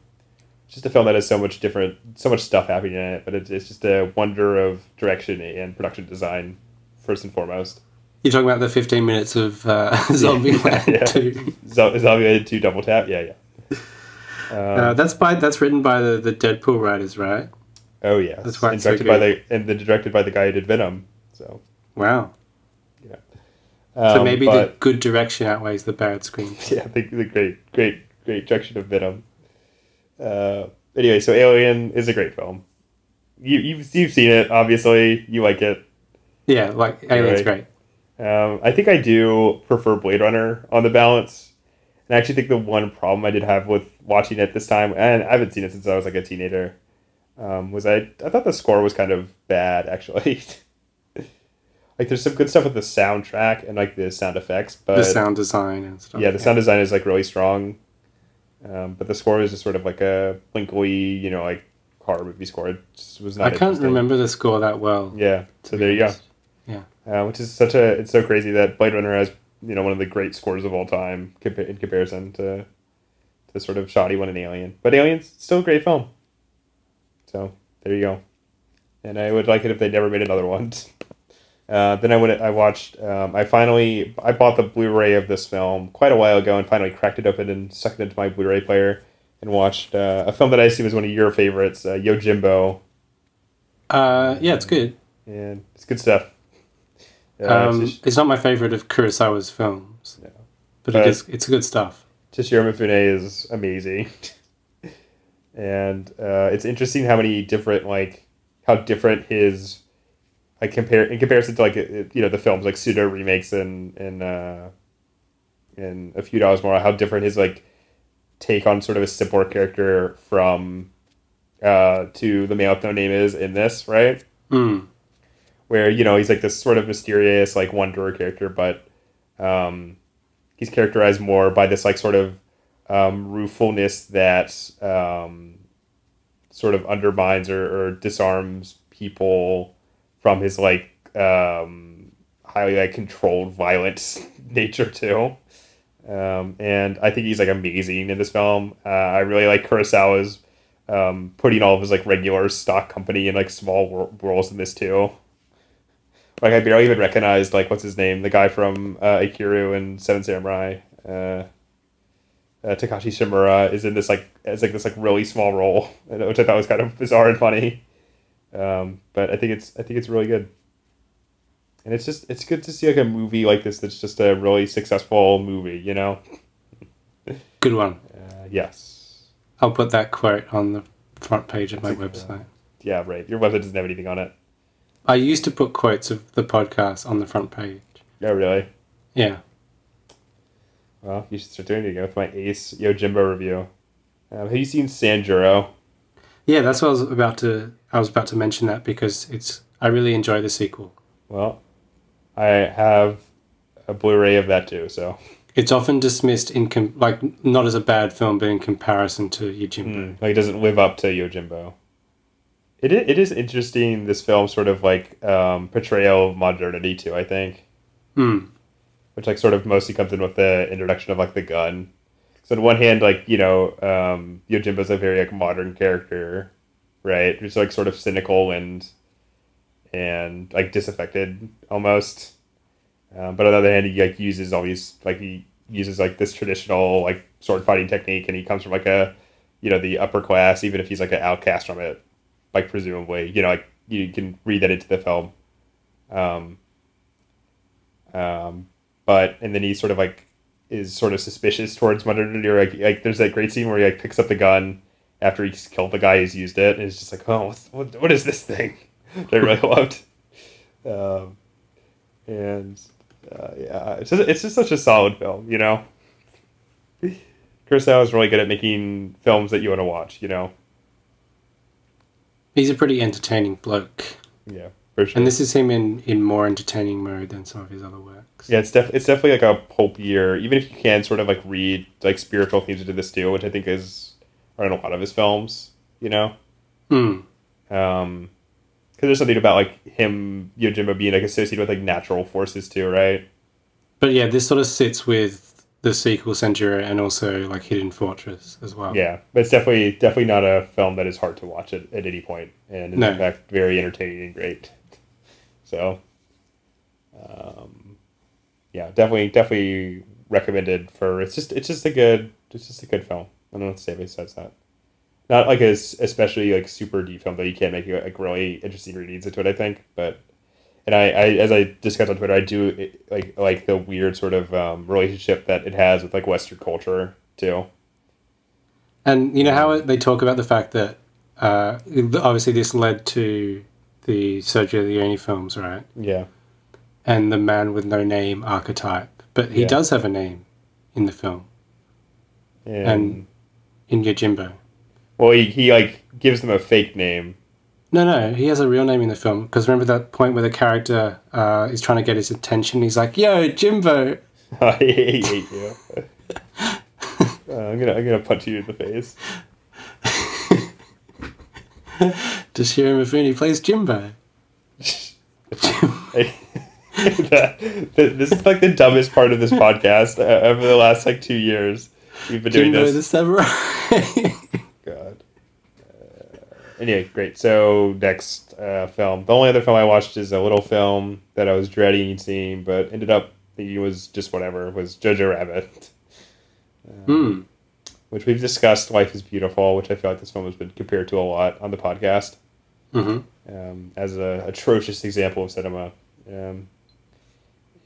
it's just a film that has so much different, so much stuff happening in it, but it's, it's just a wonder of direction and production design first and foremost. You're talking about the 15 minutes of uh, Zombieland yeah. 2. Zo- Zombieland Two Double Tap, yeah, yeah. Um, Uh, that's by that's written by the, the Deadpool writers, right? Oh yeah, that's why and it's so directed by the and then directed by the guy who did Venom. So Wow. yeah, so Um, maybe the good direction outweighs the bad screen. yeah, the, the great, great, great direction of Venom. Uh, anyway, so Alien is a great film. You you've you've seen it, obviously. You like it. Yeah, like Alien's Right. great. Um, I think I do prefer Blade Runner on the balance. And I actually think the one problem I did have with watching it this time, and I haven't seen it since I was like a teenager, um, was I I thought the score was kind of bad actually. like there's some good stuff with the soundtrack and like the sound effects, but the sound design and stuff. yeah, the sound design is like really strong. Um, but the score is just sort of like a blinkly, you know, like horror movie score. It just was not. I can't remember the score that well. Yeah, so there you go. Yeah. Uh, which is such a it's so crazy that Blade Runner has you know one of the great scores of all time in comparison to to sort of shoddy one in Alien. But Alien's still a great film. So there you go. And I would like it if they never made another one. Uh, then I went. I watched. Um, I finally. I bought the Blu-ray of this film quite a while ago, and finally cracked it open and sucked it into my Blu-ray player, and watched uh, a film that I assume was one of your favorites, uh, Yojimbo, Uh, yeah, it's good. and it's good stuff. Uh, um, it's just- it's not my favorite of Kurosawa's films, but it But- is, it's good stuff. Toshiro Mifune is amazing, and uh, it's interesting how many different like how different his like compare in comparison to like you know the films like pseudo remakes and and uh, and a few dollars more how different his like take on sort of a support character from uh, to the male with no name is in this right Mm. where you know he's like this sort of mysterious like wanderer character but um, he's characterized more by this like sort of um, ruefulness that um, sort of undermines or, or disarms people from his like um, highly like controlled violent nature too. Um, and I think he's like amazing in this film. Uh, I really like Kurosawa's um, putting all of his like regular stock company in like small roles in this too. Like I barely even recognized like what's his name, the guy from uh, Ikiru and Seven Samurai. Uh, uh, Takashi Shimura is in this like as like this like really small role, which I thought was kind of bizarre and funny. Um, but I think it's I think it's really good, and it's just it's good to see like a movie like this that's just a really successful movie. You know? Good one. Uh, yes. I'll put that quote on the front page of my website. Yeah. Right. Your website doesn't have anything on it. I used to put quotes of the podcast on the front page. Oh really? Yeah. Well, you should start doing it again with my Ace Yojimbo review. Um, have you seen Sanjuro? Yeah, that's what I was about to. I was about to mention that because it's. I really enjoy the sequel. Well, I have a Blu-ray of that too. So It's often dismissed in com- like not as a bad film, but in comparison to Yojimbo. like it doesn't live up to Yojimbo. It is, it is interesting. This film sort of like um, portrayal of modernity too. I think, Hmm. Which like sort of mostly comes in with the introduction of like the gun. So on one hand, like you know, um, Yojimbo's a very like modern character, right? Who's like sort of cynical and and like disaffected almost. Um, but on the other hand, he like uses all these like he uses like this traditional like sword fighting technique, and he comes from like a you know the upper class, even if he's like an outcast from it, like presumably, you know, like you can read that into the film. Um, um, but and then he sort of like is sort of suspicious towards Modernity. Or like like there's that great scene where he like picks up the gun after he's killed the guy who's used it, and it's just like, oh, what what is this thing? I really loved. Um, and uh, yeah, it's just, it's just such a solid film, you know. Kurosawa is really good at making films that you want to watch, you know. He's a pretty entertaining bloke. Yeah, for sure. And this is him in, in more entertaining mode than some of his other works. Yeah, it's def- it's definitely like a pulpier. Even if you can sort of like read like spiritual themes into this too, which I think is are in a lot of his films. You know, Hmm. um, because there's something about like him Yojimbo being like associated with like natural forces too, right? But yeah, this sort of sits with the sequel Sanjuro and also like Hidden Fortress as well. Yeah, but it's definitely definitely not a film that is hard to watch at, at any point, and is No. in fact very entertaining and great. So, um, yeah, definitely definitely recommended for. It's just it's just a good it's just a good film. I don't know what to say besides that. Not like a especially like super deep film that you can't make like really interesting readings into it. I think, but and I, I as I discussed on Twitter, I do like like the weird sort of um, relationship that it has with like Western culture too. And you know how they talk about the fact that uh, obviously this led to the Sergio Leone films, right? Yeah. And the man with no name archetype. But he Yeah. does have a name in the film. And, And in Yojimbo. well, he, he like gives them a fake name. No, no, he has a real name in the film. Because remember that point where the character uh, is trying to get his attention? He's like, yo, Jimbo. I hate you. Uh, I'm gonna I'm gonna punch you in the face. Toshiro Mifune plays Jimbo. This is like the dumbest part of this podcast uh, over the last like two years. We've been doing Jimbo this. the Samurai. God. Uh, anyway, great. So next uh, film. The only other film I watched is a little film that I was dreading seeing, but ended up thinking it was just whatever. Was Jojo Rabbit, Hmm. which we've discussed. Life is Beautiful, which I feel like this film has been compared to a lot on the podcast Mhm. um, as a atrocious example of cinema. Um,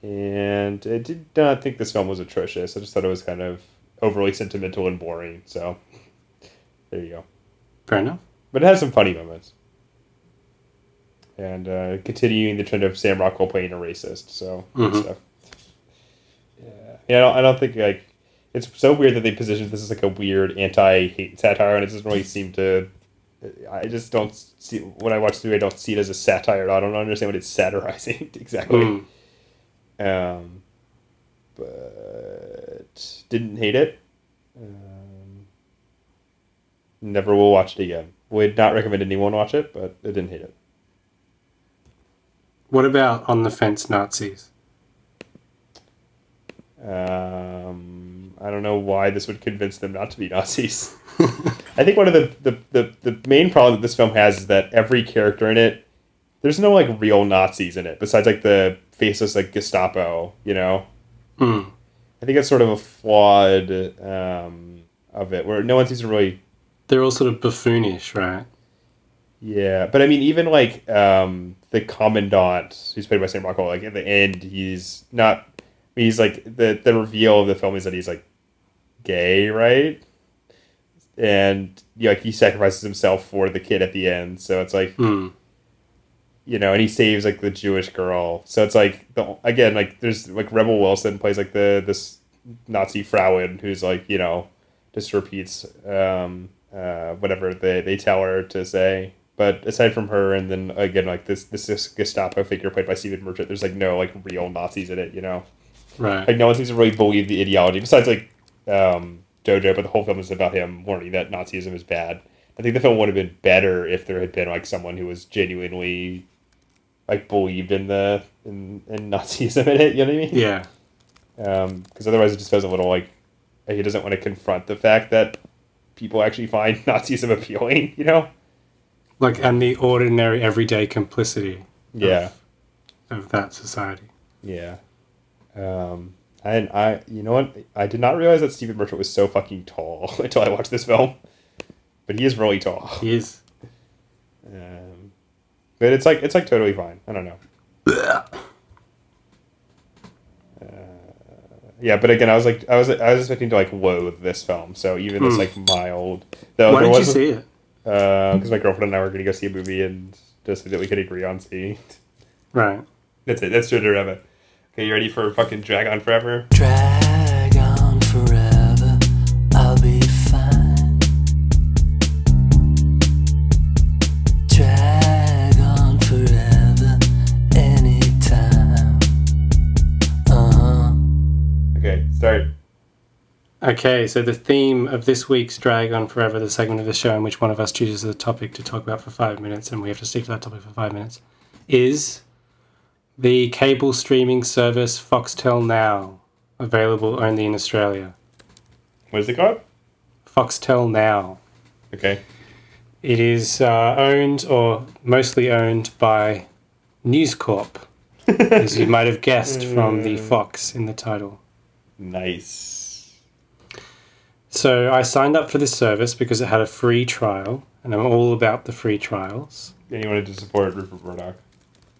and I did not think this film was atrocious. I just thought it was kind of overly sentimental and boring. So there you go. Fair enough. But it has some funny moments. And uh, continuing the trend of Sam Rockwell playing a racist. So Mhm. stuff. Yeah, yeah. I don't, I don't think like it's so weird that they positioned this as like a weird anti-hate satire, and it doesn't really seem to. I just don't see when I watch through. I don't see it as a satire. I don't understand what it's satirizing exactly. Mm. Um, but didn't hate it. Um, never will watch it again. Would not recommend anyone watch it, but I didn't hate it. What about on the fence Nazis? Um, I don't know why this would convince them not to be Nazis. I think one of the, the, the, the main problem that this film has is that every character in it, there's no like real Nazis in it besides like the faceless like Gestapo, you know. Hmm. I think it's sort of a flawed um, of it where no one seems to really They're all sort of buffoonish, right? Yeah, but I mean, even like um, the commandant, who's played by Sam Rockwell, like at the end, he's not. He's like the the reveal of the film is that he's like gay, right? And yeah, like he sacrifices himself for the kid at the end, so it's like Hmm. you know, and he saves like the Jewish girl. So it's like the again, like there's like Rebel Wilson plays like the this Nazi Frauen who's like you know just repeats um, uh, whatever they they tell her to say. But aside from her, and then again like this this, this Gestapo figure played by Stephen Merchant, there's like no like real Nazis in it, you know. Right. Like no one seems to really believe the ideology besides like um, Jojo, but the whole film is about him warning that Nazism is bad. I think the film would have been better if there had been like someone who was genuinely like believed in the in, in Nazism in it. You know what I mean? Yeah. Um because otherwise, it just feels a little like he doesn't want to confront the fact that people actually find Nazism appealing. You know? Like, and the ordinary, everyday complicity Yeah. of that society. Yeah. Um, and I, you know what? I did not realize that Stephen Merchant was so fucking tall until I watched this film. But he is really tall. He is. Um, but it's like it's like totally fine. I don't know. uh, yeah, but again, I was like, I was I was expecting to like loathe this film. So even mm. this hmm. like mild. Though Why did you see it? Because uh, my girlfriend and I were going to go see a movie and just that we could agree on seeing. Right. That's it. That's true of it. Okay, you ready for fucking Drag On Forever? Drag on forever, I'll be fine. Drag on forever, anytime. Uh huh. Okay, start. Okay, so the theme of this week's Drag On Forever, the segment of the show in which one of us chooses a topic to talk about for five minutes, and we have to stick to that topic for five minutes, is the cable streaming service Foxtel Now, available only in Australia. What is it called? Foxtel Now. Okay. It is uh, owned or mostly owned by News Corp, as you might have guessed from the Fox in the title. Nice. So I signed up for this service because it had a free trial, and I'm all about the free trials. And you wanted to support Rupert Murdoch.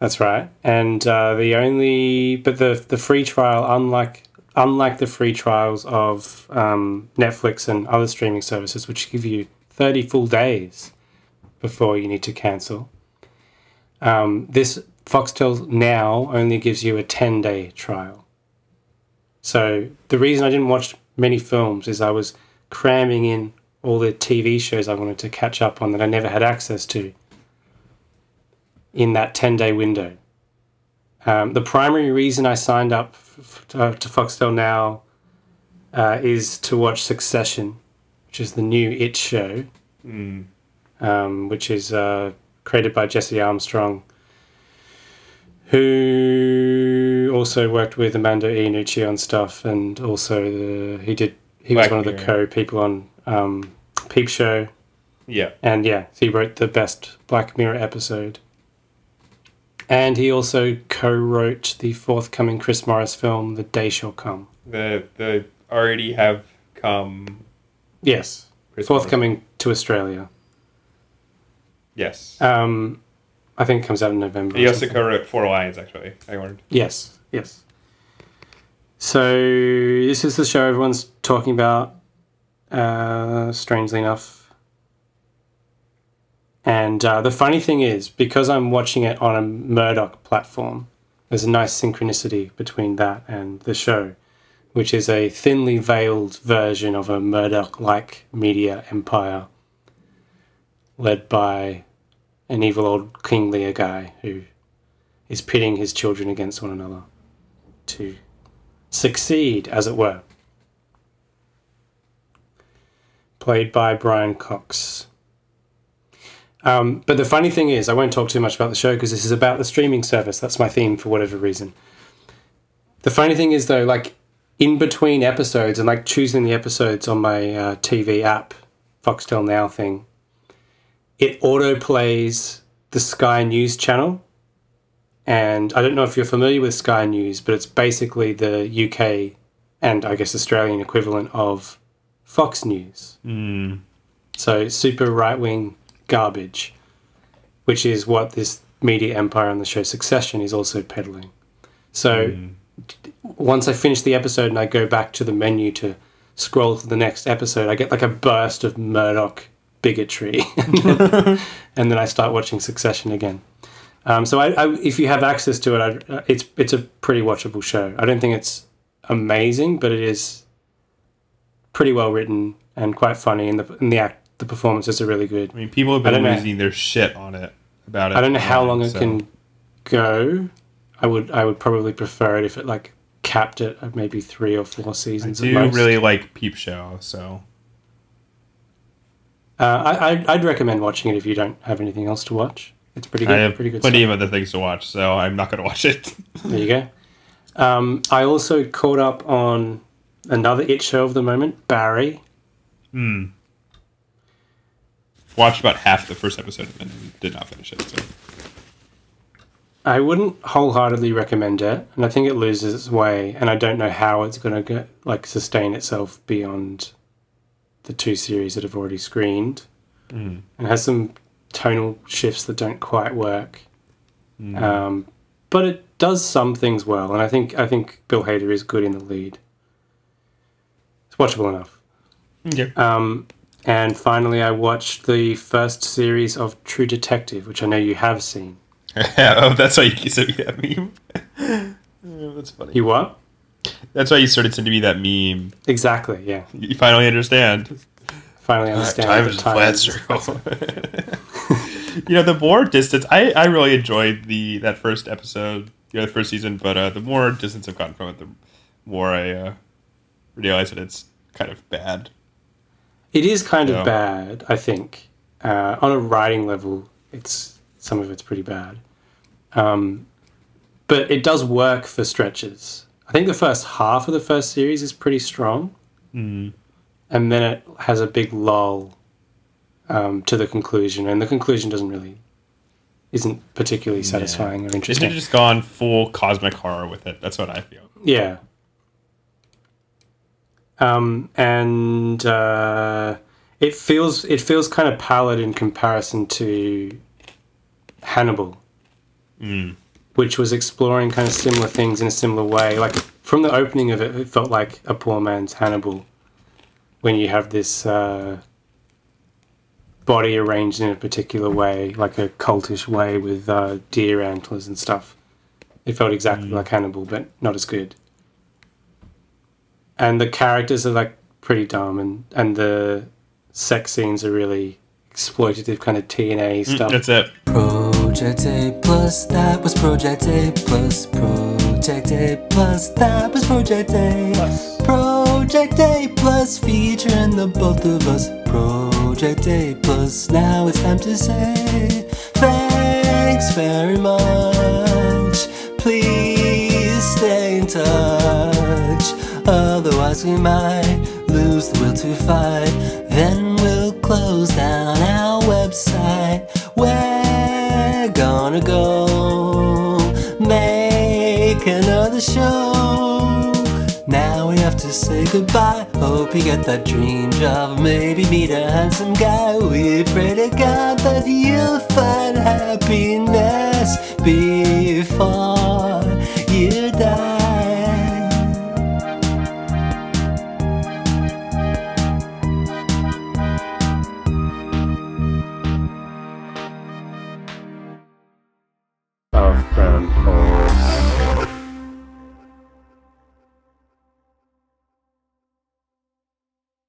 That's right. And uh, the only, but the the free trial, unlike unlike the free trials of um, Netflix and other streaming services, which give you thirty full days before you need to cancel, um, this Foxtel now only gives you a ten day trial. So the reason I didn't watch many films is I was cramming in all the TV shows I wanted to catch up on that I never had access to in that 10 day window. Um, the primary reason I signed up f- to, to Foxtel Now uh, is to watch Succession, which is the new It show, Mm. um, which is uh, created by Jesse Armstrong, who also worked with Armando Iannucci on stuff, and also the, he did he was Black one of the Mirror. co people on um, Peep Show. Yeah. And yeah, so he wrote the best Black Mirror episode. And he also co-wrote the forthcoming Chris Morris film, The Day Shall Come. The the already have come. Yes, Chris forthcoming to Australia. Yes. Um, I think it comes out in November. He also co-wrote Four Lions. Actually, I learned. Yes, yes. So this is the show everyone's talking about. Uh, strangely enough, and uh, the funny thing is, because I'm watching it on a Murdoch platform, there's a nice synchronicity between that and the show, which is a thinly veiled version of a Murdoch-like media empire, led by an evil old King Lear guy who is pitting his children against one another to succeed, as it were. Played by Brian Cox. Um, but the funny thing is, I won't talk too much about the show because this is about the streaming service. That's my theme for whatever reason. The funny thing is, though, like in between episodes and like choosing the episodes on my uh, TV app, Foxtel Now thing, it auto plays the Sky News channel. And I don't know if you're familiar with Sky News, but it's basically the UK and I guess Australian equivalent of Fox News. Mm. So super right wing garbage, which is what this media empire on the show Succession is also peddling. So d- once I finish the episode and I go back to the menu to scroll to the next episode, I get like a burst of Murdoch bigotry, and, then, and then I start watching Succession again. Um, so I, I, if you have access to it, I, uh, it's it's a pretty watchable show. I don't think it's amazing, but it is pretty well written and quite funny, and the and the act the performances are really good. I mean, people have been don't know- losing their shit on it about it. I don't know how long it so- can go. I would I would probably prefer it if it like capped it at maybe three or four seasons. I do really like Peep Show, so Uh, I I'd, I'd recommend watching it if you don't have anything else to watch. It's pretty good. I have pretty good. plenty stuff. of other things to watch, so I'm not going to watch it. There you go. Um, I also caught up on another it show of the moment, Barry. Hmm. Watched about half the first episode of it and did not finish it. So I wouldn't wholeheartedly recommend it, and I think it loses its way, and I don't know how it's going to get like sustain itself beyond the two series that have already screened, Mm. and has some tonal shifts that don't quite work. Mm. Um, but it does some things well, and I think I think Bill Hader is good in the lead. It's watchable enough. Okay. Um, and finally, I watched the first series of True Detective, which I know you have seen. oh, that's why you sent me that meme. Oh, that's funny. You what? That's why you started sending me that meme. Exactly. Yeah. You finally understand. Finally Uh, understand. time that is a flat circle. you know, the more distance, I, I really enjoyed the that first episode, you know, the first season, but uh, the more distance I've gotten from it, the more I uh, realize that it's kind of bad. It is kind Yeah. of bad, I think. Uh, on a writing level, it's some of it's pretty bad. Um, but it does work for stretches. I think the first half of the first series is pretty strong, Mm. and then it has a big lull um, to the conclusion, and the conclusion doesn't really isn't particularly satisfying or They should interesting. have just gone full cosmic horror with it. That's what I feel. Yeah. Um, and uh, it feels it feels kind of pallid in comparison to Hannibal, Mm. which was exploring kind of similar things in a similar way. Like from the opening of it, it felt like a poor man's Hannibal. When you have this uh, body arranged in a particular way, like a cultish way with uh, deer antlers and stuff. It felt exactly like Hannibal, but not as good. And the characters are like pretty dumb, and and the sex scenes are really exploitative, kind of TNA mm, stuff. That's it. Project A plus, that was Project A plus. Project A plus, that was Project A. Project A plus, featuring the both of us. Project A plus, now it's time to say thanks very much. Please stay in touch, otherwise we might lose the will to fight. Then we'll close down our website. We're gonna go make another show. Now we have to say goodbye. Hope you get that dream job. Maybe meet a handsome guy. We pray to God that you'll find happiness before